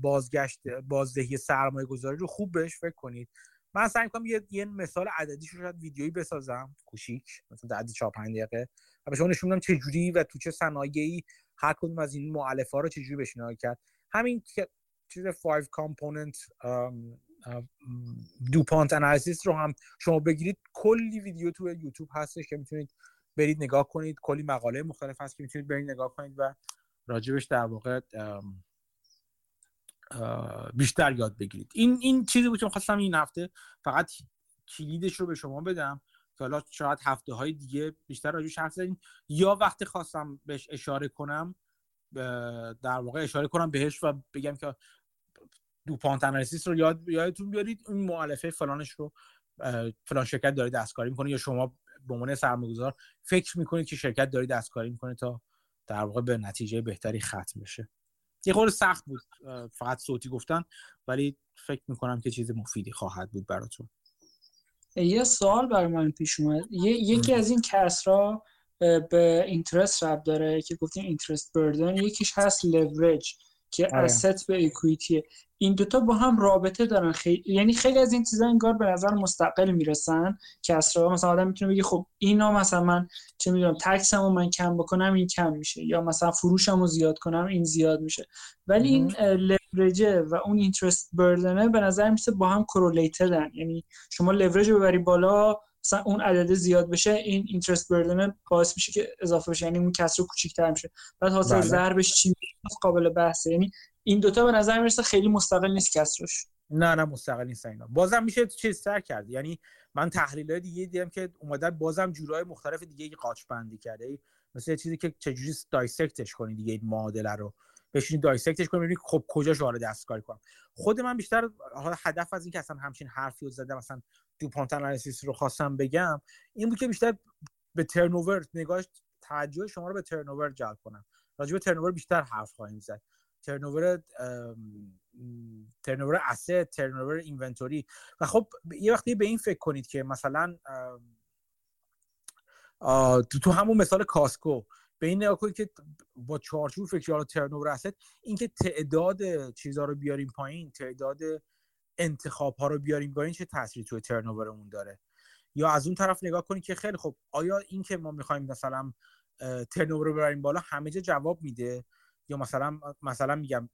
بازگشت بازدهی سرمایه گذاری رو خوب بهش فکر کنید. من سعی می‌کنم یه, یه مثال عددی رو شاید ویدیویی بسازم. کوچیک مثلا عدد 4 5 دقیقه. و به شما نشون بدم چه جوری و تو چه صنایعی هر کدوم از این مؤلفه ها رو چه جوری بهش کرد. همین چیز 5 کامپوننت دوپانت انالیسیس رو هم شما بگیرید. کلی ویدیو تو یوتیوب هستش که می‌تونید برید نگاه کنید. کلی مقاله مختلف هست که می‌تونید برید نگاه کنید و راجبش در واقع بیشتر یاد بگیرید. این این چیزی بود که خواستم این هفته فقط کلیدش رو به شما بدم که حالا شاید هفته های دیگه بیشتر راجعش حرف زدیم یا وقتی خواستم بهش اشاره کنم در واقع اشاره کنم بهش و بگم که دوپانت انالیسیس رو یاد یادتون بیارید این مؤلفه فلانش رو فلان شرکت داره دستکاری می‌کنه یا شما به عنوان سرمایه‌گذار فکر می‌کنید که شرکت داره دستکاری می‌کنه تا در واقع به نتیجه بهتری ختم بشه. یه خورده سخت بود فقط صوتی گفتن ولی فکر می‌کنم که چیز مفیدی خواهد بود براتون. یه سوال برای من پیش اومد. یکی از این کسرا به اینترست رب داره که گفتیم اینترست بردن یکیش هست لورج که اسست آره. به اکویتیه این دوتا با هم رابطه دارن. خیلی یعنی خیلی از این چیزا انگار به نظر مستقل می‌رسن که اصلا مثلا آدم می‌تونه بگه خب اینا مثلا من چه می‌دونم تکسمو من کم بکنم این کم میشه. یا مثلا فروشمو زیاد کنم این زیاد میشه. ولی این لورجه و اون اینترست بردنه به نظر میسه با هم کرولیتدن یعنی شما لورج ببری بالا مثلا اون عدد زیاد بشه این اینترست بردن باعث میشه که اضافه بشه. یعنی اون کسر کوچیک‌تر میشه. بعد حاصل بله. ضربش چی قابل بحثه. یعنی این دوتا به نظر می‌رسه خیلی مستقل نیست کسرش نه نه مستقل نیست اینا. بازم میشه چیز سر کرد. یعنی من تحلیل های دیگه دیدم که اومدن بازم جورای مختلف دیگه قاچ بندی کرده. مثل چیزی که چجوری دایسکتش کنی دیگه این معادله رو؟ بشینید دایسکتش کنید ببینید خب کجاش وارد دستکاری کنم. خود من بیشتر هدف از این که اصلا همچین حرفی رو زدم مثلا دوپانت انالیسیس رو خواستم بگم این بود که بیشتر به ترنوور نگاهش توجه شما رو به ترنوور جلب کنم. راجع به ترنوور بیشتر حرف خواهیم زد. ترنوور ترنوور اسید ترنوور اینونتوری و خب یه وقتی به این فکر کنید که مثلا تو همون مثال کاسکو به این نگاه کنید که با چارچوب فکری حالا ترنوور اسید اینکه تعداد چیزها رو بیاریم پایین تعداد انتخاب ها رو بیاریم پایین چه تاثیری توی ترنوورمون داره؟ یا از اون طرف نگاه کنید که خیلی خب آیا این که ما می‌خوایم مثلا ترنوور رو ببریم بالا همه جا جواب میده؟ یا مثلا مثلا میگم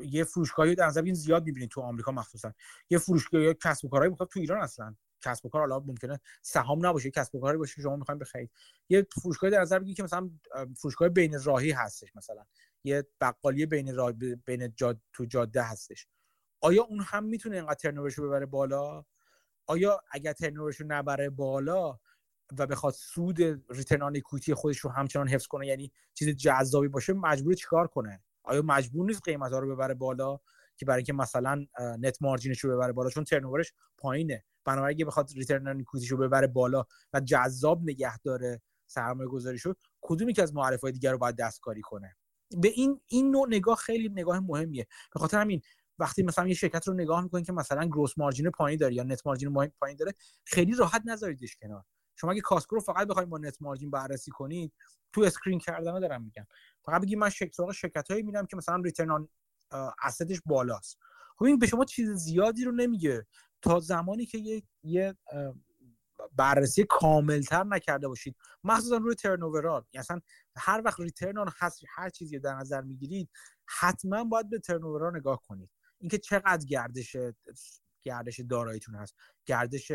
یه فروشگاهی در نظر زیاد می‌بینید تو آمریکا مخصوصا. یه فروشگاه کسب و کارهایی می‌خواد تو ایران اصلا. کسب و کار حالا ممکنه سهام نباشه کسب و کاری باشه که شما می‌خواین بخرید. یه فروشگاهی در نظر بگیرید که مثلا فروشگاه بین راهی هستش مثلا. یه بقالی بین راه بین جاد تو جاده هستش. آیا اون هم می‌تونه اینقدر ترنوورش رو ببره بالا؟ آیا اگر ترنوورش رو نبره بالا و بخواد سود return on خودش رو همچنان حفظ کنه یعنی چیز جذابی باشه مجبور چیکار کنه؟ آیا مجبور نیست قیمت ها رو ببره بالا که برای اینکه مثلا net margin ش رو ببره بالا؟ چون turnover ش پایینه. بنابراین اگه بخواد return on رو ببره بالا و جذاب نگه داره سرمایه گذاریشو کدومی که از مؤلفه های دیگر رو باید دستکاری کنه؟ به این این نوع نگاه خیلی نگاه مهمیه. به خاطر همین وقتی مثلا یه شرکت رو نگاه می‌کنید که مثلا gross margin پایین داره یا net margin پایین داره خیلی راحت نذاریدش کنار. شما اگه Costco رو فقط بخواید با net margin بررسی کنید تو screen کردن دارم میگم. فقط بگید من سراغ شرکت هایی که مثلا return on asset ش بالاست. خب این به شما چیز زیادی رو نمیگه. تا زمانی که یه, یه بررسی کاملتر نکرده باشید. مخصوصا روی turnover یعنی اصلا هر وقت return on هر چیزی در نظر می‌گیرید حتما باید به turnover نگاه کنید. اینکه چقدر گردش گردش داراییتون هست گردش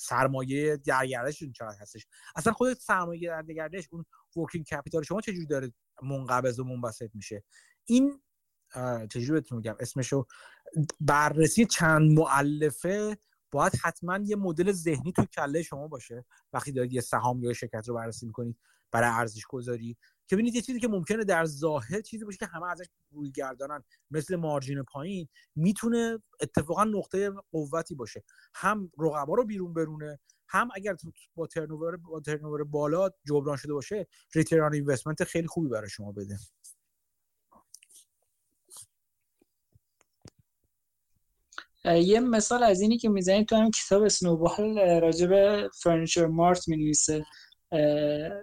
سرمایه در گردشتون چقدر هستش؟ اصلا خود سرمایه در گردش اون ورکینگ کپیتال شما چجوری داره منقبض و منبسط میشه؟ این چجوری بهتون میگم؟ اسمشو بررسی چند معلفه باید حتما یه مدل ذهنی تو کله شما باشه. وقتی دارید یه سهام یا شرکت رو بررسی می‌کنید برای ارزش گذاری که ببینید یه چیزی که ممکنه در ظاهر چیزی باشه که همه ازش روی گردانن مثل margin پایین می‌تونه اتفاقا نقطه قوتی باشه. هم رقبا رو بیرون برونه هم اگر با turnover با turnover بالا جبران شده باشه return investment خیلی خوبی برای شما بده. یه مثال از اینی که می‌زنید تو هم کتاب Snowball راجب Furniture Mart می نویسه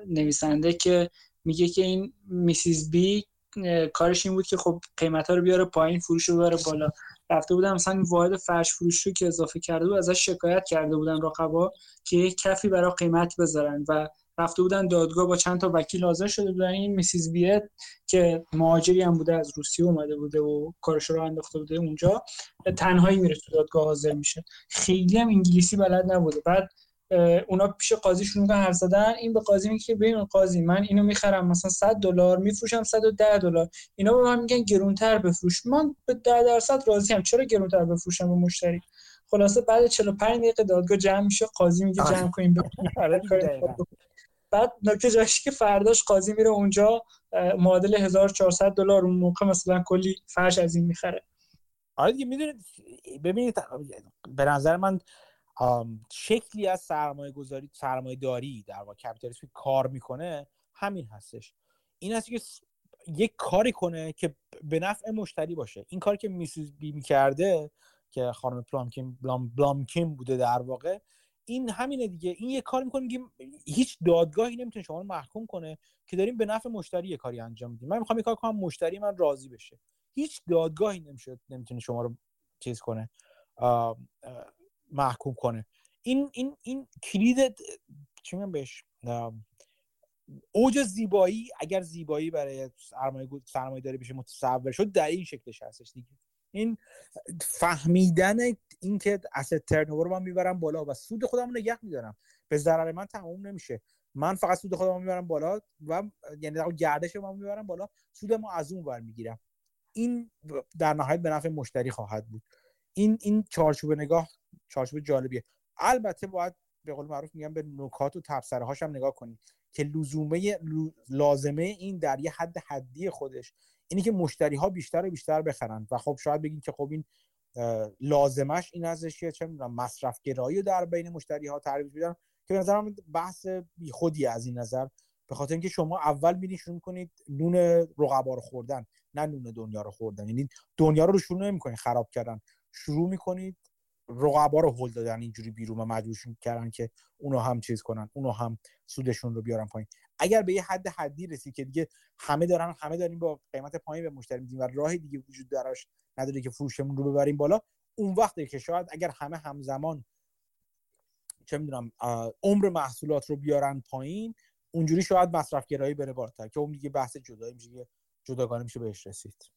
نویسنده که میگه که این میسیز بی کارش این بود که خب قیمت ها رو بیاره پایین فروش رو ببره بالا. رفته بودن مثلا واحد فرش فروش رو که اضافه کرده بود ازش شکایت کرده بودن رقبا که یک کفی برای قیمت بذارن و رفته بودن دادگاه با چند تا وکیل حاضر شده بودن. این میسیز بیت که مهاجری هم بوده از روسیه اومده بوده و کارش رو انداخته بوده اونجا تنهایی میره تو دادگاه حاضر میشه. خیلی هم انگلیسی بلد نبوده. بعد اونا پیش قاضی شروع می‌کنن حرف زدن. این به قاضی میگه ببین قاضی من اینو می‌خرم مثلا 100 دلار میفروشم 110 دلار. اینا به من میگن گرونتر بفروش. من به 10 درصد راضی ام چرا گرونتر بفروشم به مشتری؟ خلاصه بعد 45 دقیقه دادگاه جمع میشه قاضی میگه جمع کنیم. بعد نکته جاش که فرداش قاضی میره اونجا معادل 1400 دلار اون موقع مثلا کلی فرش از این می‌خره. آره دیگه می‌دونید ببینید به نظر من شکلی از سرمایه گذاری سرمایه داری در واقع کپیتالیسم کار می‌کنه همین هستش. این هست که یک کاری کنه که به نفع مشتری باشه. این کاری که میسیز بی می‌کرده که خانم پلامکین بلام بلامکین بوده در واقع این همینه دیگه. این یه کار می‌کنه میگیم هیچ دادگاهی نمی‌تونه شما رو محکوم کنه که داریم به نفع مشتری یه کاری انجام میدیم. من می‌خوام یه کار کنم مشتری من راضی بشه. هیچ دادگاهی نمیشه نمی‌تونه شما رو چیز کنه. محکوم کنه. این این این کلید چی میگم بهش؟ اوج زیبایی اگر زیبایی برای سرمایه سرمایه داری بشه متصور شد در این شکلش هستش دیگه. این فهمیدن اینکه اسید ترنوور رو من می‌برم بالا و سود خودم رو نگه میدارم. به ضرر من تموم نمیشه. من فقط سود خودم می‌برم بالا و یعنی گردش رو می‌برم بالا سود ما از اون ور می‌گیرم. این در نهایت به نفع مشتری خواهد بود. این این چارچوب نگاه چارچوب جالبیه. البته باید به قول معروف میگم به نکات و تبصره هاش هم نگاه کنید که لزومه لازمه این در یه حد حدی خودش. اینی که مشتری ها بیشتر و بیشتر بخرن. و خب شاید بگین که خب این لازمش این ازش چه می‌دونم مصرف گرایی در بین مشتری ها ترویج بدن که به نظرم بحث بیخودی از این نظر. به خاطر اینکه شما اول میرین شروع کنید نون رقبا رو خوردن نه نون دنیا رو خوردن. یعنی دنیا رو شروع نمی‌کنید خراب کردن. شروع می‌کنید رقبا رو هل دادن اینجوری بیرون و مجبورشون کردن که اونو هم چیز کنن اونو هم سودشون رو بیارن پایین. اگر به یه حد حدی رسید که دیگه همه دارن همه داریم با قیمت پایین به مشتری میدیم و راه دیگه وجود دراش نداره که فروشمون رو ببریم بالا اون وقته که شاید اگر همه همزمان چه می‌دونم عمر محصولات رو بیارن پایین اونجوری شاید مصرف گرایی بره بالاتر که اون دیگه بحث جدایی میشه جداگانه میشه بهش رسید.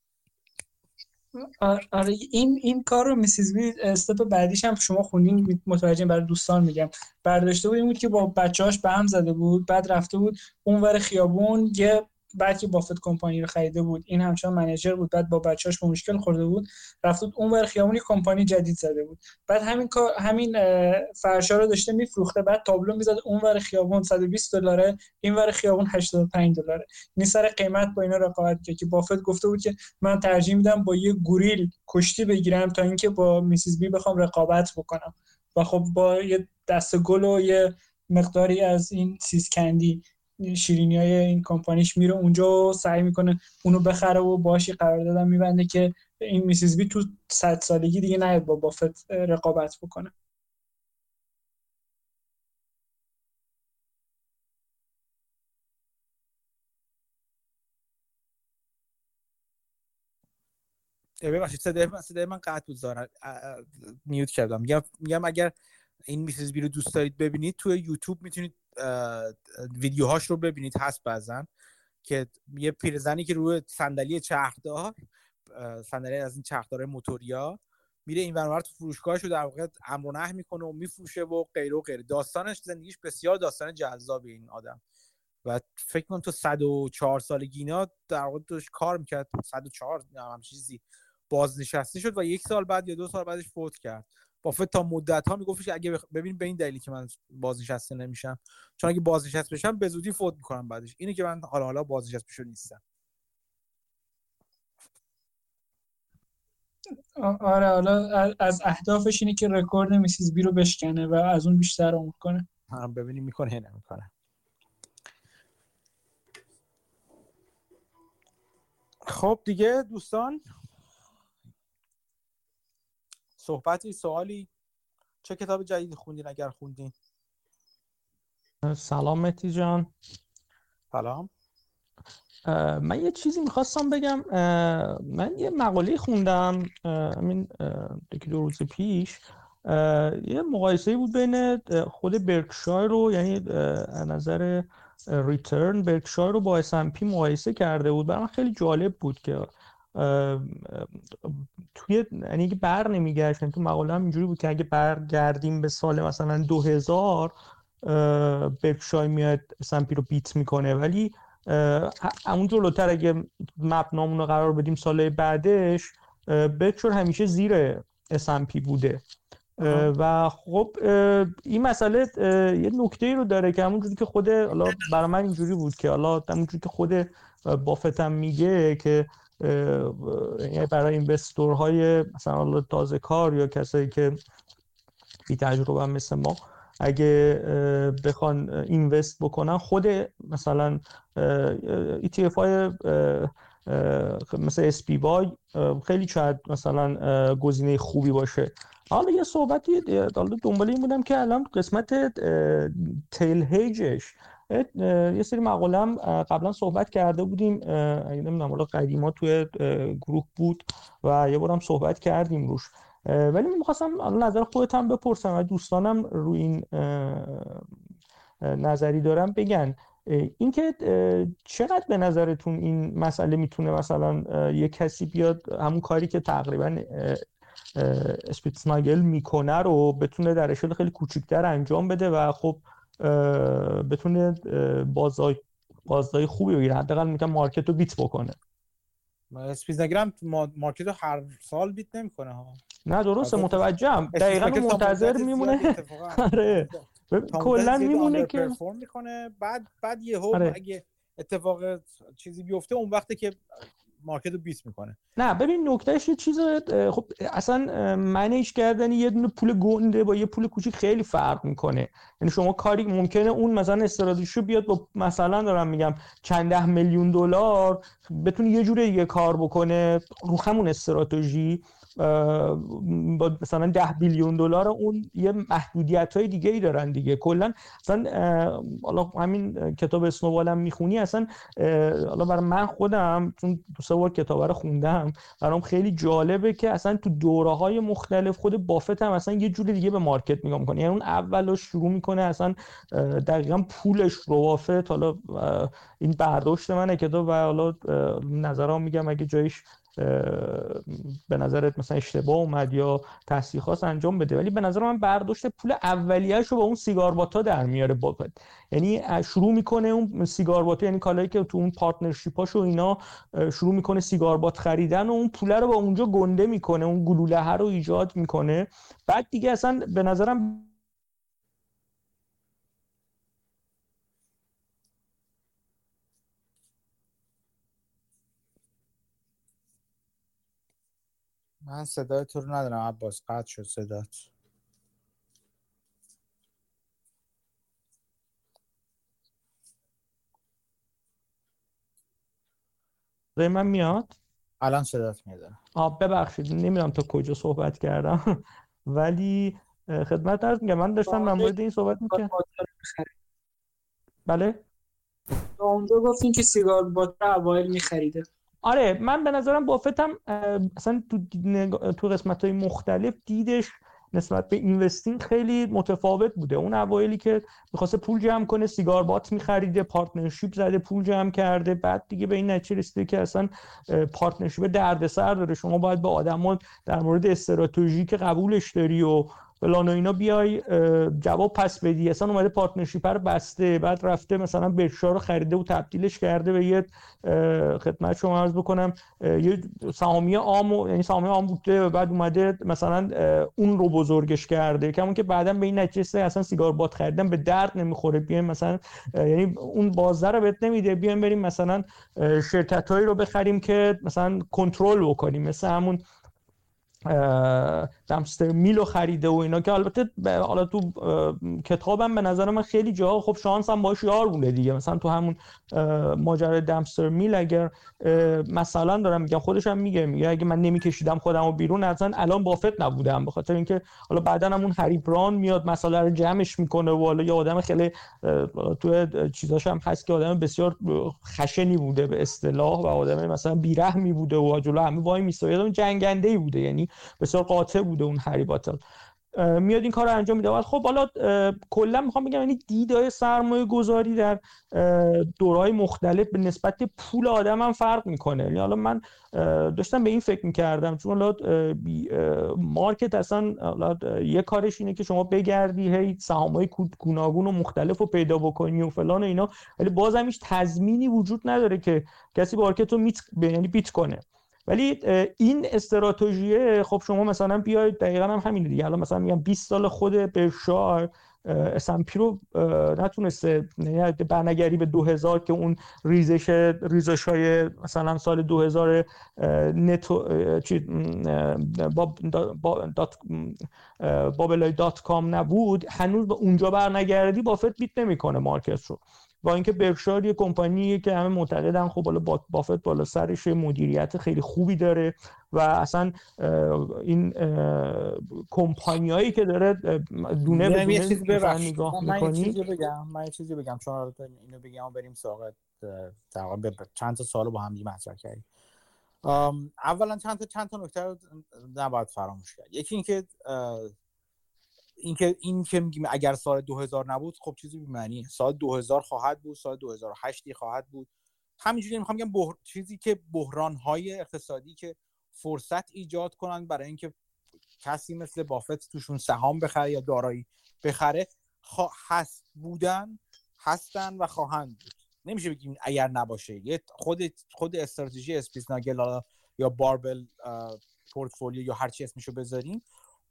آره این این کار رو میسیز بی استپ بعدیش هم شما خوندین متوجه برای دوستان میگم. برداشته بود این بود که با بچه‌هاش به هم زده بود بعد رفته بود اونور خیابون یه بعد که بافت کمپانی رو خریده بود این همچنان منیجر بود. بعد با بچه‌اش به مشکل خورده بود. رفت بود اون ور خیابونی کمپانی جدید زده بود. بعد همین کار همین فرشا رو داشته میفروخته. بعد تابلو می‌زد اون ور خیابون 120 دلاره این ور خیابون 85 دلاره. این سر قیمت با اینا رقابت کرد که بافت گفته بود که من ترجیح میدم با یه گوریل کشتی بگیرم تا اینکه با میسیز بی بخوام رقابت بکنم. و خب با یه دست گل و یه مقداری از این سیسکندی شیرینی های این کمپانیش میره اونجا و سعی می‌کنه اونو بخره و باشی قرار دادن میبنده که این میسیز بی تو صد سالگی دیگه نیاد با بافت رقابت بکنه. ببخشید صدای من صدای من قطع بود میوت کردم. میگم میگم اگر این میسیز بی رو دوست دارید ببینید توی یوتیوب می‌تونید ویدیوهاش رو ببینید هست بعضن که یه پیرزنی که روی صندلی چرخدار صندلی از این چرخدار موتوریا میره این ورانور تو فروشگاهش رو در واقع امر می‌کنه و میفروشه و غیره و غیره داستانش زندگیش بسیار داستان جذابی این آدم. و فکر کن تو 104 سال گینا در واقع داشت کار می‌کرد. 104 هم چیزی. بازنشسته شد و یک سال بعد یا دو سال بعدش فوت کرد. بافت تا مدت ها میگفتش اگه ببین به این دلیلی که من بازنشسته نمیشم چون اگه بازنشسته بشم به زودی فوت می‌کنم بعدش. اینه که من حالا حالا بازنشسته بشو نیستم. آره حالا از اهدافش اینه که رکورد میسیز بی رو بشکنه و از اون بیشتر عمر کنه. هم ببینیم می‌کنه یا نمی‌کنه. خب دیگه دوستان صحبتی سوالی؟ چه کتاب جدیدی خوندین اگر خوندین؟ سلام متی جان. سلام. من یه چیزی می‌خواستم بگم. من یه مقاله خوندم همین یکی دو روز پیش. یه مقایسه بود بین خود برکشایر رو یعنی نظر ریترن برکشایر رو با اسمپی مقایسه کرده بود. برای من خیلی جالب بود که توی یعنی اگه بر نمیگشت یعنی تو مقاله هم اینجوری بود که اگه برگردیم به سال مثلا 2000 برکشایر میاد اسمپی رو بیت می‌کنه. ولی اون جلوتر اگه مبنامون رو قرار بدیم سال بعدش برکشایر همیشه زیر اسمپی بوده. و خب این مسئله یه نکته ای رو داره که همونجوری که خود حالا برای من اینجوری بود که حالا همونجوری که خود بافتم میگه که برای اینوستورهای مثلا تازه کار یا کسایی که بی تجربه مثل ما اگه بخوان اینوست بکنن خود مثلا ETF های مثل SPY خیلی شاید مثلا گزینه خوبی باشه. حالا یه صحبتی دنبال این بودم که الان قسمت تیل هیجش یه سری مقاله هم قبلا صحبت کرده بودیم. اگه نمی‌دونم حالا قدیما توی گروه بود و یه بارم صحبت کردیم روش. ولی می‌خواستم نظر خودت هم بپرسم و دوستانم روی این نظری دارم بگن. اینکه چقدر به نظرتون این مسئله می‌تونه مثلا یه کسی بیاد همون کاری که تقریبا اسپیتسناگل می‌کنه رو بتونه در اشل خیلی کوچیکتر انجام بده و خب بتونه بازده‌های بازده‌های خوبی بگیره. حداقل میگم market رو beat بکنه. اسپیتسناگل هم market رو هر سال beat نمی‌کنه ها. نه درسته متوجهم. دقیقا منتظر میمونه. آره. کلا میمونه که می‌کنه بعد بعد یهو آره. اگه اتفاق چیزی بیفته اون وقته که مارکت رو بیت می‌کنه. نه ببین نکتهش یه چیز خب اصلا منیج کردن یه دونه پول گنده با یه پول کوچیک خیلی فرق می‌کنه. یعنی شما کاری ممکنه اون مثلا استراتژیشو بیاد با مثلا دارم میگم چند ده میلیون دلار بتونه یه جوره یه کار بکنه رو همون استراتژی. با مثلا ده بیلیون دلار اون یه محدودیت های دیگه ای دارن دیگه. کلا اصلا حالا همین کتاب اسنوبالم می‌خونی اصلا حالا برای من خودم چون دو سه بار کتاب رو خوندم برام خیلی جالبه که اصلا تو دوره های مختلف خود بافت هم اصلا یه جور دیگه به مارکت نگاه می‌کنه. یعنی اون اولش شروع می‌کنه اصلا دقیقا پولش رو بافت حالا این برداشت منه کتاب و حالا نظرام میگم اگه جایش به نظرت مثلا اشتباه اومد یا تصحیح خاص انجام بده؟ ولی به نظر من برداشت پول اولیه‌اش رو با اون سیگار باتا در میاره بافت یعنی شروع می‌کنه اون سیگار باتا یعنی کالایی که تو اون پارتنرشیپاش و اینا شروع می‌کنه سیگار بات خریدن و اون پول رو با اونجا گنده می‌کنه اون گلوله رو ایجاد می‌کنه. بعد دیگه اصلا به نظرم من صدای تو رو ندارم عباس. قطع شد صدات. من میاد؟ الان صدات میاد. آه ببخشید. نمی‌دونم تا کجا صحبت کردم. ولی خدمت عرض میگم من داشتم در مورد این صحبت می‌کنم بله؟ اونجا گفتین که cigar butt اوایل میخریده. آره من به نظرم بافت هم اصلا تو, تو قسمت های مختلف دیدش نسبت به investing خیلی متفاوت بوده. اون اوایلی که می‌خواسته پول جمع کنه cigar butt میخریده partnership زده پول جمع کرده بعد دیگه به این نتیجه رسیده که اصلا partnership دردسر داره. شما باید به آدما در مورد استراتژی که قبولش داری و فلان و اینا بیای جواب پس بدی. اصلا اومده partnership رو بسته بعد رفته مثلا برشا رو خریده و تبدیلش کرده به یه خدمت شما عرض بکنم. یه سهامی عام یعنی سهامی عام بوده و بعد اومده مثلا اون رو بزرگش کرده. کمون که بعدا به این نتیجه اصلا cigar butt خریدن به درد نمی‌خوره. بیایم مثلا یعنی اون بازار رو بهت نمیده. بیایم بریم مثلا شرکت هایی رو بخریم که مثلا کنترل بکنیم. مثل همون دمستر میلو خریده و اینا که البته حالا تو کتابم به نظر من خیلی جا خب شانس هم باش یار بوده دیگه. مثلا تو همون ماجرای دمستر میل اگر مثلا دارم میگم خودش هم میگه میگه اگه من نمیکشیدم خودم رو بیرون اصلا الان بافت نبودم. به خاطر اینکه حالا بعدا همون هری بران میاد مسئله رو جمعش می‌کنه و حالا یه آدم خیلی تو چیزاش هم هست که آدم بسیار خشنی بوده به اصطلاح و آدم مثلا بیرحمی بوده و جلو همه وای میسته جنگنده ای بوده یعنی بسیار قاطع بوده. اون هری باتل. میاد این کار رو انجام میده. خب حالا کلا می‌خوام بگم یعنی دیدای سرمایه گذاری در دورهای مختلف به نسبت پول آدم هم فرق می‌کنه. یعنی حالا من داشتم به این فکر می‌کردم چون حالا مارکت اصلا یه کارش اینه که شما بگردی هی های گوناگون و مختلف رو پیدا بکنی و فلان و اینا. ولی بازم هیچ تضمینی وجود نداره که کسی مارکت رو میت یعنی بیت کنه. ولی این استراتژی خب شما مثلا بیاید دقیقا هم همینه دیگه. الان مثلا میگم 20 سال خود بشار اسمپی رو نتونسته یعنی برنگری به 2000 که اون ریزش ریزش های مثلا سال 2000 نتو چی با دات بابلای دات کام نبود هنوز به اونجا برنگردی بافت بیت نمی‌کنه مارکت رو. با اینکه برکشار یه کمپانیه که همه معتقدن خب بالا بافت بالا سرش مدیریت خیلی خوبی داره و اصلا این کمپانیایی که داره دونه به دونه نگاه من یه چیزی بگم من یه چیزی بگم چون اینو بگم بریم سراغ در چند تا سال با هم مطرح کردیم. اولا چند تا چند تا نکته رو نباید فراموش کرد. یکی اینکه اینکه این که میگیم اگر سال 2000 نبود خب چیزی بی معنی سال 2000 خواهد بود سال 2008 خواهد بود. همینجوری می‌خوام بگم بحر... چیزی که بحران های اقتصادی که فرصت ایجاد کنن برای اینکه کسی مثل بافت توشون سهام بخره یا دارایی بخره هست بودن هستن و خواهند بود. نمیشه بگیم اگر نباشه. خود خود استراتژی Spitznagel یا barbell portfolio یا هر چی اسمشو بذاریم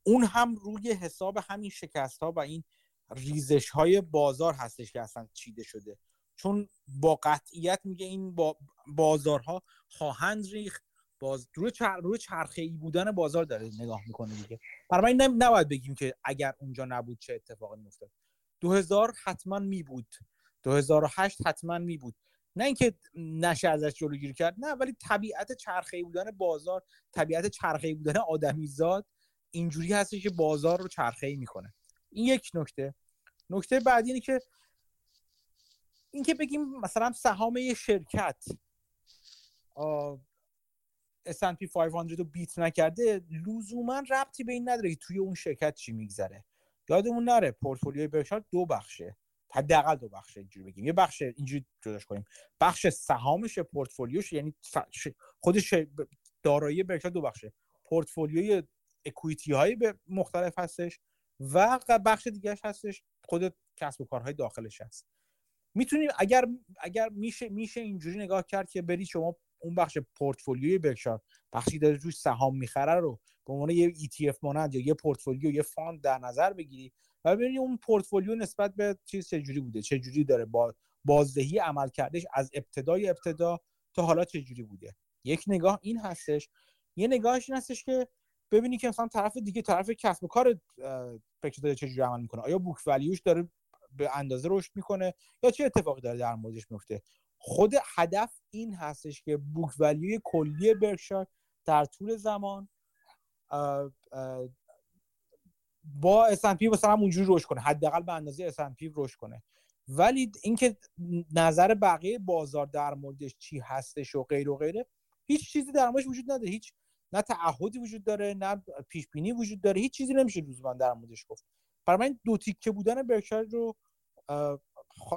اون هم روی حساب همین شکست ها و این ریزش های بازار هستش که اصلا چیده شده. چون با قطعیت میگه این با بازارها خواهند ریخت. باز روی, چر... روی چرخه ای بودن بازار داره نگاه می‌کنه دیگه. برای من نباید بگیم که اگر اونجا نبود چه اتفاقی میافتاد. 2000 حتما می بود. 2008 حتما می بود. نه اینکه نشه ازش جلوگیری کرد نه ولی طبیعت چرخه ای بودن بازار طبیعت چرخه ای بودن آدمیزاد اینجوری هستش که بازار رو چرخه ای می‌کنه. این یک نکته. نکته بعدی اینه که اینکه بگیم مثلا سهام یه شرکت S&P 500 رو بیت نکرده لزوما ربطی به این نداره که توی اون شرکت چی میگذره. یادمون نره پورتفولیوی برکشار دو بخشه. حداقل دو بخشه اینجوری بگیم. یه بخش اینجوری جداش کنیم. بخش سهامش پورتفولیوش یعنی خودش دارایی برکشار دو بخشه. پورتفولیوی اکویتی های مختلف هستش و بخش دیگهش هستش خود کسب و کارهای داخلش هست. می‌تونیم اگر اگر میشه میشه اینجوری نگاه کرد که برید شما اون بخش portfolio ی Berkshire بخشی داره روش سهام می‌خره رو به عنوان یه ETF مانند یا یه پورتفولیو یه fund در نظر بگیری و ببینید اون پورتفولیو نسبت به چیز چجوری بوده چجوری داره با بازدهی عمل کردش از ابتدای ابتدا تا حالا چجوری بوده. یک نگاه این هستش. یه نگاهش این هستش که ببینی که مثلا طرف دیگه طرف کسب و کار فکر داره چجوری عمل می‌کنه. آیا book value ش داره به اندازه رشد می‌کنه یا چه اتفاقی داره در موردش میفته خود هدف این هستش که بوک ولیوی کلی برکشایر در طول زمان با S&P مثلا اونجوری رشد کنه حداقل به اندازه S&P رشد کنه. ولی اینکه نظر بقیه بازار در موردش چی هستش و غیر و غیره هیچ چیزی در موردش وجود نداره. هیچ نه تعهدی وجود داره نه پیش بینی وجود داره. هیچ چیزی نمیشه روزمان در موردش گفت. برای من دو تیکه بودن برکشایر رو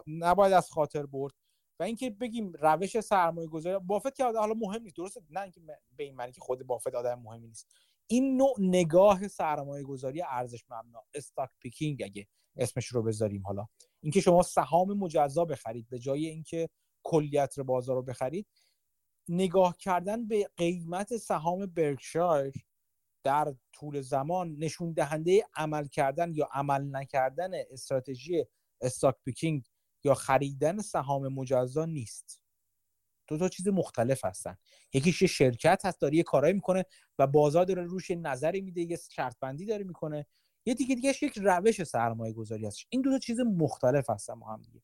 نباید از خاطر برد. و اینکه بگیم روش سرمایه گذاری بافت که حالا مهم نیست. درسته نه اینکه به این معنی که خود بافت آدم مهمی نیست. این نوع نگاه سرمایه گذاری ارزش مبنا. استاک پیکینگ اگه اسمش رو بذاریم حالا. اینکه شما سهام مجزا بخرید به جای اینکه کلیت بازار رو بخرید. نگاه کردن به قیمت سهام برکشایر در طول زمان نشون دهنده عمل کردن یا عمل نکردن استراتژی استاک پیکینگ یا خریدن سهام مجزا نیست. دو تا چیز مختلف هستن. یکیش یه شرکت هست داره یه کارایی می‌کنه و بازار داره روش نظری میده یه شرط بندی داره می‌کنه. یه دیگه دیگه یک روش سرمایه گذاری هست. این دو تا چیز مختلف هستن با هم دیگه.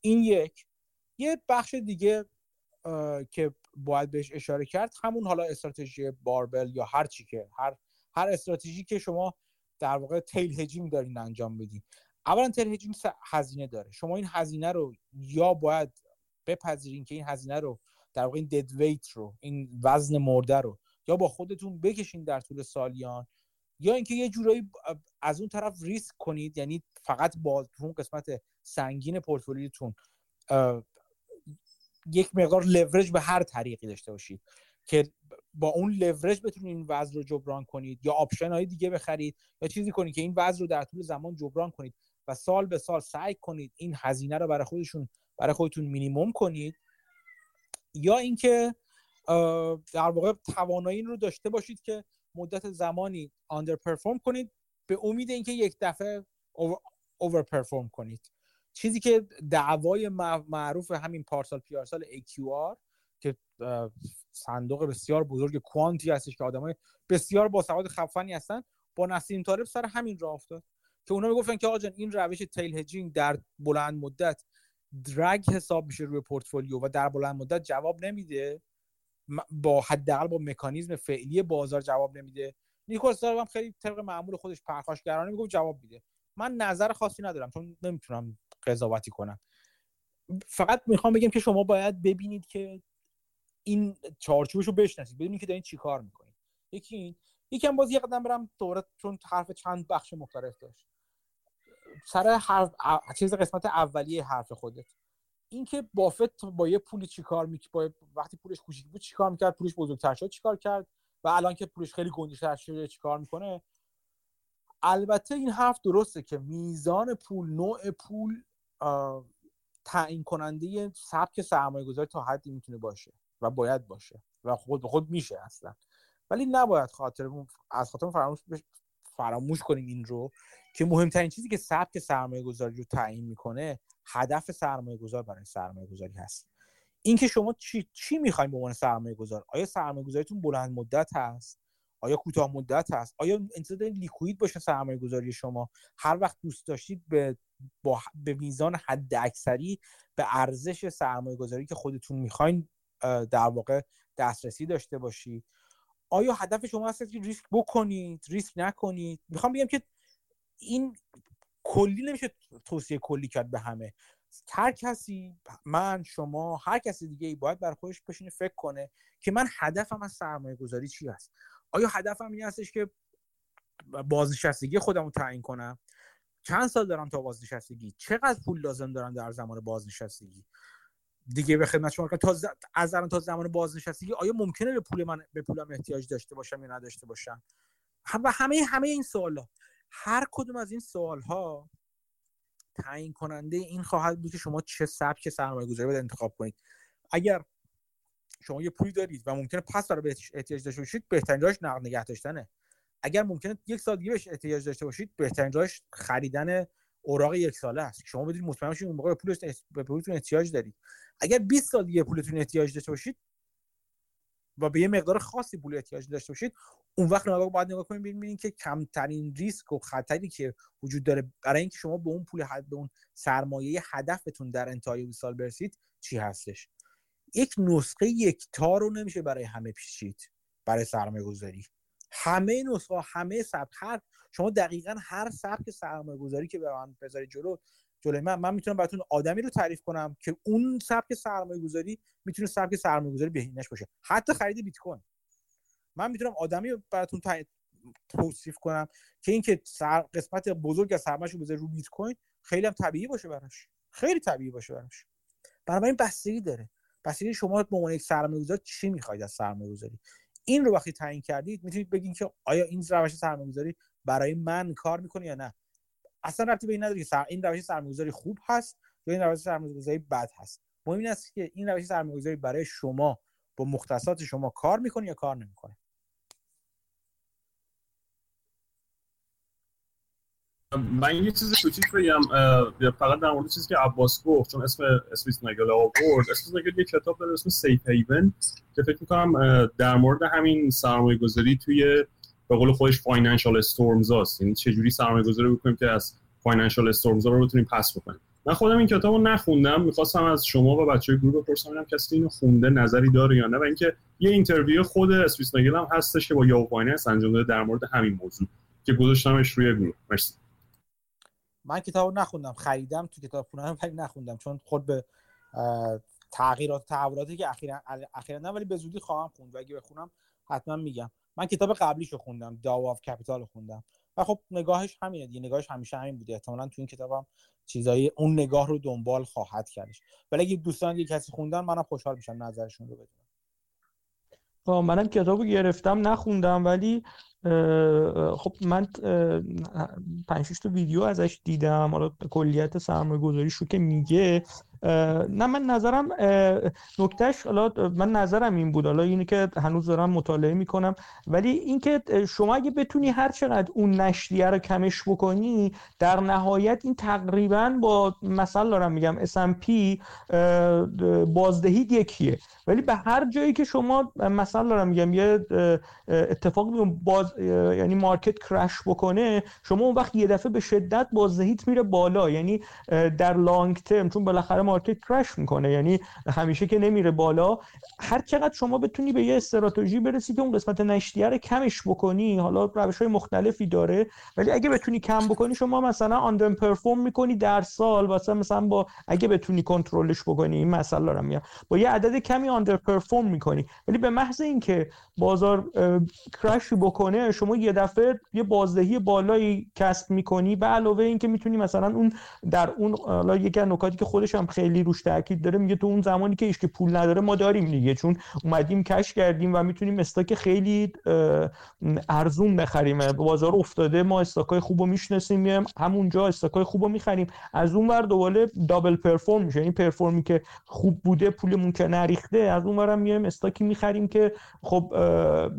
این یک. یه بخش دیگه که باید بهش اشاره کرد همون حالا استراتژی باربل یا هر چی که هر هر استراتژی که شما در واقع تیل هجینگ دارین انجام بدین اولا تیل هجینگ هزینه داره. شما این هزینه رو یا باید بپذیرین که این هزینه رو در واقع این دد ویت رو این وزن مرده رو یا با خودتون بکشین در طول سالیان یا اینکه یه جورایی از اون طرف ریسک کنید یعنی فقط با اون قسمت سنگین پورتفولیوتون یک مقدار لورج به هر طریقی داشته باشید که با اون لورج بتونید این وزن رو جبران کنید یا option های دیگه بخرید یا چیزی کنید که این وزن رو در طول زمان جبران کنید و سال به سال سعی کنید این هزینه رو برای خودشون برای خودتون مینیموم کنید. یا اینکه در واقع توانایی رو داشته باشید که مدت زمانی underperform کنید به امید اینکه یک دفعه اوور پرفورم کنید. چیزی که دعوای معروف همین پارسال پیارسال AQR که صندوق بسیار بزرگ کوانتی هستش که آدمای بسیار با سواد خفنی هستن. با نسیم طالب سر همین راه افتاد که اونا می‌گفتن که آقا این روش تیل هجینگ در بلند مدت درگ حساب میشه روی پورتفولیو و در بلند مدت جواب نمیده. با حداقل با مکانیزم فعلی بازار جواب نمیده. نیکولاس هم خیلی طبق معمول خودش پرخاشگرانه میگه جواب میده. من نظر خاصی ندارم چون نمی‌تونم قضاوتی کنم فقط می‌خوام بگم که شما باید ببینید که این چارچوبش رو بشناسید ببینید که دارین چیکار می‌کنید. یکی این یکم باز یه قدم برم دوره چون حرف چند بخش مختلف داشت. سر حرف چیز قسمت اولیه حرف خودت. اینکه بافت با یه پولی چیکار می‌کنه وقتی پولش کوچیک بود چیکار می‌کرد؟ پولش بزرگتر شد چیکار کرد؟ و الان که پولش خیلی گنده‌تر شده چیکار می‌کنه؟ البته این حرف درسته که میزان پول نوع پول تعیین کننده سبک سرمایه گذاری تا حدی می‌تونه باشه و باید باشه و خود به خود میشه اصلا. ولی نباید خاطر از خاطر فراموش فراموش کنیم این رو که مهمترین چیزی که سبک سرمایه گذاری رو تعیین می‌کنه هدف سرمایه گذار برای سرمایه گذاری هست اینکه شما چی چی می‌خواین به عنوان سرمایه گذار آیا سرمایه گذاریتون بلند مدت هست؟ آیا کوتاه مدت هست؟ آیا انتظار دارید لیکوید باشه سرمایه گذاری شما؟ هر وقت دوست داشتید به با به میزان حد اکثری به ارزش سرمایه گذاری که خودتون می‌خواین در واقع دسترسی داشته باشید. آیا هدف شما هست که ریسک بکنید ریسک نکنید؟ می‌خوام بگم که این کلی نمیشه توصیه کلی کرد به همه. هر کسی من شما هر کسی دیگه ای باید بر خودش بشینه فکر کنه که من هدفم از سرمایه گذاری چی هست. آیا هدفم این هستش که بازنشستگی خودم رو تعیین کنم؟ چند سال دارم تا بازنشستگی؟ چقدر پول لازم دارم در زمان بازنشستگی؟ دیگه به خدمت شما تا از الان تا زمان بازنشستگی آیا ممکنه به پول من به پولم احتیاج داشته باشم یا نداشته باشم؟ و همه همه این سوالا. هر کدوم از این سوال ها تعیین کننده این خواهد بود که شما چه سبک سرمایه گذاری باید انتخاب کنید. اگر شما یه پولی دارید و ممکنه پس برای احتیاج داشته باشید بهترین راهش نقد نگه داشتنه اگر ممکنه یک سال دیگه بهش احتیاج داشته باشید بهترین راهش خریدن اوراق یک ساله است. شما بدونید مطمئن باشید اون موقع پولش به پولتون احتیاج دارید. اگر 20 سال دیگه پولتون احتیاج داشته باشید و به یه مقدار خاصی پول احتیاج داشته باشید اون وقت نگاه باید نگاه کنید ببینید که کمترین ریسک و خطری که وجود داره برای اینکه شما به اون پول حد به اون سرمایه هدفتون در انتهای سال برسید چی هستش؟ یک نسخه یکتا رو نمیشه برای همه پیشید برای سرمایه گذاری همه نسخه همه سبک هر شما دقیقا هر سبک سرمایه گذاری که به من بذاری جلو جلوی من من می‌تونم براتون آدمی رو تعریف کنم که اون سبک سرمایه گذاری می‌تونه سبک سرمایه گذاری بهینش باشه. حتی خرید بیت کوین من می‌تونم آدمی براتون توصیف کنم که اینکه سر... قسمت بزرگ از سرمایه‌شو بذاره رو بیت کوین خیلی هم طبیعی باشه براش. خیلی طبیعی باشه براش. برای این بستگی داره. بستگی شما به عنوان یک سرمایه‌گذار چی می‌خواید از سرمایه‌گذاری؟ این رو وقتی تعیین کردید می‌تونید بگین که آیا این روش سرمایه‌گذاری برای من کار می‌کنه یا نه؟ اصلا ربطی به این نداره که این روش سرمایه‌گذاری خوب هست یا این روش سرمایه‌گذاری بد هست. مهم این است که این روش سرمایه‌گذاری برای شما با مختصات شما کار می‌کنه یا کار نمی‌کنه. من یه چیز کوچیک بگم فقط در مورد چیزی که عباس گفت چون اسم Spitznagel آورد. Spitznagel یه کتاب داره اسم Safe Haven که فکر می‌کنم در مورد همین سرمایه گذاری توی به قول خودش financial storms هست یعنی چجوری سرمایه گذاری بکنیم که از financial storms رو بتونیم pass بکنیم. من خودم این کتاب رو نخوندم. می‌خواستم از شما و بچه گروه بپرسم ببینم کسی اینو خونده نظری داره یا نه. و اینکه یه interview خود Spitznagel هم هستش که با Yahoo Finance انجام داده در مورد همین موضوع که گذاشتمش روی گروه. مرسی. من کتاب نخوندم خریدم تو کتاب خونه ولی نخوندم چون خود به تغییرات تحولاتی که اخیرا اخیرا نه ولی به زودی خواهم خوند و اگه بخونم حتما میگم. من کتاب قبلیشو خوندم Dao of Capital رو خوندم. و خب نگاهش همینه دیگه نگاهش همیشه همین بوده. احتمالاً تو این کتابم چیزایی اون نگاه رو دنبال خواهد کردش. ولی اگه دوستان یه کسی خوندن منم خوشحال میشم نظرشون رو بدونم منم کتابو گرفتم نخوندم ولی خب من پنج تا ویدیو ازش دیدم. حالا کلیت سرمایه گذاریش رو که میگه. نه من نظرم نکتهش حالا من نظرم این بود. حالا اینه که هنوز دارم مطالعه می‌کنم. ولی اینکه شما اگه بتونی هر چقدر اون نشریه رو کمش بکنی در نهایت این تقریبا با مثلا دارم میگم SMP بازدهی یکیه. ولی به هر جایی که شما مثلا دارم میگم یه اتفاق باز یعنی مارکت کرش بکنه شما اون وقت یه دفعه به شدت بازدهیت میره بالا. یعنی در لانگ ترم چون بالاخره مارکت کرش می‌کنه. یعنی همیشه که نمیره بالا هر چقدر شما بتونی به یه استراتژی برسی که اون قسمت نشریه رو کمش بکنی حالا روش های مختلفی داره. ولی اگه بتونی کم بکنی شما مثلا آندر پرفورم می‌کنی در سال. واسه مثلا با اگه بتونی کنترلش بکنی این مسئله دارم میگم. با یه عدد کمی آندر پرفورم می‌کنی. ولی به محض اینکه بازار کرش بکنه شما یه دفعه یه بازدهی بالایی کسب می‌کنی. به علاوه اینکه می‌تونی مثلا اون در اون حالا یکی نکاتی که خودش هم خیلی روش تاکید داره میگه تو اون زمانی که که پول نداره ما داریم دیگه چون اومدیم کش کردیم و می‌تونیم استاک خیلی ارزون بخریم. بازار افتاده ما استاکای خوبو می‌شناسیم همونجا استاکای خوبو می‌خریم. از اون ور دوباره دابل پرفورم میشه. یعنی پرفورمی که خوب بوده پولمون که نریخته از اون ورم میایم استاکی می‌خریم که خب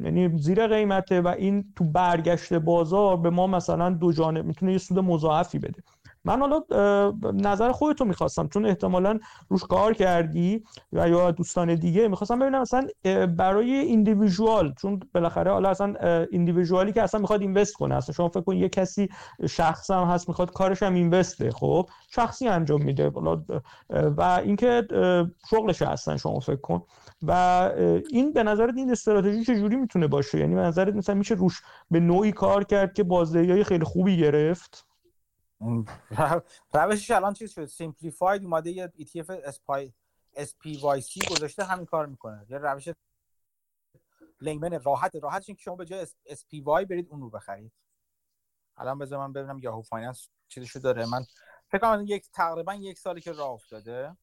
یعنی زیر قیمته و این تو برگشت بازار به ما مثلا دو جانب می‌تونه یه سود مضاعفی بده. من حالا نظر خودتو می‌خواستم چون احتمالا روش کار کردی و یا دوستان دیگه می‌خواستم ببینم اصلا برای ایندیویژوال چون بالاخره حالا اصلا ایندیویژوالی که اصلا می‌خواد اینوست کنه. اصلا شما فکر کن یه کسی شخص هم هست می‌خواد کارش هم اینوسته خب؟ شخصی انجام میده. و اینکه شغلش هستن شما فکر کن. و این به نظرت این استراتژی چجوری می‌تونه باشه؟ یعنی به نظرت مثلا میشه روش به نوعی کار کرد که بازدهی خیلی خوبی گرفت؟ روشش الان چیز شد Simplify اومده یه ETF SPYC گذاشته همین کار می‌کنه. یه روش layman راحت راحتش که شما به جای SPY برید اون رو بخرید. الان بذار من ببینم Yahoo Finance چیزشو داره. من فکر کنم یک تقریبا یک سالی که راه افتاده.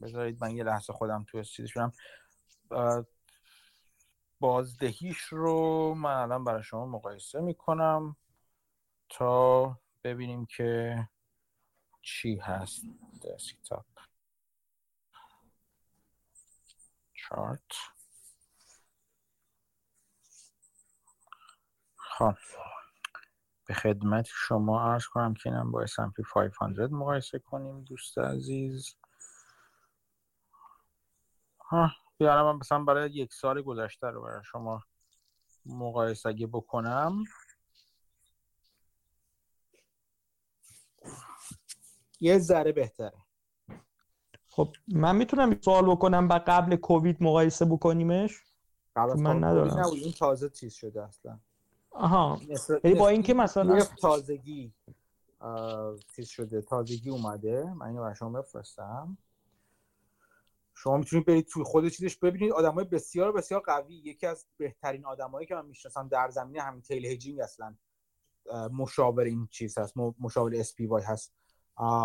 بذارید من یه لحظه خودم تو چیزشونم بازدهیش رو من الان برای شما مقایسه می‌کنم. تا ببینیم که چی هست. دسکتاپ. چارت. خب. به خدمت شما عرض کنم که اینم با S&P 500 مقایسه کنیم دوست عزیز. ها بیارم مثلا برای یک سال گذشته رو برای شما مقایسه بکنم. یه ذره بهتره. خب من می‌تونم سوال بکنم با قبل کووید مقایسه بکنیمش؟ قبل من ندارم. این تازه چیز شده اصلا. آها. یعنی با اینکه مثلا تازگی چیز شده تازگی اومده. من اینو برای شما بفرستم. شما می‌تونید برید توی خود چیزش ببینید. آدمای بسیار بسیار قوی. یکی از بهترین آدمایی که من می‌شناسم در زمینه همین tail hedging اصلا مشاور این چیز هست مشاور SPY هست.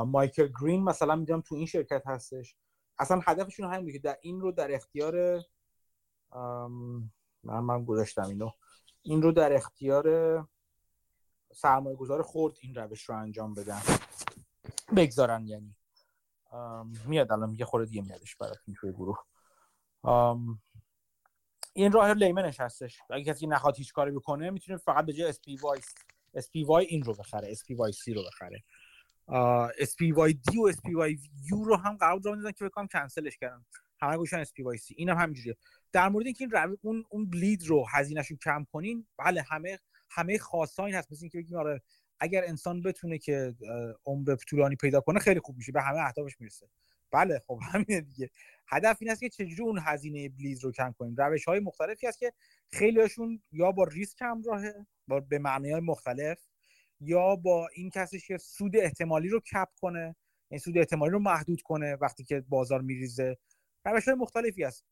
مایکل گرین مثلا می‌دونم تو این شرکت هستش. اصلا هدفشون همین بود که در این رو در اختیار من من گذاشتم اینو. این رو در اختیار سرمایه گذار خرد این روش رو انجام بدن. بگذارن یعنی. میاد الان میگه خورده دیگه میادش براتون توی گروه. این راه layman ش هستش. اگه کسی نخواد هیچ کاری بکنه می‌تونه فقط به جای SPY SPY این رو بخره SPYC رو بخره. SPYD و SPYU رو هم قرار دادن فکر بکنم کنسلش کردن. همه گوشن اسپی وای سی اینم همینجوریه. در مورد اینکه این رو... اون اون بلید رو هزینهشون کم کنین بله همه همه خاصایی هست. مثل اینکه بگیم آره اگر انسان بتونه که عمر طولانی پیدا کنه خیلی خوب میشه. به همه اهدافش می‌رسه. بله خب همینه دیگه. هدف این است که چجوری اون هزینه بلیز رو کم کنیم؟ روش های مختلفی هست که خیلیشون یا با ریسک همراهه با به معنی های مختلف یا با این کسش که سود احتمالی رو کپ کنه این سود احتمالی رو محدود کنه وقتی که بازار میریزه. روش های مختلفی هست.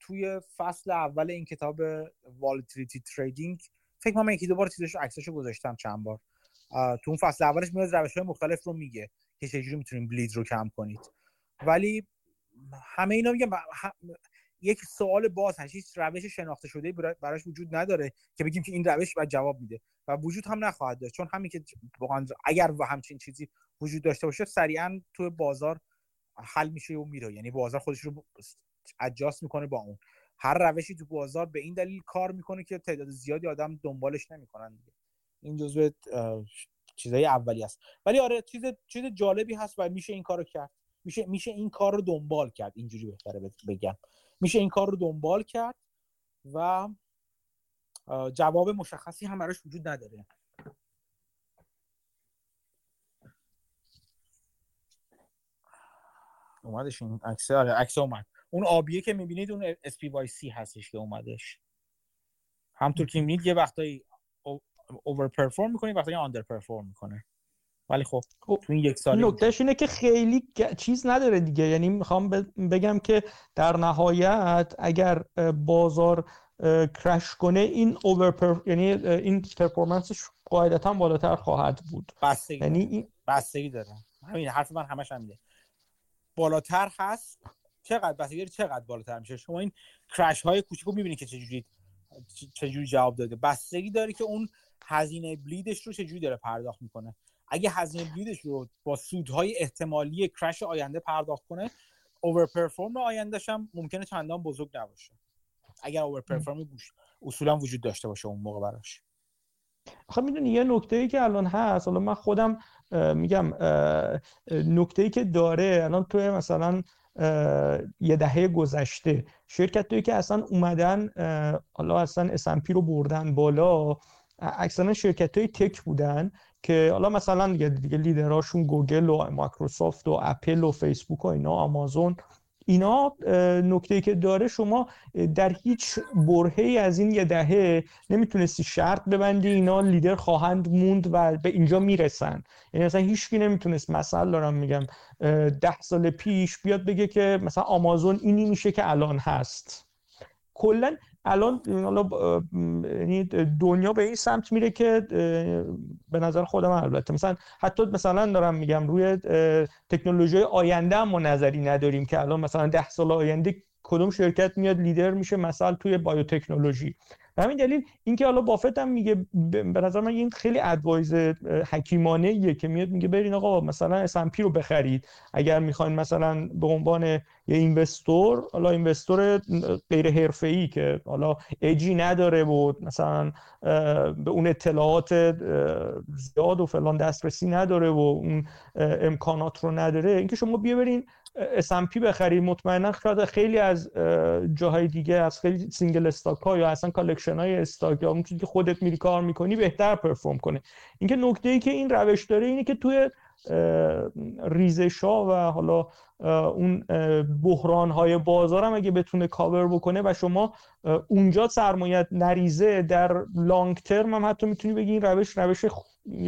توی فصل اول این کتاب والتریتی تریدینگ فکر کنم یکی دو بار چیزش عکسشو گذاشتم چند بار. تو اون فصل اولش میاد روش های مختلف رو میگه که چجوری می‌تونیم بلید رو کم کنید. ولی همه اینا میگم یک سوال باز هست. هیچ روش شناخته شده براش وجود نداره که بگیم که این روش باید جواب میده. و وجود هم نخواهد داشت. چون همین که اگر و همچین چیزی وجود داشته باشه سریعا تو بازار حل میشه و میره. یعنی بازار خودش رو اجاست می‌کنه با اون. هر روشی تو بازار به این دلیل کار می‌کنه که تعداد زیادی آدم دنبالش نمی‌کنن دیگه. این جزء چیزای اولی است. ولی آره چیز چیز جالبی هست و میشه این کارو کرد. میشه میشه این کار رو دنبال کرد. اینجوری بهتره بگم. میشه این کار رو دنبال کرد و جواب مشخصی هم براش وجود نداره. اومدش این عکس آره عکس اومد. اون آبیه که می‌بینید اون SPYC هستش که اومدش. همطور که می‌بینید یه وقتایی اوور پرفورم می‌کنه وقتی آندر پرفورم می‌کنه. ولی خب تو این یک سال نکتهش اینه که خیلی چیز نداره دیگه. یعنی می‌خوام بگم که در نهایت اگر بازار کرش کنه این اوور پر... یعنی این پرفورمنسش قاعدتا بالاتر خواهد بود. بستگی یعنی این بستگی داره. همین حرف من همش همینه بالاتر هست. چقدر بستگی چقدر بالاتر میشه؟ شما این کرش های کوچیکو می‌بینید که چجوری چجوری جواب داده. بستگی داره که اون هزینه بلیدش رو چجوری داره پرداخت می‌کنه. اگه هزینه بلیدش رو با سودهای احتمالی کرش آینده پرداخت کنه overperform آیندهش هم ممکنه چندان بزرگ نباشه. اگر overperform اصولا وجود داشته باشه اون موقع براش. خب می‌دونی یه نکته ای که الان هست حالا من خودم میگم نکته ای که داره الان توی مثلا یه دهه گذشته شرکت که اصلا اومدن حالا اصلا S&P رو بردن بالا اکثرا شرکت های tech بودن. که حالا مثلا دیگه دیگه لیدراشون گوگل و مایکروسافت و اپل و فیسبوک و اینا آمازون اینا نکته که داره شما در هیچ برهه از این یه دهه نمی‌تونستی شرط ببندی اینا لیدر خواهند موند و به اینجا می‌رسن. یعنی مثلا هیچکی نمی‌تونست مثلا دارم میگم ده سال پیش بیاد بگه که مثلا آمازون اینی میشه که الان هست. کلا الان دنیا به این سمت میره که به نظر خودم البته. مثلا حتی مثلا دارم میگم روی تکنولوژی آینده ما نظری نداریم که الان مثلا ده سال آینده کدوم شرکت میاد لیدر میشه مثلا توی بایوتکنولوژی. به همین دلیل اینکه حالا بافت هم میگه به نظر من این خیلی ادوایز حکیمانه ایه که میاد میگه برین آقا مثلا S&P رو بخرید. اگر می‌خواین مثلا به عنوان یه اینوستور حالا اینوستور غیر حرفه‌ای که حالا اجی نداره و مثلا به اون اطلاعات زیاد و فلان دسترسی نداره و اون امکانات رو نداره اینکه شما بیای این S&P بخری مطمئنا شاید خیلی از جاهای دیگه از خیلی single stock ها یا اصلا collection های stock یا که خودت میری کار می‌کنی بهتر perform کنه. اینکه نکته ای که این روش داره اینه که توی ریزش ها و حالا اون بحران های بازار هم اگه بتونه کاور بکنه و شما اونجا سرمایت نریزه در long term هم حتی می‌تونی بگی این روش روش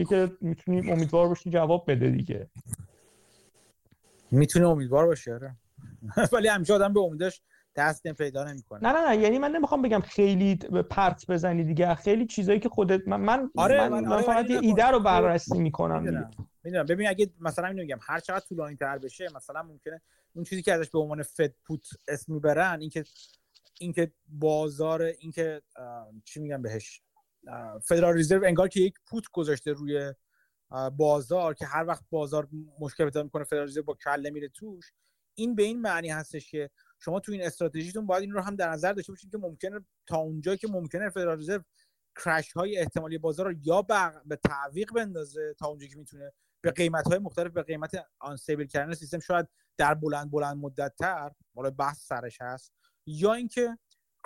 که می‌تونی امیدوار باشی جواب بده دیگه. می‌تونه امیدوار باشه آره. ولی همیشه آدم به امیدش دست پیدا نمی‌کنه. نه نه نه یعنی من نمی‌خوام بگم خیلی پرت بزنی دیگه. خیلی چیزایی که خودت من من, آره من, من, من آره فقط یه ایده رو بررسی می‌کنم می‌دونم می‌دونم. ببین اگه مثلا اینو میگم هر چقدر طولانی تر بشه مثلا ممکنه اون چیزی که ازش به عنوان فد پوت اسم می‌برن اینکه اینکه بازار اینکه چی میگم بهش؟ فدرال رزرو انگار که یک پوت گذاشته روی بازار که هر وقت بازار مشکل پیدا می‌کنه فدرال با کله میره توش این به این معنی هستش که شما تو این استراتژیتون باید این رو هم در نظر داشته باشید که ممکنه تا اونجایی که ممکنه فدرال رزرو کرش های احتمالی بازار رو یا به تعویق بندازه تا اونجایی که می‌تونه به قیمت های مختلف به قیمت آنستیبل کردن سیستم شاید در بلند بلند مدت تر حالا بحث سرش هست یا اینکه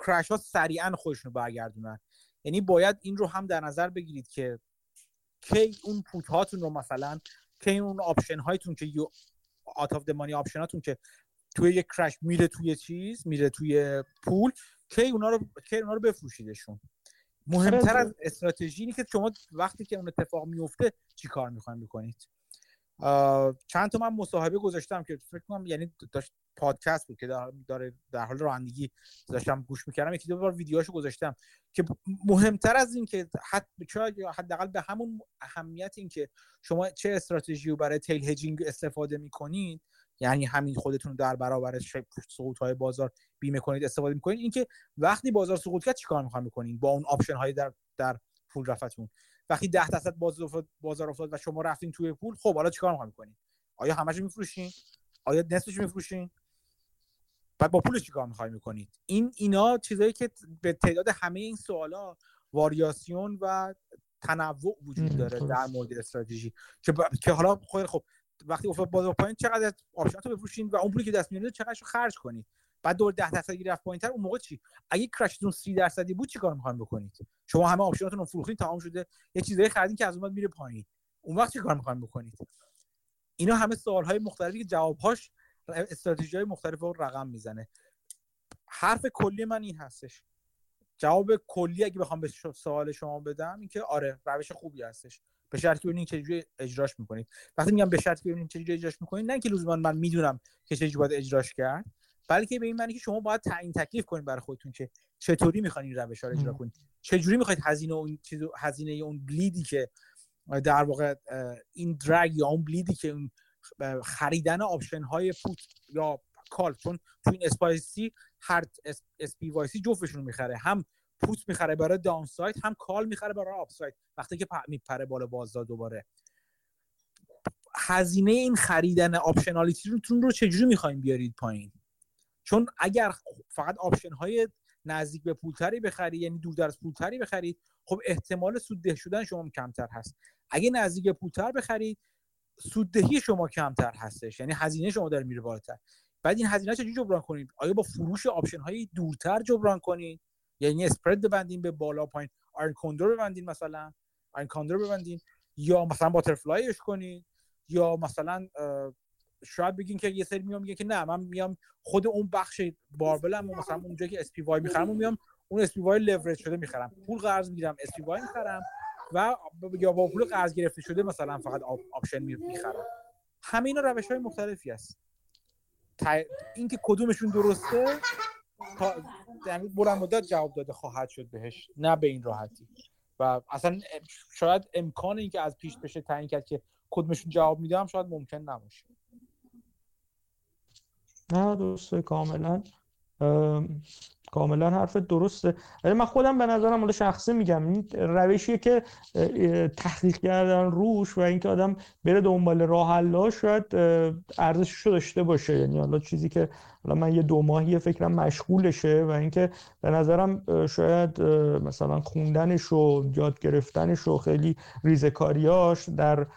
crash ها سریعا خودشون رو برگردونن. یعنی باید این رو هم در نظر بگیرید که کی اون put هاتون رو مثلا کی اون option هایتون که out of money option هاتون که توی یک crash میره توی چیز میره توی پول کی اونا رو کی اونا رو بفروشیدشون؟ مهمتر از استراتژی اینه که شما وقتی که اون اتفاق میفته چی کار می‌خواین بکنید؟ چند تا من مصاحبه گذاشتم که فکر کنم یعنی داشت پادکست بود که داره در حال رانندگی داشتم گوش می‌کردم. یکی دو بار ویدیوهاشو گذاشتم که مهمتر از این که حد حداقل به همون اهمیت این که شما چه استراتژی رو برای tail hedging استفاده می‌کنید یعنی همین خودتون در برابر سقوط های بازار بیمه کنید استفاده می‌کنید اینکه وقتی بازار سقوط کرد چیکار می‌خواین بکنید با اون option های در در پول رفتون وقتی 10 درصد بازار افتاد و شما رفتین توی پول خب حالا چیکار می‌خواین بکنید آیا همش میفروشین؟ آیا نصفش میفروشین؟ بعد با پولش چیکار می‌خواین بکنید این اینا چیزایی که به تعداد همه این سوالا واریاسیون و تنوع وجود داره در مورد استراتژی که, که حالا خود خب وقتی افتاد بازار پایین چقدر option ات رو بفروشین و اون پولی که دست میاد چقدر خرج کنید؟ بعد دور 10 درصد رفت پایینتر اون موقع چی؟ اگه crash تون 30 درصدی بود چیکار می‌خواین بکنید؟ شما همه option اتون رو فروختین تمام شده. یه چیزایی خریدین که از اون میره پایین. اون وقت چیکار می‌خواین بکنید؟ اینا همه سوال های مختلفی که جوابهاش استراتژی های مختلف رو رقم می‌زنه. حرف کلی من این هستش. جواب کلی اگه بخوام به سوال شما بدم اینکه آره روش خوبی هستش. به شرطی که ببینید چجوری اجراش می‌کنید. وقتی میگم به شرطی که ببینید چجوری اجراش می‌کنید نه اینکه لزوما من می‌دونم که چجوری باید اجراش کرد. بلکه به این معنی که شما باید تعیین تکلیف کنید برای خودتون که چطوری می‌خواین این روش رو اجرا کنید چجوری می‌خواید هزینه اون چیز هزینه اون bleed ی که در واقع این drag یا اون bleed ی که اون خریدن option های put یا call. چون تو این SPYC هر SPYC جفتشون می‌خره. هم put می‌خره برای downside هم call می‌خره برای upside وقتی که میپره بالا بازار دوباره. هزینه این خریدن optionality تون رو چجوری می‌خوایم بیارید پایین؟ چون اگر فقط option های نزدیک به پولتری بخرید یعنی دور از پولتری بخرید خب احتمال سودده شدن شما کمتر هست. اگه نزدیک به پولتر بخرید سوددهی شما کمتر هستش. یعنی هزینه شما داره میره بالاتر. بعد این هزینه چجوری جبران کنید؟ آیا با فروش option های دورتر جبران کنید؟ یعنی spread ببندین به بالا پایین. iron condor ببندین مثلا. iron condor ببندین. یا مثلا butterfly ش کنید. یا مثلا شاید بگین که یه سری میام میگه که نه من میام خود اون بخش barbell م و مثلا اونجا که SPY می‌خرم و میام اون SPY leverage شده می‌خرم. پول قرض می‌گیرم SPY می‌خرم و یا با پول قرض گرفته شده مثلا فقط option می‌خرم. همه اینا روش های مختلفی هست. اینکه کدومشون درسته یعنی بلند مدت جواب داده خواهد شد بهش نه به این راحتی. و اصلا شاید امکان اینکه از پیش بشه تعیین کرد که کدومشون جواب میدم شاید ممکن نباشه. نه درسته کاملا. کاملا حرف درسته. ولی من خودم به نظرم حالا شخصی میگم این روشیه که تحقیق کردن روش و اینکه آدم بره دنبال راه حلا شاید ارزشش رو داشته باشه. یعنی حالا چیزی که حالا من یه دو ماهی فکرم مشغولشه و اینکه به نظرم شاید مثلا خوندنش و یاد گرفتنش و خیلی ریزکاریاش در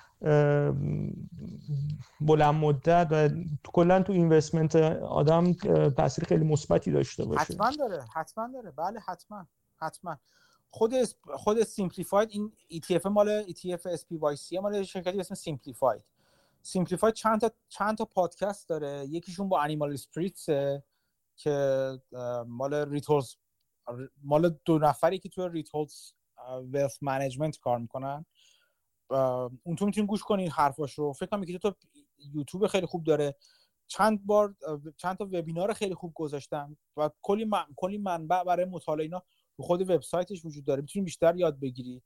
بلند مدت و کلا تو investment آدم تاثیر خیلی مثبتی داشته باشه. حتما داره حتما داره. بله حتما حتما. خود خود Simplify این ETF مال ETF SPYC مال شرکتی اسم Simplify Simplify چند تا چند تا پادکست داره. یکیشون با Animal Spirits که مال Ritholtz مال دو نفری که تو Ritholtz Wealth Management کار می‌کنن. اون تو می‌تونید گوش کنید حرفاش رو فکر کنم که تو یوتیوب خیلی خوب داره. چند بار چند تا وبینار خیلی خوب گذاشتم و کلی من... کلی منبع برای مطالعه اینا رو خود وبسایتش وجود داره. می‌تونید بیشتر یاد بگیری.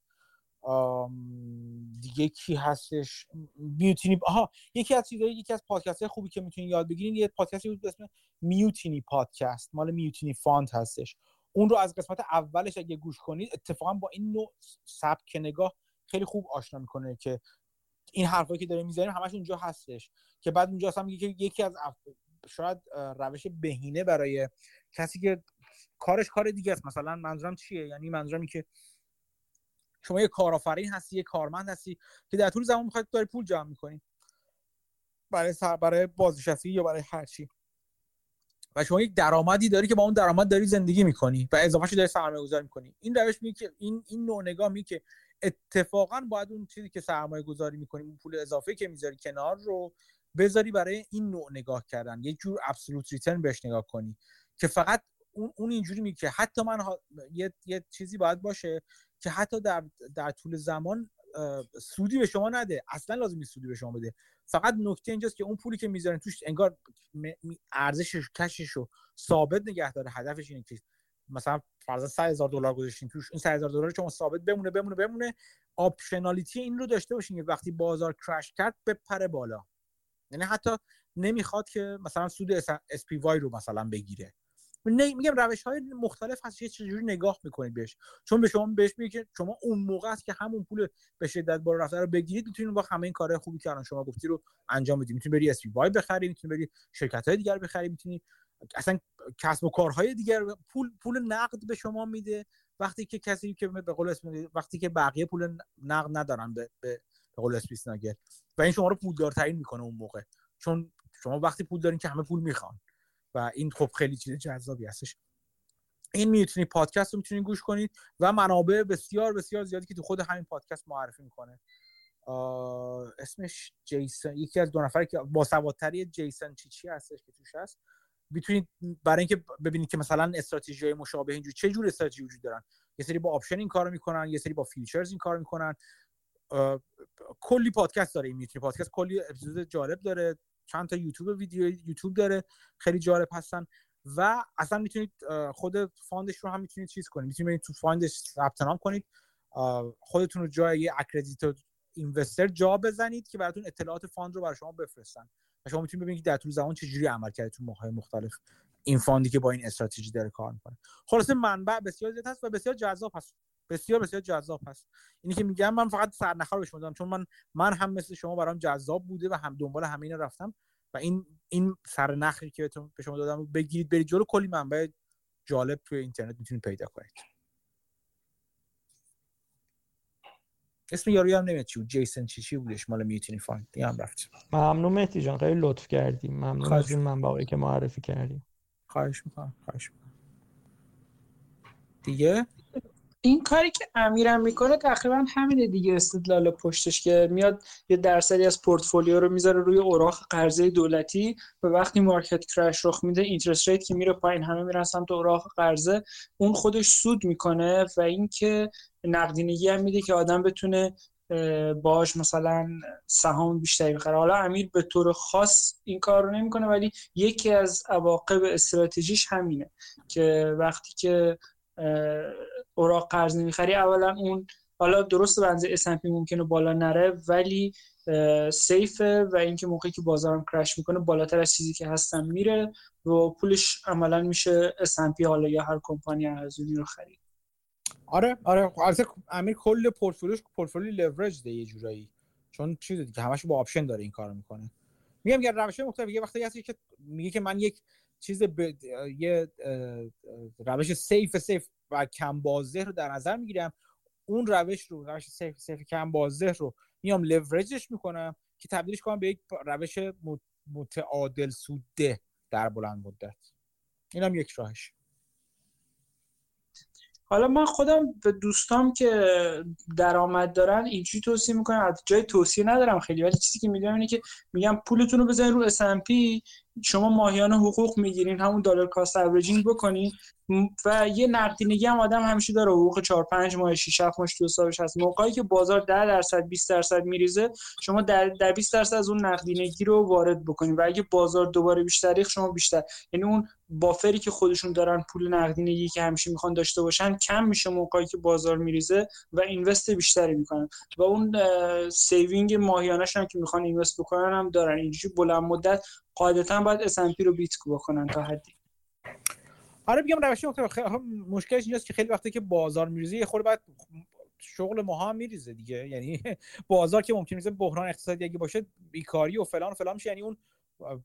دیگه کی هستش؟ Mutiny آها یکی از چیزایی یکی از پادکست خوبی که می‌تونید یاد بگیرین یه پادکستی بود به اسم میوتینی پادکست مال میوتینی فانت هستش. اون رو از قسمت اولش اگه گوش کنید اتفاقا با این نوع سبک نگاه خیلی خوب آشنا می‌کنه که این حرفایی که داریم می‌زنیم همش اونجا هستش. که بعد اونجا هم میگه که یکی از اف... شاید روش بهینه برای کسی که کارش کار دیگه است. مثلا منظورم چیه؟ یعنی منظورم که شما یه کارآفرین هستی یه کارمند هستی که در طول زمان می‌خواید داری پول جمع می‌کنی. برای سر برای بازنشستگی یا برای هر چی. و شما یک درآمدی داری که با اون درآمد داری زندگی می‌کنی و اضافه داری سرمایه گذاری می‌کنی. این روش میگه که این این نوع نگاه میگه که اتفاقا باید اون چیزی که سرمایه گذاری می‌کنی اون پول اضافه که می‌ذاری کنار رو بذاری برای این نوع نگاه کردن. یه جور ابسولوت ریترن بهش نگاه کنی. که فقط اون, اون اینجوری میگه که حتی من یه،, یه چیزی باید باشه که حتی در, در طول زمان سودی به شما نده. اصلا لازم نیست سودی به شما بده. فقط نکته اینجاست که اون پولی که می‌ذارن توش انگار ارزشش cash ش رو ثابت نگه داره. هدفش اینه که مثلا فرضاً 100 هزار دلار گذاشتین توش این 100 هزار دلار شما ثابت بمونه بمونه بمونه. optionality این رو داشته باشین که وقتی بازار crash کرد بپره بالا. یعنی حتی نمی‌خواد که مثلا سود SPY رو مثلا بگیره. میگم روش های مختلف هست یه چجوری نگاه می‌کنید بهش. چون به شما بهش میگه که شما اون موقع است که همون پول به شدت بالا رفته رو بگیرید می‌تونید با همه این کارهای خوبی که الان شما گفتی رو انجام بدید. می‌تونید بری اس وای بخری می‌تونید بری شرکت های دیگر بخری می‌تونید اصلا کسب و کارهای دیگر پول پول نقد به شما میده. وقتی که کسی که به قول اسم وقتی که بقیه پول نقد ندارن به به قول اسپیسناگر و این شما رو پولدارترین می‌کنه اون موقع. چون شما وقتی پول دارین که همه پول می‌خوان. و این خب خیلی چیز جذابی هستش. این می‌تونید پادکست رو می‌تونید گوش کنید و منابع بسیار بسیار زیادی که تو خود همین پادکست معرفی می‌کنه. اسمش Jason یکی از دو نفری که با سوادتری Jason چی هستش که توش هست. می‌تونید برای اینکه ببینید که مثلا استراتژی مشابه اینجور چه جور استراتژی وجود دارن. یه سری با option این کارو می‌کنن یه سری با futures این کارو می‌کنن. کلی پادکست داره این می‌تونی پادکست کلی اپیزود جالب داره. چند تا یوتیوب ویدیو یوتیوب داره خیلی جالب هستن و اصلا می‌تونید خود fund ش رو هم می‌تونید چیز کنید. می‌تونید تو fund ش ثبت نام کنید. خودتون رو جای یه accredited investor جا بزنید که براتون اطلاعات fund رو برای شما بفرستن. و شما می‌تونید ببینید در طول زمان چجوری عمل کرده تو ماهای مختلف این fund ی که با این استراتژی داره کار می‌کنه. خلاصه منبع بسیار زیاد هست و بسیار جذاب هست. بسیار بسیار جذاب هست. اینی که میگم من فقط سرنخ رو بهش دادم چون من من هم مثل شما برام جذاب بوده و هم دنبال همین رفتم و این این سرنخی که به شما دادم بگیرید برید جلو کلی منبع جالب توی اینترنت می‌تونید پیدا کنید. اسم یارو هم نمیاد چی بود؟ جیسن چی چی بودش؟ مال می‌تونی فایند دیگه هم رفت. ممنون مهدی جان خیلی لطف کردیم ممنون از این منبعی که معرفی کردیم خواهش می‌کنم خواهش می‌کنم. دیگه؟ این کاری که امیرم می‌کنه تقریبا همینه دیگه استدلال پشتش که میاد یه درصدی از پورتفولیو رو می‌ذاره روی اوراق قرضه دولتی و وقتی market crash رخ میده interest rate که میره پایین همه میرن سمت اوراق قرضه. اون خودش سود می‌کنه و اینکه نقدینگی هم میده که آدم بتونه باش مثلا سهام بیشتری بخره. حالا امیر به طور خاص این کار رو نمی‌کنه ولی یکی از عواقب استراتژیش همینه که وقتی که اوراق قرض نمی‌خری. اولا اون حالا درست bonds S&P ممکنه بالا نره ولی safe ه و اینکه موقعی که بازارم crash می‌کنه بالاتر از چیزی که هستن میره و پولش عملا میشه S&P حالا یا هر کمپانی ارزونی رو خرید. آره آره. البته امیر کل portfolio ش portfolio leveraged ه یه جورایی. چون چیز دیگه همش با option داره این کارو می‌کنه. میگم یه روش مختلف یه وقتی هستی که میگه که من یک چیز ب... یه روش safe safe و کم بازده رو در نظر می‌گیرم. اون روش رو روش safe safe کم بازده رو میام لورجش می‌کنم که تبدیلش کنم به یک روش متعادل سوده در بلند مدت. اینم یک راهش. حالا من خودم به دوستام که درآمد دارن اینجوری توصیه می‌کنم. از جای توصیه ندارم خیلی ولی چیزی که میگم اینه که میگم پولتون رو بزنید رو S&P شما ماهیانه حقوق می‌گیرین همون dollar cost averaging بکنین و یه نقدینگی هم آدم همیشه داره حقوق 4 5 ماه 6 7 ماه تو حسابش هست. موقعی که بازار 10 درصد 20 درصد میریزه شما در در 20 درصد از اون نقدینگی رو وارد بکنین و اگه بازار دوباره بیشتر شما بیشتر. یعنی اون buffer ی که خودشون دارن پول نقدینگی که همیشه می‌خوان داشته باشن کم میشه موقعی که بازار میریزه و invest بیشتری می‌کنن. و اون saving ماهیانش هم که می‌خوان invest بکنن هم دارن. اینجوری بلند مدت قاعدتا باید S&P رو beat بکنن تا حدی. آره بگم روش مشکلش اینجاست که خیلی وقتی که بازار میریزه یه خورده بعد شغل ما هم میریزه دیگه. یعنی بازار که ممکن میشه بحران اقتصادی اگه باشه بیکاری و فلان و فلان میشه. یعنی اون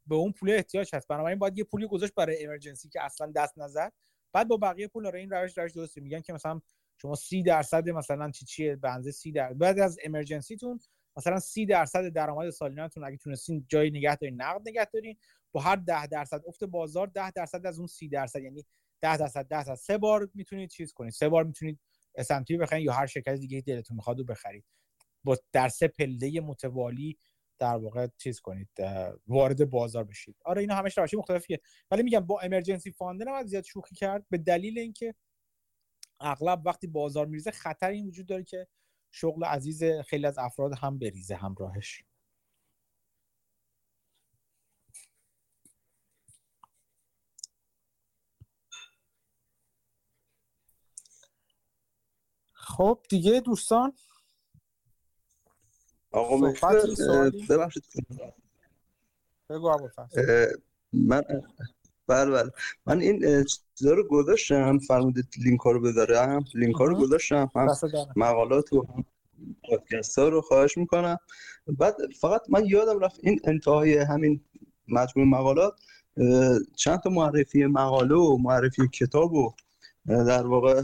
به اون پول احتیاج هست. بنابراین باید یه پولی گذاشت برای emergency که اصلا دست نزد. بعد با بقیه پول رو این روش روش درسته. میگن که مثلا شما سی درصد مثلا چی چیه؟ bonds ه سی درصد بعد از emergency تون مثلا سی درصد درآمد سالانه‌تون اگه تونستین جای نگه دارین نقد نگه دارین با هر ده درصد افت بازار ده درصد از اون سی درصد یعنی ده درصد ده درصد. سه بار می‌تونید چیز کنید. سه بار می‌تونید S&P بخرید یا هر شرکت دیگه دلتون می‌خواد رو بخرید. با در سه پله متوالی در واقع چیز کنید وارد بازار بشید. آره اینا همش روش مختلفیه. ولی میگم با emergency fund نباید زیاد شوخی کرد به دلیل اینکه اغلب وقتی بازار میریزه خطر این وجود داره که شغل عزیز خیلی از افراد هم بریزه همراهش. خب دیگه دوستان؟ آقا ببخشید. بگو من بله بله. من این چیزا رو گذاشتم. فرمودید لینک ها رو بذارم لینک ها رو گذاشتم. هم مقالات و پادکست ها رو خواهش می‌کنم. بعد فقط من یادم رفت این انتهای همین مجموع مقالات چند تا معرفی مقاله و معرفی کتاب و در واقع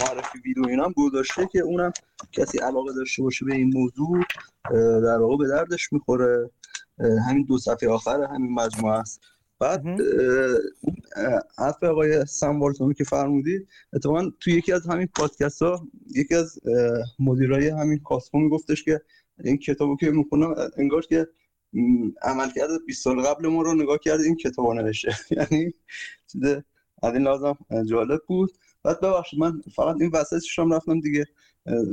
معرفی ویدیو اینا هم گذاشته که اونم کسی علاقه داشته باشه به این موضوع در واقع به دردش می‌خوره. همین دو صفحه آخر همین مجموعه است. بعد حرف آقای سم که فرمودید اتفاقا توی یکی از همین پادکست ها یکی از مدیرای همین کاسمو میگفتش که این کتابو که می‌خونم انگار که عمل کرده 20 سال قبل ما رو نگاه کرده این کتابو نوشته. یعنی از این لازم جالب بود. بعد ببخشید من فقط این وسطش هم رفتم دیگه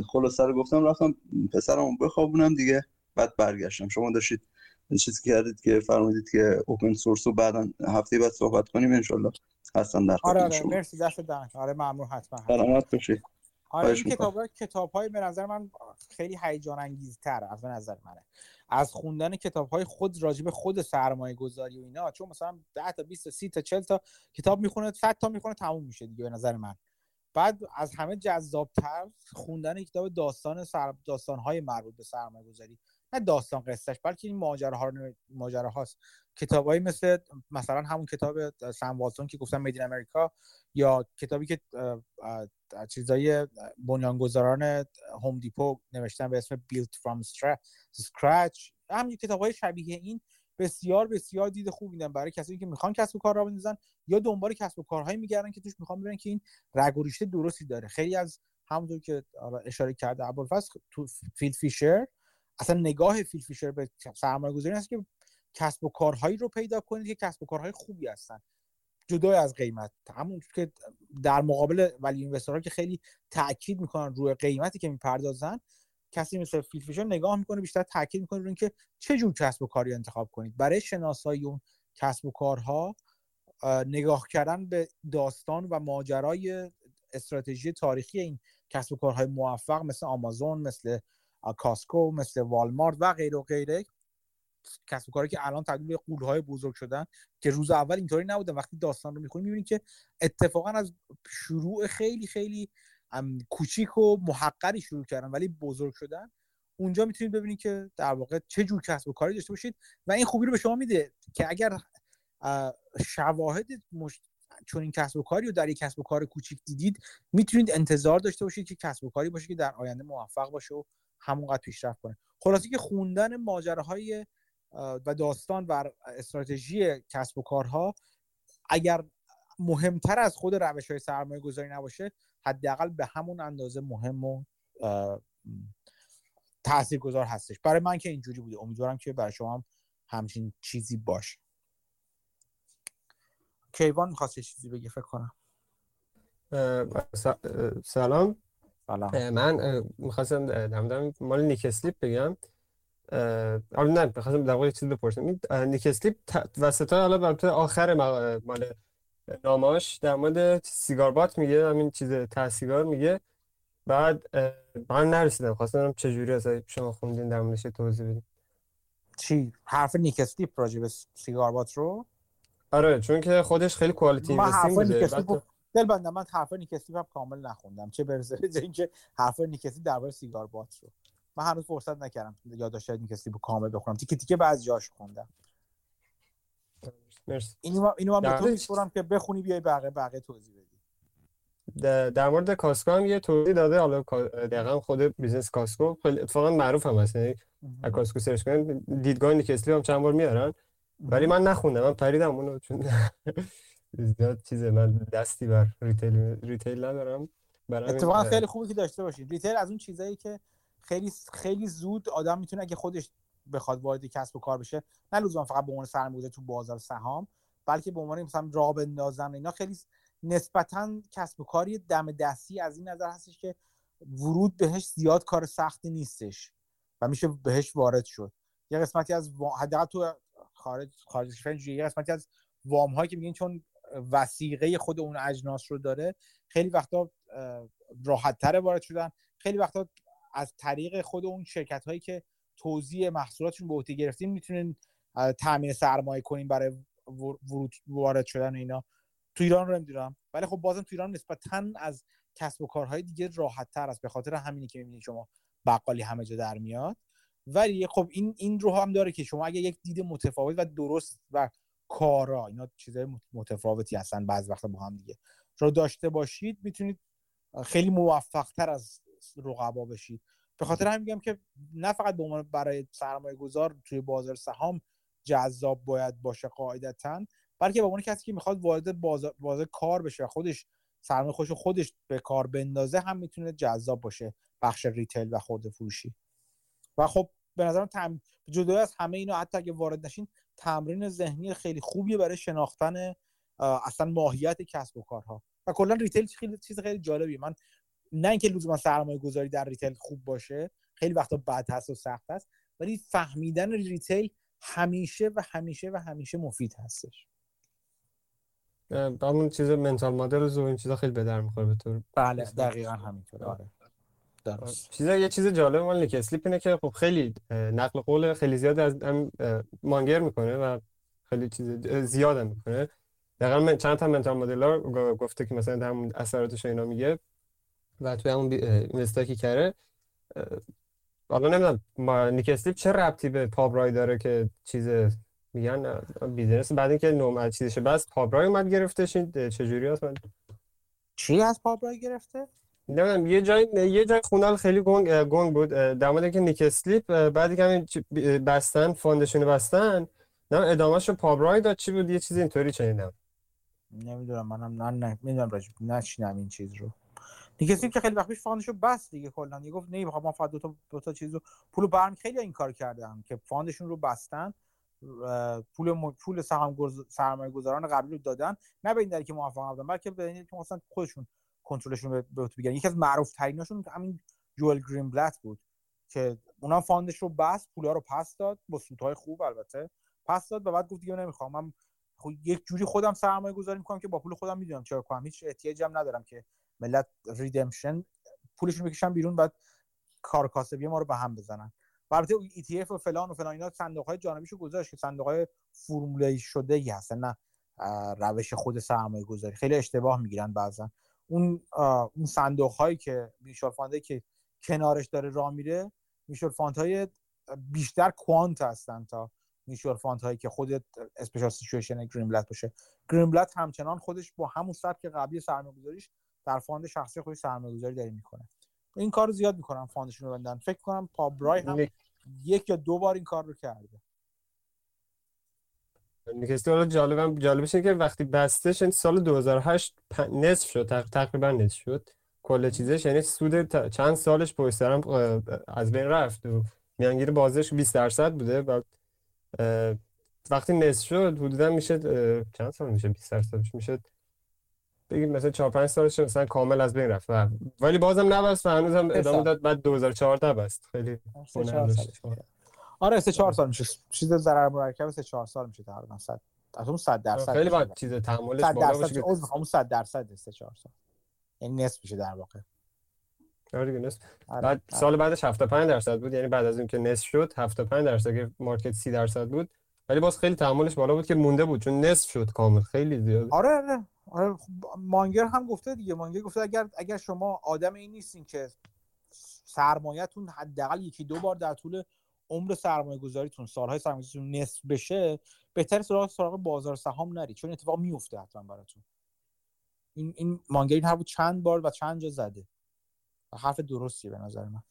خلاصه رو گفتم رفتم پسرمو بخوابونم دیگه بعد برگشتم. شما داشتید چیزی کردید که فرمودید که اوپن سورس رو بعدا هفته بعد صحبت کنیم انشالله هستم در آره آره. مرسی دست دهن آره ممنون حتما سلامت باشید. آره این کتاب کتاب های به نظر من خیلی هیجان انگیزتر از نظر منه. از خوندن کتاب های خود راجب خود سرمایه گذاری و اینا چون مثلا 10 تا 20 تا 30 تا 40 تا کتاب می‌خونه 100 تا می‌خونه تموم میشه دیگه به نظر من. بعد از همه جذابتر خوندن کتاب داستان سر... داستان های مربوط به سرمایه گذاری نه داستان قصهش بلکه این ماجراها رو ماجره هاست کتابایی مثل مثلا همون کتاب سم والتون که گفتم میدین امریکا یا کتابی که چیزای بنیانگذاران هوم دیپو نوشتن به اسم Built from Scratch. همین کتاب های شبیه این بسیار بسیار دید خوب میدن برای کسایی که می‌خوان کسب و کار را بندازن یا دنبال کسب و کارهایی میگردن که توش می‌خوان ببینن که این رگ و درستی داره. خیلی از همونطور که اشاره کرده ابوالفضل تو فیل فیشر اصلا نگاه فیل فیشر به سرمایه گذاری هست که کسب و کارهایی رو پیدا کنید که کسب و کارهای خوبی هستن. جدا از قیمت. همون که در مقابل value investor ها که خیلی تاکید می‌کنن روی قیمتی که می‌پردازن کسی مثل فیل فیشر نگاه می‌کنه بیشتر تاکید می‌کنه روی اینکه چه جور کسب و کاری انتخاب کنید. برای شناسایی اون کسب و کارها نگاه کردن به داستان و ماجرای استراتژی تاریخی این کسب و کارهای موفق مثل آمازون مثل کاسکو مثل والمارت و غیره و غیره. کسب و کاری که الان تبدیل به قولهای بزرگ شدن که روز اول اینطوری نبودن وقتی داستان رو می‌خونی می‌بینی که اتفاقا از شروع خیلی خیلی کوچیک و محقری شروع کردن ولی بزرگ شدن. اونجا می‌تونید ببینید که در واقع چه جور کسب و کاری داشته باشید و این خوبی رو به شما میده که اگر شواهد مش... چون این کسب و کاری رو در یک کسب و کار کوچیک دیدید می‌تونید انتظار داشته باشید که کسب و کاری باشه که در آینده موفق باشه و همونقدر پیشرفت کنه. خلاصی که خوندن ماجراهای و داستان و استراتژی کسب و کارها اگر مهمتر از خود روش های سرمایه گذاری نباشه حداقل به همون اندازه مهم و گذار هستش. برای من که اینجوری بوده. امیدوارم که برای شما هم همچین چیزی باشه. کیوان می‌خواست چیزی بگه فکر کنم. سلام. سلام من می‌خواستم در مال نیک اسلیپ بگم آره نه می‌خواستم در واقع چیز بپرسم. این نیک اسلیپ وسط حالا البته آخر مال ناماش در مورد cigar butt میگه همین چیز ته سیگار میگه. بعد من نرسیدم. خواستم چجوری از شما خوندین در موردش توضیح بدین. چی؟ حرف نیک اسلیپ راجع به cigar butt رو؟ آره چون که خودش خیلی quality من حرف investing بوده. دل بندم من حرف نیک اسلیپ هم کامل نخوندم. چه برسه به اینکه حرف نیک اسلیپ درباره cigar butt رو من هنوز فرصت نکردم یادداشت نیک اسلیپ رو کامل بخونم تیکه تیکه بعضی جاش خوندم. مرسی. اینو من- اینو من میسپرم که بخونی بیای بقیه بقیه توضیح بدی. در مورد Costco هم یه توضیح داده. حالا دقیقا خود business Costco خیلی اتفاقا معروف هم هست. یعنی Costco search کنید دیدگاه نیک اسلیپ هم چند بار میارن. ولی من نخوندم. من پریدم اونو چون زیاد چیزه من دستی بر retail retail ندارم برای اتفاقا خیلی خوبه که داشته باشید retail از اون چیزایی که خیلی خیلی زود آدم می‌تونه اگه خودش بخواد وارد کسب و کار بشه نه لزوما فقط به عنوان سرمایه‌گذار تو بازار سهام بلکه به عنوان مثلا راه بندازن اینا خیلی نسبتا کسب و کاری دم دستی از این نظر هستش که ورود بهش زیاد کار سختی نیستش و میشه بهش وارد شد یه قسمتی از حداقل تو خارج خارج. یه قسمتی از وام هایی که میگین چون وسیقه خود اون اجناس رو داره خیلی وقتا راحت تر وارد شدن. خیلی وقتا از طریق خود اون شرکت هایی که توزیع محصولاتشون به عهده گرفتیم می‌تونین تامین سرمایه کنیم برای ور- ورود وارد شدن اینا. تو ایران رو نمی‌دونم. ولی خب بازم تو ایران نسبتا از کسب و کارهای دیگه راحت تر است. به خاطر همینی که می‌بینید شما بقالی همه جا در میاد. ولی خب این این رو هم داره که شما اگه یک دید متفاوت و درست و کارا اینا چیزای متفاوتی هستن بعض وقتا با هم دیگه. رو داشته باشید می‌تونید خیلی موفق تر از رقبا بشید. به خاطر همین میگم که نه فقط به عنوان برای سرمایه گذار توی بازار سهام جذاب باید باشه قاعدتا بلکه به عنوان کسی که می‌خواد وارد بازار, بازار کار بشه خودش سرمایه خوش خودش به کار بندازه هم می‌تونه جذاب باشه بخش ریتیل و خورده فروشی. و خب به نظرم تم... جدا از همه اینا حتی اگه وارد نشین تمرین ذهنی خیلی خوبیه برای شناختن اصلا ماهیت کسب و کارها. و کلا ریتیل خیلی چیز خیلی جالبیه. من نه اینکه لزوما سرمایه گذاری در retail خوب باشه خیلی وقتا بد هست و سخت هست ولی فهمیدن retail همیشه و همیشه و همیشه مفید هستش. همون چیز mental model و این چیزا خیلی به درد می‌خوره به طور بله دقیقا همینطوره. آره. درست چیزا یه چیز جالب مال نیک اسلیپ اینه که خب خیلی نقل قول خیلی زیاد از مانگر می‌کنه و خیلی چیز زیاد هم می‌کنه. دقیقا من چند تا mental model ها گ- گفته که مثلا همون اثراتش اینا میگه و توی همون invest ا که کرده اه، حالا نمی‌دونم ما نیک اسلیپ چه ربطی به پابرای داره که چیز میگن؟ business بعد اینکه نوم چیزش بست پابرای اومد گرفتش این چجوری هست من چی از پابرای گرفته؟ نمی‌دونم یه جای یه جای خوندم خیلی گنگ گنگ بود در مورد اینکه نیک اسلیپ بعد که همین بستن fund شون بستن نه ادامهش رو پابرای داد چی بود یه چیزی اینطوری شنیدم نمی‌دونم منم نه نه نمی‌دونم راجع نشنیدم این چیز رو. دیگه که خیلی وقت پیش fund شو بست دیگه کلا دیگه گفت نمی‌خوام من فقط دو تا دو تا چیزو پولو برم خیلی این کار کردن که fund شون رو بستن پول م... پول سهام گز... سرمایه گذاران قبلی رو دادن نه به این دلیل که موفق نبودن بلکه به این که مثلا خودشون کنترلشون به عهده بگیرن یکی از معروف تریناشون همین جوئل گرین بلت بود که اونم fund ش رو بست پولا رو پس داد با سودهای خوب البته. پس داد و بعد گفت دیگه نمی‌خوام. من خب یک جوری خودم سرمایه گذاری می‌کنم که با پول خودم می‌دونم چیکار کنم. هیچ احتیاجی هم ندارم که ملت redemption پولشون بکشن بیرون بعد کار کاسبی ما رو به هم بزنن. و البته ETF و فلان و فلان اینا صندوق های جانبیشو گذاشت که صندوق های فرموله شده ای هستن نه روش خود سرمایه گذاری خیلی اشتباه می‌گیرن بعضا. اون اون صندوق هایی که mutual fund ی که کنارش داره راه میره mutual fund های بیشتر quant هستن تا mutual fund هایی که خود special situation گرین بلت باشه. گرین بلت همچنان خودش با همون سبک قبلی سرمایه گذاریش در fund شخصی خودش سرمایه گذاری داره می‌کنه. این کار رو زیاد می‌کنن fund شون رو بندن فکر کنم پابرای هم یک یا دو بار این کار رو کرده. نیک اسلیپ حالا جالبم جالبش اینه که وقتی بستش یعنی سال 2008 پ- نصف شد تق- تقریبا نصف شد. کل چیزش یعنی سود ت- چند سالش پشت سرم اه، از بین رفت و میانگیر بازش 20 درصد بوده. و اه، وقتی نصف شد حدودا میشه اه، چند سال میشه؟ 20 درصدش میشه بگیم مثلا 4 5 سالش مثلا کامل از بین رفت. و- ولی بازم نبست و هنوز هم سه ادامه. داد بعد 2014 بست. خیلی آره سه چهار سال میشه. چیز ضرر مرکب سه چهار سال میشه تقریبا. 100 از اون 100 درصد خیلی. باید چیز تحملش 100 بالا باشه درصد می‌خوام اون 100 درصد سه چهار سال. یعنی نصف میشه در واقع. آره دیگه نصف. آره. بعد سال بعدش 75 درصد بود. یعنی بعد از اینکه نصف شد 75 درصد که مارکت 30 درصد بود. ولی باز خیلی تحملش بالا بود که مونده بود چون نصف شد کامل. خیلی زیاد. آره آره. آره خب، مانگر هم گفته دیگه. مانگر گفته اگر اگر شما آدم این نیستین که سرمایه‌تون حداقل یکی دو بار در طول عمر سرمایه گذاریتون سالهای سرمایه گذاریتون نصف بشه بهتر سراغ سراغ بازار سهام نرید چون اتفاق میفته حتما براتون. این این مانگر این حرفو چند بار و چند جا زده. و حرف درستیه به نظر من.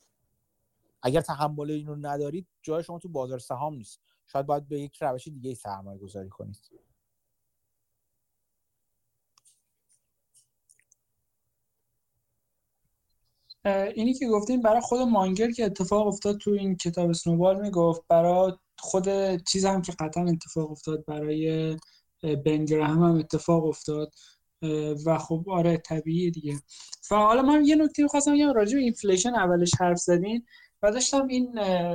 اگر تحمل اینو ندارید جای شما تو بازار سهام نیست. شاید باید به یک روش دیگه سرمایه گذاری کنید. اینی که گفتیم برای خود مانگر که اتفاق افتاد تو این کتاب Snowball می‌گفت برای خود چیز هم که قطعا اتفاق افتاد برای اه، بن گراهم هم اتفاق افتاد و خب آره طبیعیه دیگه. و حالا من یه نکته می‌خواستم بگم راجع به inflation اولش حرف زدین. و داشتم این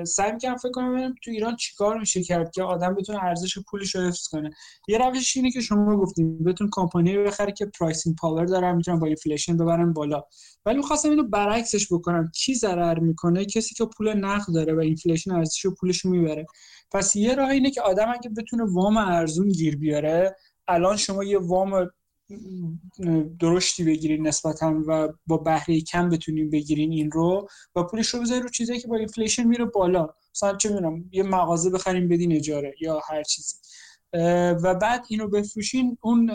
سعی می‌کردم فکر کنم ببینم تو ایران چیکار میشه کرد که آدم بتونه ارزش پولش رو حفظ کنه. یه روش اینه که شما گفتیم بتون کمپانی بخره که pricing power دارن می‌تونن با inflation ببرن بالا. ولی می‌خواستم اینو برعکسش بکنم. کی ضرر می‌کنه؟ کسی که پول نقد داره و inflation ارزش پولش رو می‌بره. پس یه راه اینه که آدم اگه بتونه وام ارزون گیر بیاره الان شما یه وام درشتی بگیرین نسبتا و با بهره کم بتونین بگیرین این رو و پولش رو بذارین رو چیزایی که با inflation میره بالا. مثلا چه می‌دونم یه مغازه بخرین بدین اجاره یا هر چیزی. و بعد اینو بفروشین. اون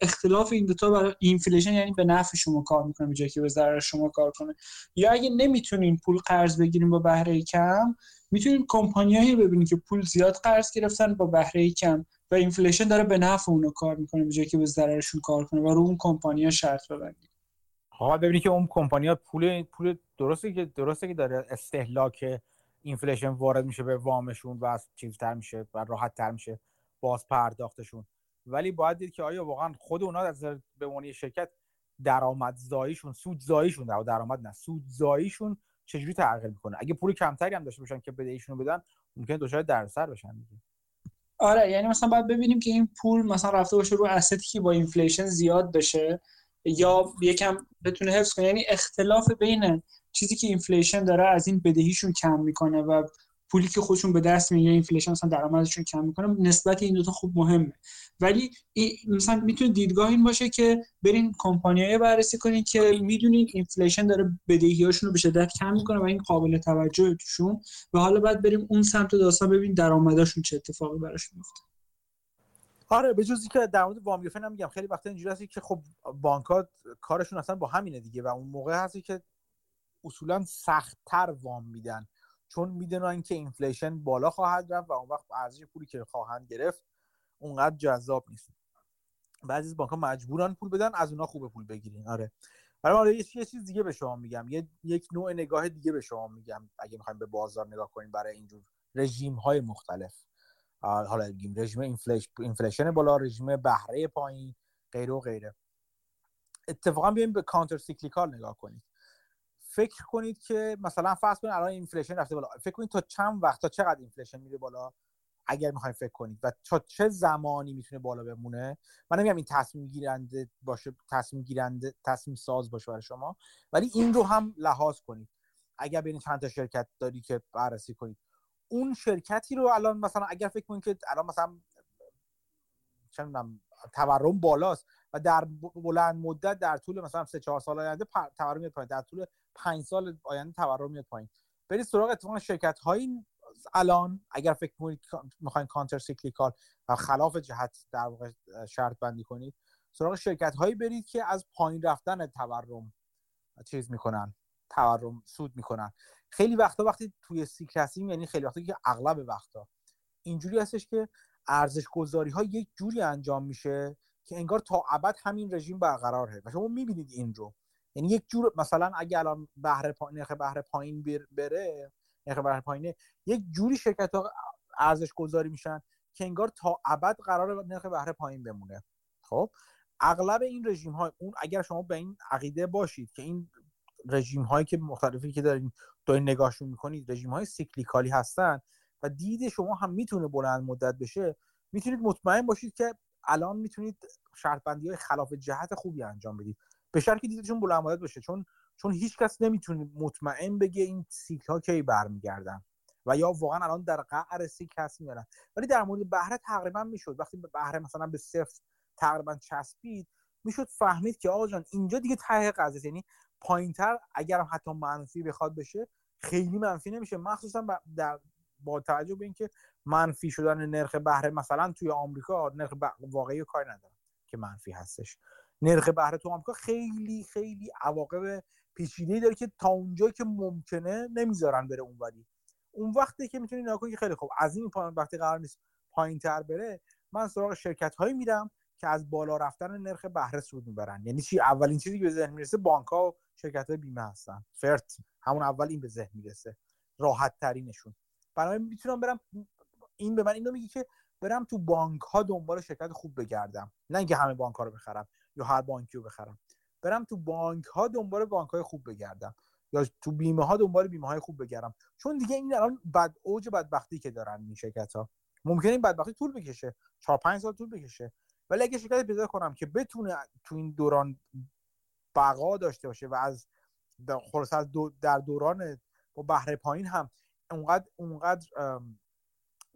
اختلاف این دوتا برای inflation یعنی به نفع شما کار می‌کنه به جایی که به ضرر شما کار کنه. یا اگه نمی‌تونین پول قرض بگیرین با بهره کم می‌تونین کمپانیایی ببینین که پول زیاد قرض گرفتن با بهره کم و inflation داره به نفع اونو کار می‌کنه به جایی که به ضررشون کار کنه و رو اون کمپانیا شرط ببندید ها ببینید که اون کمپانیا پول پول درسته که درسته که داره استهلاک inflation وارد میشه به وامشون و چیزتر میشه و راحت تر میشه باز پرداختشون. ولی باید دید که آیا واقعا خود اونا از به عنوان شرکت درآمدزاییشون سودزاییشون در درآمد نه سودزاییشون چجوری تغییر می‌کنه؟ اگه پول کمتری هم داشته باشن که بدهیشون بدن ممکنه دچار دردسر بشن دیگه. آره یعنی مثلا باید ببینیم که این پول مثلا رفته باشه رو asset ی که با inflation زیاد بشه یا یکم بتونه حفظ کنه. یعنی اختلاف بین چیزی که inflation داره از این بدهیشون کم می‌کنه و پولی که خودشون به دست می‌گیره inflation مثلا درآمدشون کم می‌کنه نسبت این دوتا خوب مهمه. ولی مثلا می‌تونه دیدگاه این باشه که برین کمپانیای بررسی کنین که می‌دونین inflation داره بدهیاشون رو به شدت کم می‌کنه و این قابل توجه توشون. و حالا بعد بریم اون سمت داستان ببین درآمداشون چه اتفاقی براش میفته آره به جزی که در مورد وام گرفتن هم میگم خیلی وقتا اینجوری هستی که خب بانک کارشون اصلا با همینه دیگه و اون موقع هستی که اصولا سختتر وام میدن. چون می‌دونن که inflation بالا خواهد رفت و اون وقت ارزش پولی که خواهند گرفت اونقدر جذاب نیست. بعضی از بانک ها مجبورن پول بدن از اونها خوب پول بگیرین آره. برای حالا یه چیز دیگه به شما میگم. یه یک نوع نگاه دیگه به شما میگم. اگه می‌خوایم به بازار نگاه کنیم برای اینجور رژیم های مختلف حالا بگیم رژیم inflation... inflation بالا رژیم بهره پایین غیره و غیره. اتفاقا بیایم به counter cyclical نگاه کنید فکر کنید که مثلا فرض کنید الان inflation رفته بالا. فکر کنید تا چند وقت تا چقدر inflation میره بالا اگر می‌خوایم فکر کنید و تا چه زمانی می‌تونه بالا بمونه. من نمیگم این تصمیم گیرنده باشه تصمیم گیرنده تصمیم ساز باشه برای شما ولی این رو هم لحاظ کنید. اگر بین چند تا شرکت داری که بررسی کنید. اون شرکتی رو الان مثلا اگر فکر کنید که الان مثلا چه می‌دونم تورم بالاست و در بلند مدت در طول مثلا سه چهار سال آینده تورم میاد در طول پنج سال آینده تورم میاد پایین. برید سراغ اتفاقا شرکت هایی الان اگر فکر کنید می‌خواین counter cyclical و خلاف جهت در واقع شرط بندی کنید سراغ شرکت هایی برید که از پایین رفتن تورم چیز می‌کنن تورم سود می‌کنن. خیلی وقتا وقتی توی سیکل هستیم یعنی خیلی وقتا که اغلب وقتا. اینجوری هستش که ارزش گذاری ها یک جوری انجام میشه که انگار تا ابد همین رژیم برقراره و شما می‌بینید این رو. یعنی یک جور مثلا اگه الان بهره پا... نرخ بهره پایین بر- بره نرخ بهره پایینه یک جوری شرکت ها ارزش گذاری میشن که انگار تا ابد قرار نرخ بهره پایین بمونه. خب؟ اغلب این رژیم های اون اگر شما به این عقیده باشید که این رژیم هایی که مختلفی که دارین دارین نگاهشون می‌کنید رژیم های سیکلیکالی هستن و دید شما هم می‌تونه بلند مدت بشه می‌تونید مطمئن باشید که الان می‌تونید شرط های خلاف جهت خوبی انجام بدید. به شرطی دیدشون بلند مدت بشه. چون چون هیچ کس نمی‌تونه مطمئن بگه این سیکل ها کی برمیگردن. و یا واقعا الان در قعر سیکل هست میارن ولی در مورد بهره تقریبا می‌شد. وقتی به بهره مثلا به صفر تقریبا چسبید می‌شد فهمید که آقا جان اینجا دیگه ته قضیه. یعنی پایینتر اگر حتی منفی بخواد بشه خیلی منفی نمیشه. مخصوصا در با توجه به اینکه منفی شدن نرخ بهره مثلا توی آمریکا نرخ واقعی کار ندارم که منفی هستش. نرخ بهره تو آمریکا خیلی خیلی عواقب پیچیده داره که تا اونجایی که ممکنه نمی‌ذارن بره اونوری. اون وقتی که می‌تونی نگاه که خیلی خوب از این پایین وقتی قرار نیست پایین تر بره من سراغ شرکت هایی میرم که از بالا رفتن نرخ بهره سود می‌برن. یعنی چی؟ اولین چیزی که به ذهن می‌رسه بانک ها و شرکت های بیمه هستن. فرت همون اول این به ذهن می‌رسه. راحت ترینشون برای می‌تونم برم این به من اینو میگه که برم تو بانک ها دنبال شرکت خوب بگردم. نه اینکه همه بانک ها رو بخرم. یا هر بانکی رو بخرم. برم تو بانک ها دنبال بانک های خوب بگردم. یا تو بیمه ها دنبال بیمه های خوب بگردم. چون دیگه این الان بد اوج بدبختی که دارن این شرکت ها ممکنه این بدبختی طول بکشه. 4 5 سال طول بکشه. ولی اگه شرکت پیدا کنم که بتونه تو این دوران بقا داشته باشه و از خلاص از در دوران با بهره پایین هم اونقدر اونقدر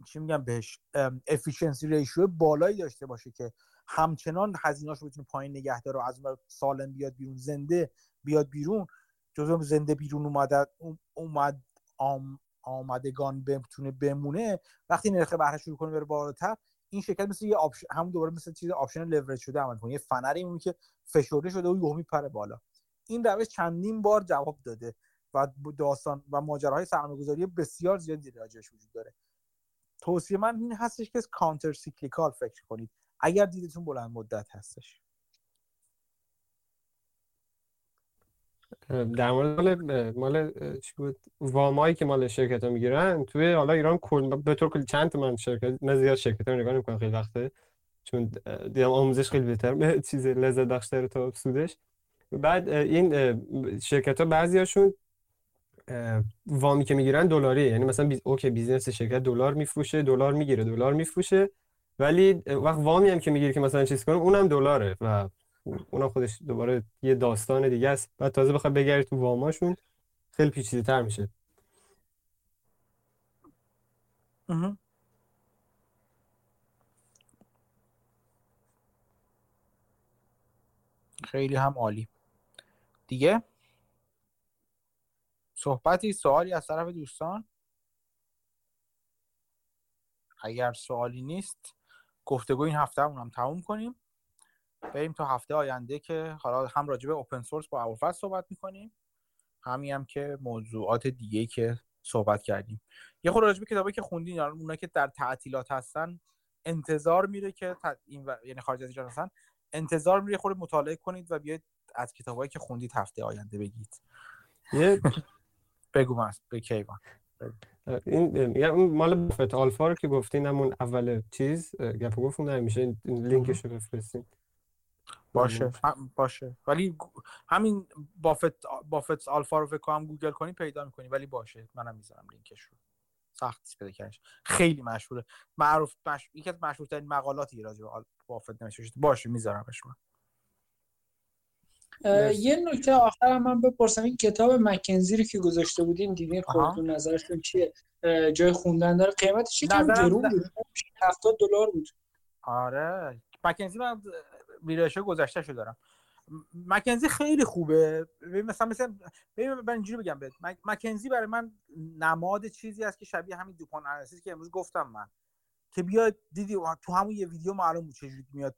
چی میگم بهش افیشنسی ریشیو بالایی داشته باشه که همچنان هزینه‌اش رو بتونه پایین نگه داره و از اون سالم بیاد بیرون زنده بیاد بیرون جزو زنده بیرون اومده اومد آم آمدگان بتونه بمونه وقتی نرخ بهره شروع کنه بره بالاتر این شرکت مثل یه آپشن همون دوباره مثل چیز آپشن لورج شده عمل کنه یه فنری اون که فشرده شده و یهو میپره بالا. این روش چندین بار جواب داده و داستان و ماجراهای سرمایه‌گذاری بسیار زیادی راجعش وجود داره. توصیه من این هستش که کانتر سیکلیکال فکر کنید. اگر دیدتون بلند مدت هستش. در مورد مال مال چی بود؟ وامایی که مال شرکت ها می‌گیرن توی حالا ایران کل به طور کلی چند من شرکت من زیاد شرکت ها نگاه نمی‌کنم خیلی وقته. چون دیدم آموزش خیلی بهتر چیز لذت بخشتر تا سودش. بعد این شرکت ها بعضی هاشون وامی که می‌گیرن دلاری یعنی مثلا busi... okay business شرکت دلار میفروشه دلار می‌گیره دلار میفروشه. ولی وقت وامی هم که می‌گیره که مثلا چیز کنه اونم دلاره و اونم خودش دوباره یه داستان دیگه است. بعد تازه بخواد بگردی تو واماشون خیلی پیچیده تر میشه. خیلی هم عالی. دیگه؟ صحبتی سوالی از طرف دوستان؟ اگر سوالی نیست گفتگو این هفته هم تموم کنیم. بریم تا هفته آینده که حالا هم راجع به اوپن سورس با ابوالفضل صحبت می‌کنیم. همین هم که موضوعات دیگه که صحبت کردیم. یه خورده راجع به کتابی که خوندین یعنی اونا که در تعطیلات هستن انتظار میره که این و... یعنی خارج از ایران هستن انتظار میره خورده مطالعه کنید و بیاید از کتابایی که خوندید هفته آینده بگید. یه بگو من به کیوان. این میگم اون مال Buffett's Alpha رو که گفتین همون اول چیز گپ گفتم نمیشه لینکش رو بفرستین. باشه. باشه. ولی همین بافت Buffett's Alpha رو فکر کنم گوگل کنی پیدا می‌کنی. ولی باشه منم می‌ذارم لینکش رو. سخت پیدا کردنش. خیلی مشهوره. معروف مش... یکی از مشهورترین مقالاتی راجع به بافت نوشته باشه میذارمش من. یه نکته آخر من بپرسم این کتاب مکنزی رو که گذاشته بودین دیدین خودتون نظرشون چیه؟ جای خوندن داره؟ قیمتش یکم گرون بود. 70 دلار بود. آره. مکنزی من ویرایش گذشته شو دارم. مکنزی خیلی خوبه. مثلا مثلا من اینجوری بگم بهت. مکنزی برای من نماد چیزی است که شبیه همین دوپان انالیسیس که امروز گفتم من. که بیاد دیدی تو همون یه ویدیو معلوم بود چجوری میاد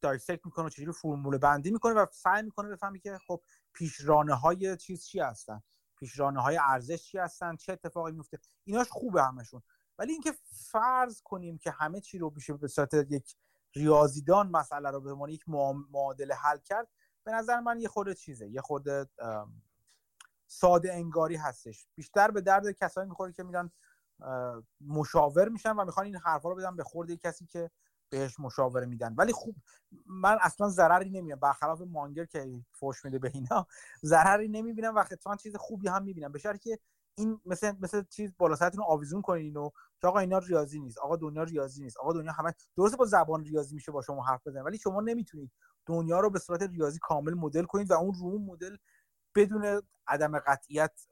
دایسکت می‌کنه و چجوری فرمول بندی می‌کنه و سعی می‌کنه بفهمی که خب پیشرانه های چیز چی هستن پیشرانه های ارزش چی هستن چه اتفاقی میفته ایناش خوبه همشون. ولی اینکه فرض کنیم که همه چی رو میشه به صورت یک ریاضیدان مسئله رو به عنوان یک معادله حل کرد به نظر من یه خورده چیزه. یه خورده ساده انگاری هستش. بیشتر به درد کسایی می‌خوره که میرن مشاور میشن و می‌خوان این حرفا رو بدن به خورده کسی که بهش مشاوره میدن. ولی خوب من اصلا ضرری نمی‌بینم. برخلاف مانگر که فوش میده به اینا ضرری نمی‌بینم و اتفاقا چیز خوبی هم می‌بینم. به که این مثل مثل چیز بالا سرتون آویزون کنین اینو که آقا اینا ریاضی نیست آقا دنیا ریاضی نیست آقا دنیا همه درسته با زبان ریاضی میشه با شما حرف بزنید ولی شما نمی‌تونید دنیا رو به صورت ریاضی کامل مدل کنید و اون رو مدل بدون عدم قطعیت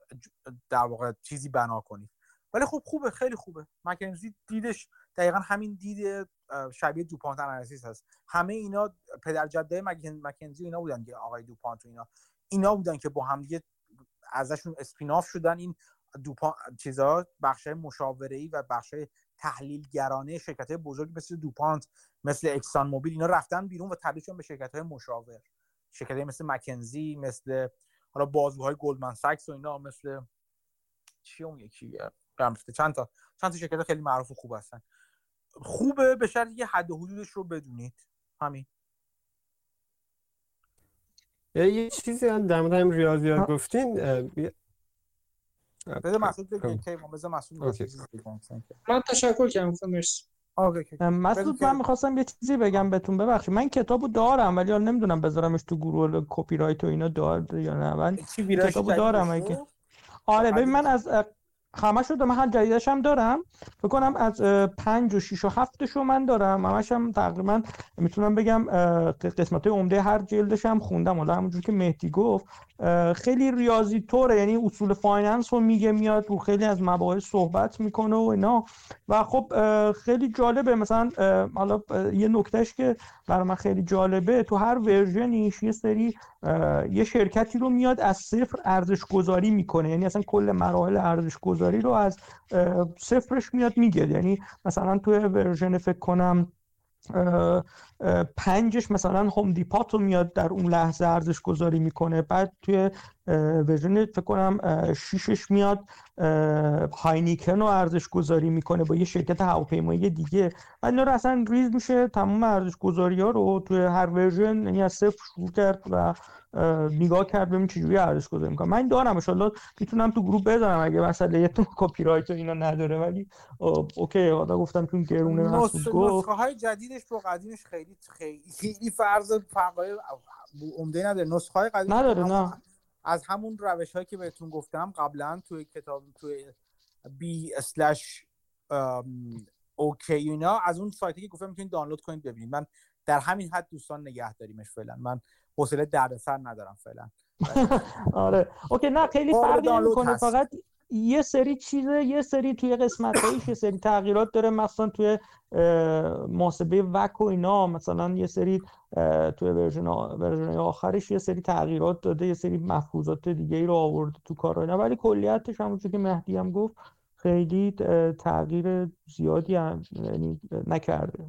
در واقع چیزی بنا کنید ولی خب خوبه خیلی خوبه. مکنزی دیدش دقیقا همین دید شبیه دوپانت انالیسیس هست. همه اینا پدر جده مکنزی اینا بودن که آقای دوپانت و اینا. اینا بودن که با هم دیگه ازشون اسپیناف شدن. این دوپان چیزا بخش مشاوره و بخش تحلیلگرانه شرکت های بزرگ مثل دوپانت مثل اکسان موبیل اینا رفتن بیرون و تبدیل شدن به شرکت های مشاور. شرکت مثل مکنزی مثل حالا بازوهای گلدمن ساکس و اینا مثل چی اون یکی؟ چند تا چند تا شرکت خیلی معروف و خوب هستن. خوبه به شرطی که حد و حدودش رو بدونید. همین. یه چیزی در مورد همین ریاضیات گفتین بذار مسعود بگم بذار مسعود من تشکر کردم مرسی مسعود من می‌خواستم یه چیزی بگم بهتون. ببخشید من کتابو دارم ولی حالا نمی‌دونم بذارمش تو گروه کپی رایت و اینا دار یا نه. من کتابو دارم اگه آره ببین من از همه شده من هر جلدش هم دارم. فکر از پنج و شیش و هفتش رو من دارم. همش هم تقریبا می‌تونم بگم قسمت های عمده هر جلدش هم خوندم. حالا همونجور که مهدی گفت خیلی ریاضی طوره. یعنی اصول finance رو میگه میاد رو خیلی از مباحث صحبت می‌کنه و اینا. و خب خیلی جالبه. مثلا حالا یه نکتهش که برای من خیلی جالبه تو هر version یش یه سری یه شرکتی رو میاد از صفر ارزش گذاری می‌کنه. یعنی اصلا کل مراحل ارزش گذاری رو از صفرش میاد میگه یعنی مثلا تو version فکر کنم پنجش مثلا Home Depot رو میاد در اون لحظه ارزش گذاری می‌کنه. بعد توی version فکر کنم شیشش میاد Heineken رو ارزش گذاری می‌کنه با یه شرکت هواپیمایی دیگه. و اینا رو اصلا ریز میشه تمام ارزش گذاری ها رو توی هر version یعنی از صفر شروع کرد و نگاه کرد ببین چجوری ارزش گذاری می‌کنه. من دارم ان می‌تونم تو گروه بذارم اگه تو کپی رایت و اینا نداره. ولی OK حالا گفتم چون گرونه مسعود گفت. های جدیدش با قدیمش خیلی خیلی فرض فرقای عمده نداره نسخه های قدیم نداره نه. از همون روش هایی که بهتون گفتم قبلا توی کتاب توی b slash ok اینا از اون سایتی که گفتم می‌تونید دانلود کنید ببینید. من در همین حد دوستان نگه داریمش فعلا. من حوصله دردسر ندارم فعلا. آره. OK نه خیلی فرقی نمی‌کنه. فقط یه سری چیزه یه سری توی قسمت یه سری تغییرات داره مثلا توی محاسبه WACC و اینا. مثلا یه سری توی version آخرش یه سری تغییرات داده یه سری مفروضات دیگه ای رو آورده تو کار اینا. ولی کلیتش همونجوری که مهدی هم گفت خیلی تغییر زیادی هم یعنی نکرده.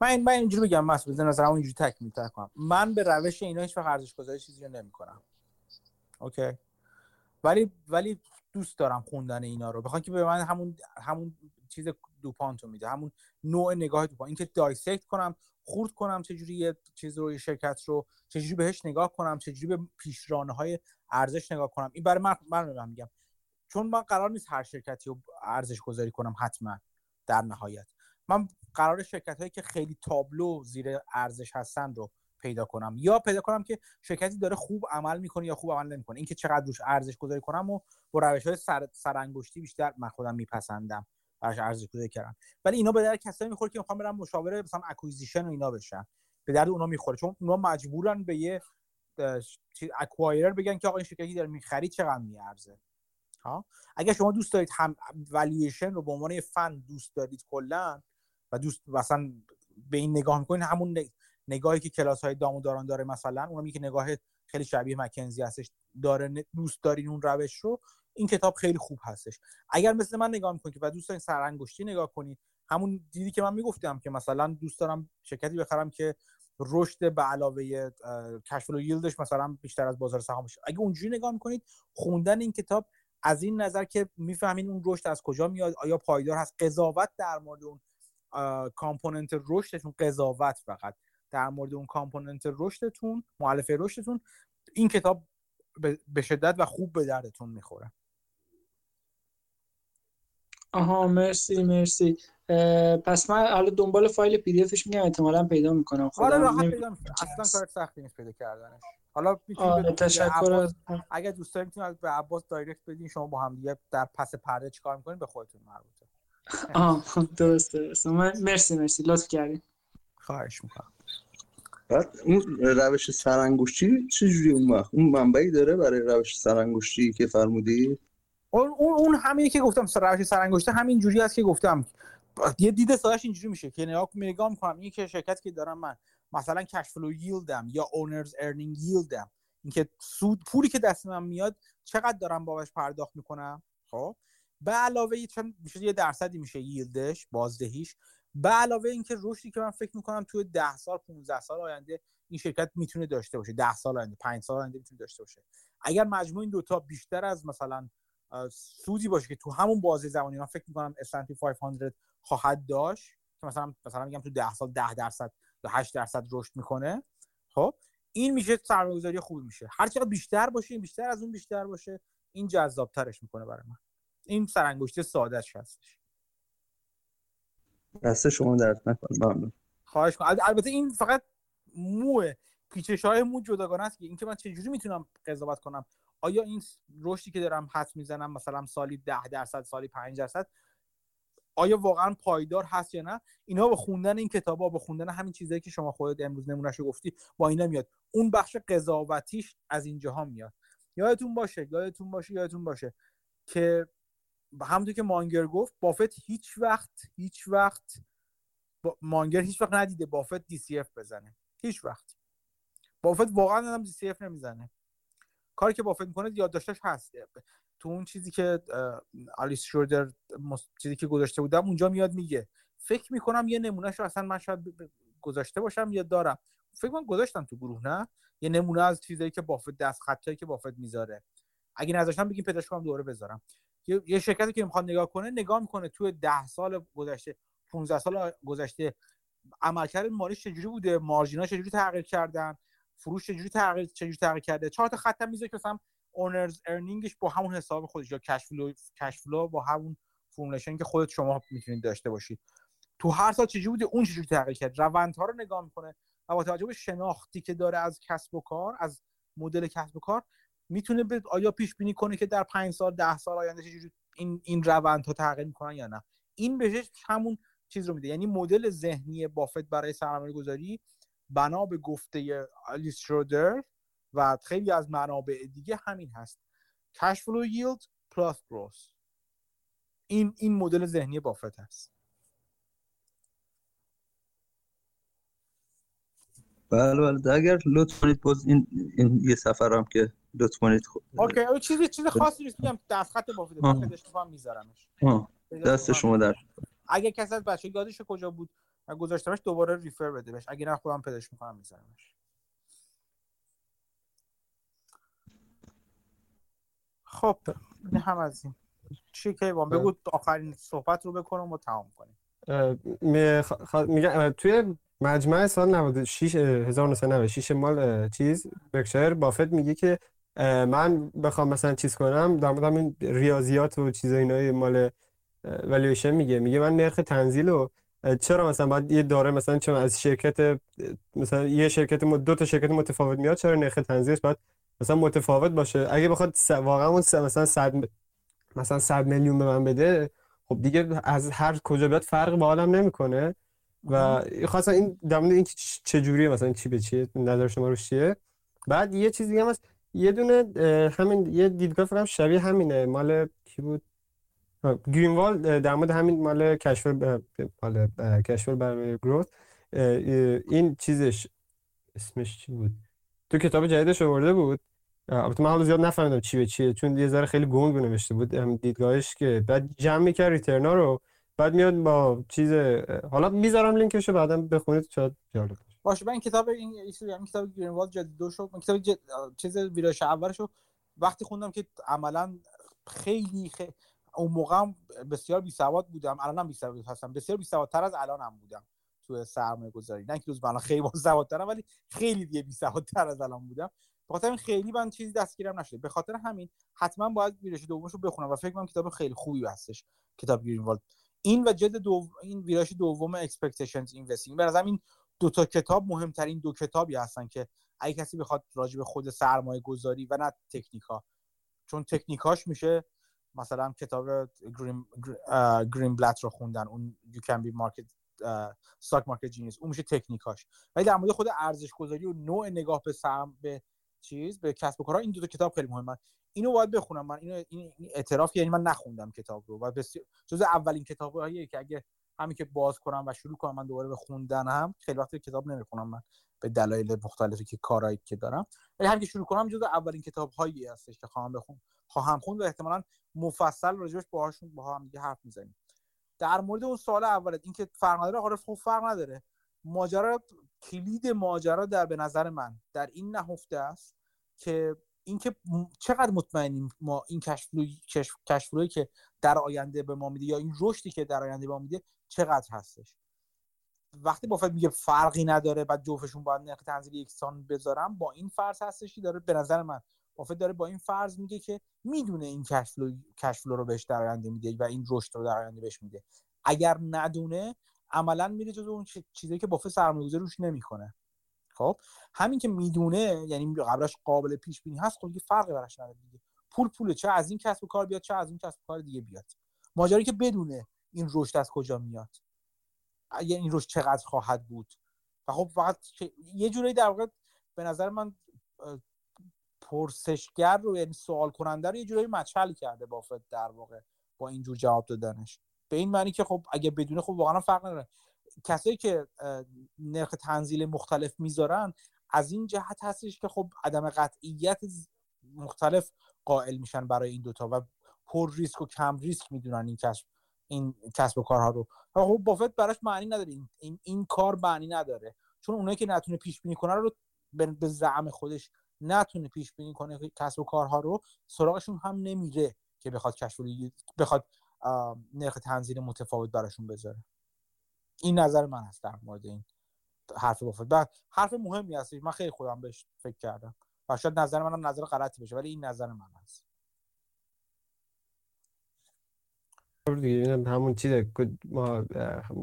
من من اینجوری بگم مسعود نظرم اینجوری تکمیل کنم. من به روش اینا هیچ وقت ارزش گذاری چیزی رو نمی‌کنم. OK؟ ولی ولی دوست دارم خوندن اینا رو. بخوام که به من همون همون چیز DuPont و میده همون نوع نگاه DuPont اینکه dissect کنم خورد کنم چجوری یه چیز رو یه شرکت رو چجوری بهش نگاه کنم چجوری به پیشرانه های ارزش نگاه کنم. این برای من من میگم. چون من قرار نیست هر شرکتی رو ارزش گذاری کنم حتما در نهایت. من قرار شرکت هایی که خیلی تابلو زیر ارزش هستن رو پیدا کنم یا پیدا کنم که شرکتی داره خوب عمل می‌کنه یا خوب عمل نمی‌کنه. اینکه چقدر روش ارزش گذاری کنم و با روش های سر سرانگشتی بیشتر من خودم میپسندم. براش ارزش گذاری کردم. ولی اینا به درد کسایی می‌خوره که می‌خوام برم مشاوره مثلا اکوزیشن و اینا بشن. به درد اونا می‌خوره. چون اونا مجبورن به یه اکوایرر بگن که آقا این شرکتی داره می‌خرید چقدر میارزه. ها؟ اگر شما دوست دارید هم والویشن رو به عنوان فن دوست دارید کلا و دوست مثلا به این نگاه می‌کنین همون نگاهی که کلاس های داران داره مثلا اونم که نگاه خیلی شبیه مکنزی هستش داره دوست دارین اون روش رو این کتاب خیلی خوب هستش. اگر مثل من نگاه می‌کنید و دوست دارین سرانگشتی نگاه کنید همون دیدی که من می‌گفتم که مثلا دوست دارم شرکتی بخرم که رشد به علاوه کشف و ییلدش مثلا بیشتر از بازار سهام باشه. اگه اونجوری نگاه می‌کنید خوندن این کتاب از این نظر که می‌فهمین اون رشد از کجا میاد آیا پایدار هست قضاوت در مورد اون کامپوننت رشدتون قضاوت فقط. در مورد اون کامپوننت رشدتون معلفه رشدتون این کتاب به شدت و خوب به دردتون می‌خوره. آها مرسی مرسی. اه، پس من حالا دنبال فایل پی دی افش میگم احتمالا پیدا می‌کنم. آره خودم راحت پیدا میشه اصلا کار سختی نیست پیدا کردنش. حالا می‌تونید آره تشکر از اگر دوست دارید می‌تونید به عباس دایرکت بدین. شما با هم دیگه در پس پرده چیکار می‌کنین به خودتون مربوطه. آها درسته درسته. من مرسی مرسی. لطف کردین. خواهش می‌کنم. بعد اون روش سرانگشتی چجوری اون وقت؟ اون منبعی داره برای روش سرانگشتی که فرمودی؟ اون اون همینی که گفتم روش سرانگشتی همین جوری است که گفتم. یه دید سادهش اینجوری میشه که نگاه نگاه می‌کنم این که شرکتی که دارم من مثلا cash flow yield م یا owner's earning yield م اینکه سود پولی که دست من میاد چقدر دارم بابش پرداخت می‌کنم؟ خب؟ به علاوه چند میشه یه درصدی میشه yield ش بازدهیش. به علاوه اینکه رشدی که من فکر می‌کنم توی 10 سال 15 سال آینده این شرکت می‌تونه داشته باشه. 10 سال آینده 5 سال آینده می‌تونه داشته باشه. اگر مجموع این دوتا بیشتر از مثلا سودی باشه که تو همون بازه زمانی من فکر می‌کنم S&P 500 خواهد داشت که مثلا مثلا میگم تو 10 سال 10 درصد یا 8 درصد رشد می‌کنه خب این میشه سرمایه‌گذاری خوبی میشه. هر چقدر بیشتر باشه این بیشتر از اون بیشتر باشه. این جذابترش می‌کنه برای من. این سرانگشتی سادهش هستش. دست شما درد نکنه. ممنون. خواهش کنم البته این فقط مو پیچش های مو جداگانه است که اینکه من چجوری می‌تونم قضاوت کنم؟ آیا این رشدی که دارم حد می‌زنم مثلا سالی 10 درصد سالی 5 درصد آیا واقعا پایدار هست یا نه؟ اینا با خوندن این کتابا با خوندن همین چیزایی که شما خودت امروز نمونهشو گفتی با اینا میاد. اون بخش قضاوتیش از اینجاها میاد. یادتون باشه یادتون باشه یادتون باشه که همونطور که مانگر گفت بافت هیچ وقت هیچ وقت. مانگر هیچ وقت ندیده بافت DCF بزنه. هیچ وقت. بافت واقعا هم DCF نمی‌زنه. کاری که بافت می‌کنه یادداشتش هست. تو اون چیزی که آلیس شرودر چیزی که گذاشته بودم اونجا میاد میگه فکر می‌کنم یه نمونهش رو اصلا من شاید گذاشته باشم یا دارم. فکر کنم گذاشتم تو گروه نه؟ یه نمونه از چیزایی که بافت دست خطایی که بافت می‌ذاره. اگه نذاشتم بگیم پیداش کنم دوباره بذارم. یه شرکتی که می‌خواد نگاه کنه نگاه می‌کنه توی ده سال گذشته 15 سال گذشته عملکرد مالیش چجوری بوده margin ا چجوری تغییر کردن فروش چجوری تغییر چجوری تغییر کرده. چهار تا خط می‌ذاره که مثلا owner's earning ش با همون حساب خودش یا cash flow cash flow با همون formulation که خودت شما می‌تونید داشته باشید. تو هر سال چجوری بوده اون چجوری تغییر کرد. روندها رو نگاه می‌کنه و با توجه به شناختی که داره از کسب و کار از مدل کسب و کار می‌تونه به آیا پیش بینی کنه که در پنج سال ده سال آینده چجوری این این روندها تغییر می‌کنن یا نه؟ این بهش همون چیز رو میده. یعنی مدل ذهنی بافت برای سرمایه گذاری بنا به گفته آلیس شرودر و خیلی از منابع دیگه همین هست. Cash flow yield plus growth. این این مدل ذهنی بافت هست. بله بله. اگر لطف کنید باز این, این یه سفرم که لطف کنید خود اوکی او چیزی چیز خاصی نیست میگم دست خط بافت آه. من می‌کنم میذارمش. دست شما در اگه کسی از بچه یادش کجا بود و گذاشتمش دوباره ریفر بده بهش اگه نه خودم پیداش می‌کنم میذارمش. خب این هم از این. چی که بگو آخرین صحبت رو بکنم و تمام کنیم. می- خ- خ- میگم توی مجمع سال 96 اه، 1996 مال چیز برکشایر بافت میگه که من بخوام مثلا چیز کنم در مورد همین ریاضیات و چیزای اینای مال والویشن میگه. میگه من نرخ تنزیل رو اه، چرا مثلا باید یه داره مثلا چون از شرکت مثلا یه شرکت دو تا شرکت متفاوت میاد چرا نرخ تنزیلش باید مثلا متفاوت باشه؟ اگه بخواد واقعا اون مثلا 100 مثلا 100 میلیون به من بده خب دیگه از هر کجا بیاد فرق با عالم نمی‌کنه. و خاصا این در مورد این چجوریه مثلا چی به چیه نظر شما روش چیه؟ بعد یه چیز دیگه هم هست. یه دونه همین یه دیدگاه فکرم شبیه همینه. مال کی بود؟ گرینوال در مورد همین مال اه، مال گروث اه، اه، این چیزش اسمش چی بود؟ تو کتاب جدیدش آورده بود. البته من حالا زیاد نفهمیدم چی به چیه چون یه ذره خیلی گنگ نوشته بود دیدگاهش که. بعد جمع می‌کرد ریترنا رو بعد میاد با چیز حالا می‌ذارم لینکش رو بعدا بخونید شاید جالب باشه من این کتاب این این کتاب گرینوالد جلد دوشو من کتاب جد... چیز ویرایش اولش رو وقتی خوندم که عملا خیلی خیلی اون موقع بسیار بی سواد بودم الانم بی سواد هستم. بسیار بی سوادتر از الانم بودم تو سرمایه گذاری نه که روز الان خیلی باسوادترم ولی خیلی دیگه بی سوادتر از الان بودم. به خاطر خیلی من چیزی دستگیرم نشده. به خاطر همین حتما باید ویرایش دومش رو بخونم و فکر کنم کتاب خیلی خوبی هستش کتاب گرینوالد. این و جلد دو... این ویرایش دوم Expectations Investing به نظرم این دو تا کتاب مهمترین دو کتابی هستن که اگه کسی بخواد راجع به خود سرمایه گذاری و نه تکنیکا چون تکنیکاش میشه مثلا کتاب گرین, گرین بلت رو خوندن اون you can be market stock market genius اون میشه تکنیکاش. ولی در مورد خود ارزش گذاری و نوع نگاه به سرم به چیز به کسب و کارها این دو تا کتاب خیلی مهمه. اینو باید بخونم. من اینو این اعتراف یعنی من نخوندم کتاب رو. و جز اولین کتاباییه که اگه همین که باز کنم و شروع کنم من دوباره به خوندن هم خیلی وقت کتاب نمی‌خونم من به دلایل مختلفی که کارایی که دارم. ولی همین که شروع کنم جز اولین کتاب هایی هستش که خواهم بخون خواهم خوند و احتمالا مفصل راجبش باهاشون با هم دیگه حرف می‌زنیم. در مورد اون سال اولت اینکه فرق نداره آره خوب فرق نداره. ماجرا کلید ماجرا در به نظر من در این نهفته است که اینکه چقدر مطمئنیم ما این کشف که در آینده به ما میده یا این رشدی که در آینده به ما میده چقدر هستش؟ وقتی بافت میگه فرقی نداره بعد جفتشون باید نرخ تنزیل یکسان بذارم با این فرض هستش که داره به نظر من بافت داره با این فرض میگه که می‌دونه این کشفلو رو بهش در آینده میده و این رشد رو در آینده بهش میده. اگر ندونه عملا میره جز اون چیزی که بافت سرمایه‌گذاری روش نمی‌کنه. خب؟ همین که می‌دونه یعنی قبلش قابل پیش بینی هست خب دیگه فرقی براش نداره دیگه. پول پول چه از این کسب و کار بیاد چه از اون کسب و کار دیگه بیاد. ماجرایی که بدونه این رشد از کجا میاد. یعنی این رشد چقدر خواهد بود. و خب فقط یه جورایی در واقع به نظر من پرسشگر رو یعنی سوال کننده رو یه جورایی مچل کرده بافت در واقع با اینجور جواب دادنش. به این معنی که خب اگه بدونه خب واقعا فرق نداره. کسایی که نرخ تنزیل مختلف می‌ذارن از این جهت هستش که خب عدم قطعیت مختلف قائل میشن برای این دوتا و پر ریسک و کم ریسک می‌دونن این کسب این کسب و کارها رو. خب بافت براش معنی نداره. این, این, کار معنی نداره. چون اونایی که نتونه پیش بینی کنه رو به زعم خودش نتونه پیش بینی کنه کسب و کارها رو سراغشون هم نمیره که بخواد کشف بخواد نرخ تنزیل متفاوت براشون بذاره. این نظر من هست در مورد این حرف بافت بعد حرف مهمی هست. من خیلی خودم بهش فکر کردم. و شاید نظر منم نظر غلطی بشه ولی این نظر من هست. دیگه همون چیزه ما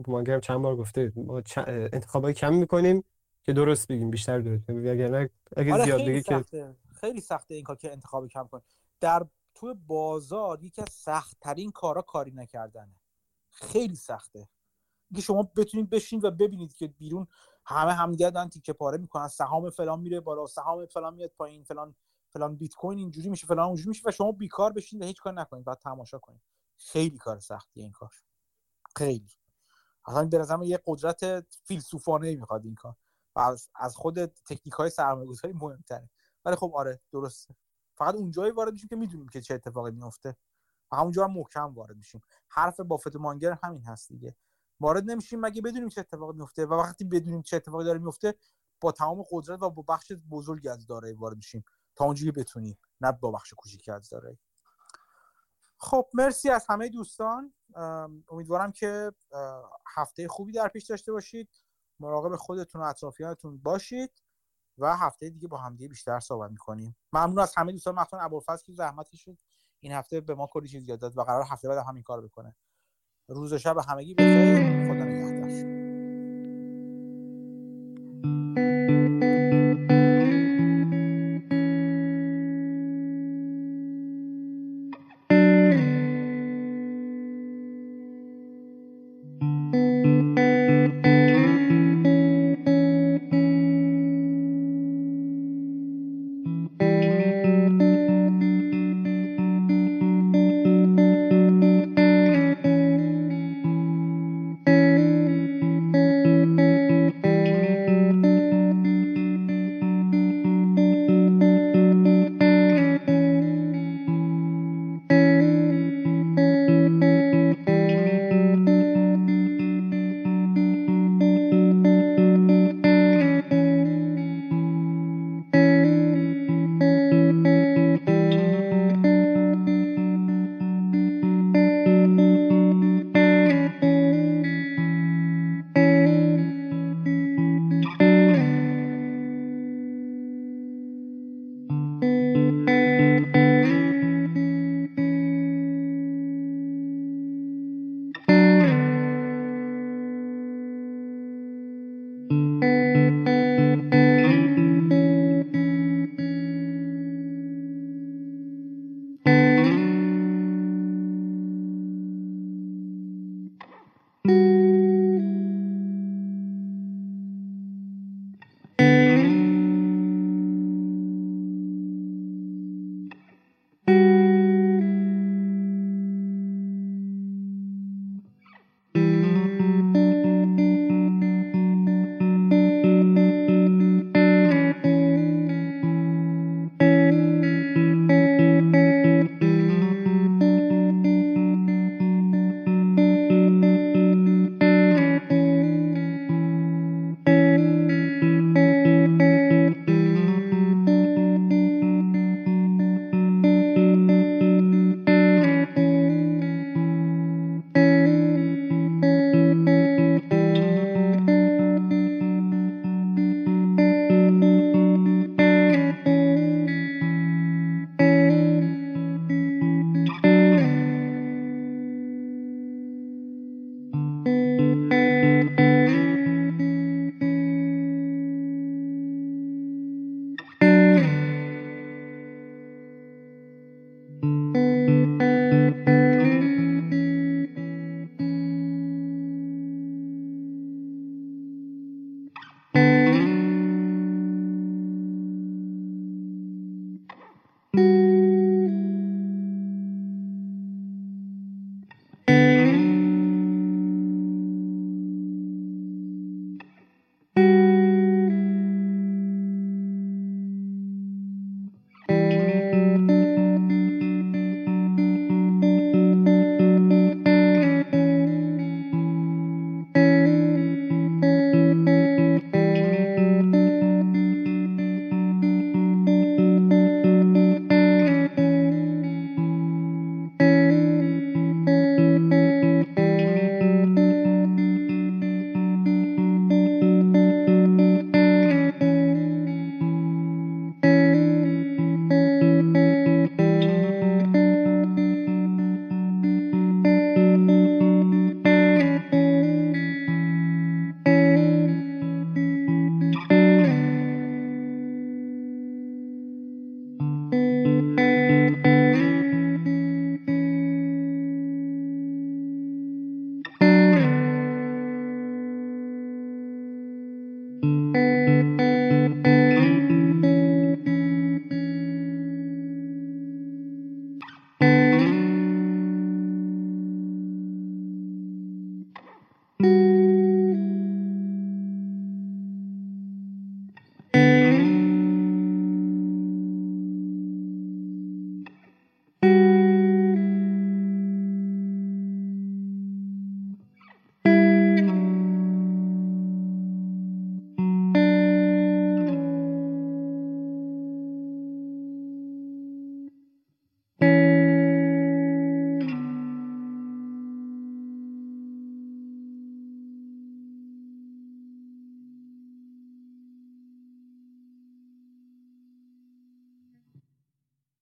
ما چند بار گفته ما انتخابای کم می‌کنیم که درست بگیم بیشتر درست بگیم. اگر اگه آره زیاد بگی که خیلی سخته این کار که انتخاب کم کنیم. در تو بازار یکی از سخت ترین کارا کاری نکردنه. خیلی سخته. شما بتونید بشین و ببینید که بیرون همه همدیگه دارن تیکه پاره می‌کنن. سهام فلان میره بالا سهام فلان میاد پایین فلان فلان بیت کوین اینجوری میشه فلان اونجوری میشه و شما بیکار بشین و هیچ کار نکنید. بعد تماشا کنید. خیلی کار سختیه این کار. خیلی. اصلا به نظرم یه قدرت فیلسوفانه می‌خواد این کار. و از خود تکنیک های سرمایه‌گذاری مهمتره. ولی خب آره درسته. فقط اونجایی وارد میشیم که می‌دونیم که چه اتفاقی میفته و همونجا هم محکم وارد میشیم. حرف بافت مانگر همین هست دیگه. وارد نمیشیم مگه بدونیم چه اتفاقی میفته و وقتی بدونیم چه اتفاقی داره میفته با تمام قدرت و با بخش بزرگی از دارایی وارد میشیم تا اونجایی بتونیم نه با بخش کوچیکی از دارایی. خب مرسی از همه دوستان. امیدوارم که هفته خوبی در پیش داشته باشید. مراقب خودتون و اطرافیانتون باشید و هفته دیگه با همدیگه بیشتر صحبت می‌کنیم. ممنون از همه دوستان. مخصوصا ابوالفضل که زحمت شد این هفته به ما کلی چیز یاد داد و قرار هفته بعد همین کار بکنه. روز و شب همگی بخیر. خدا نگهدار.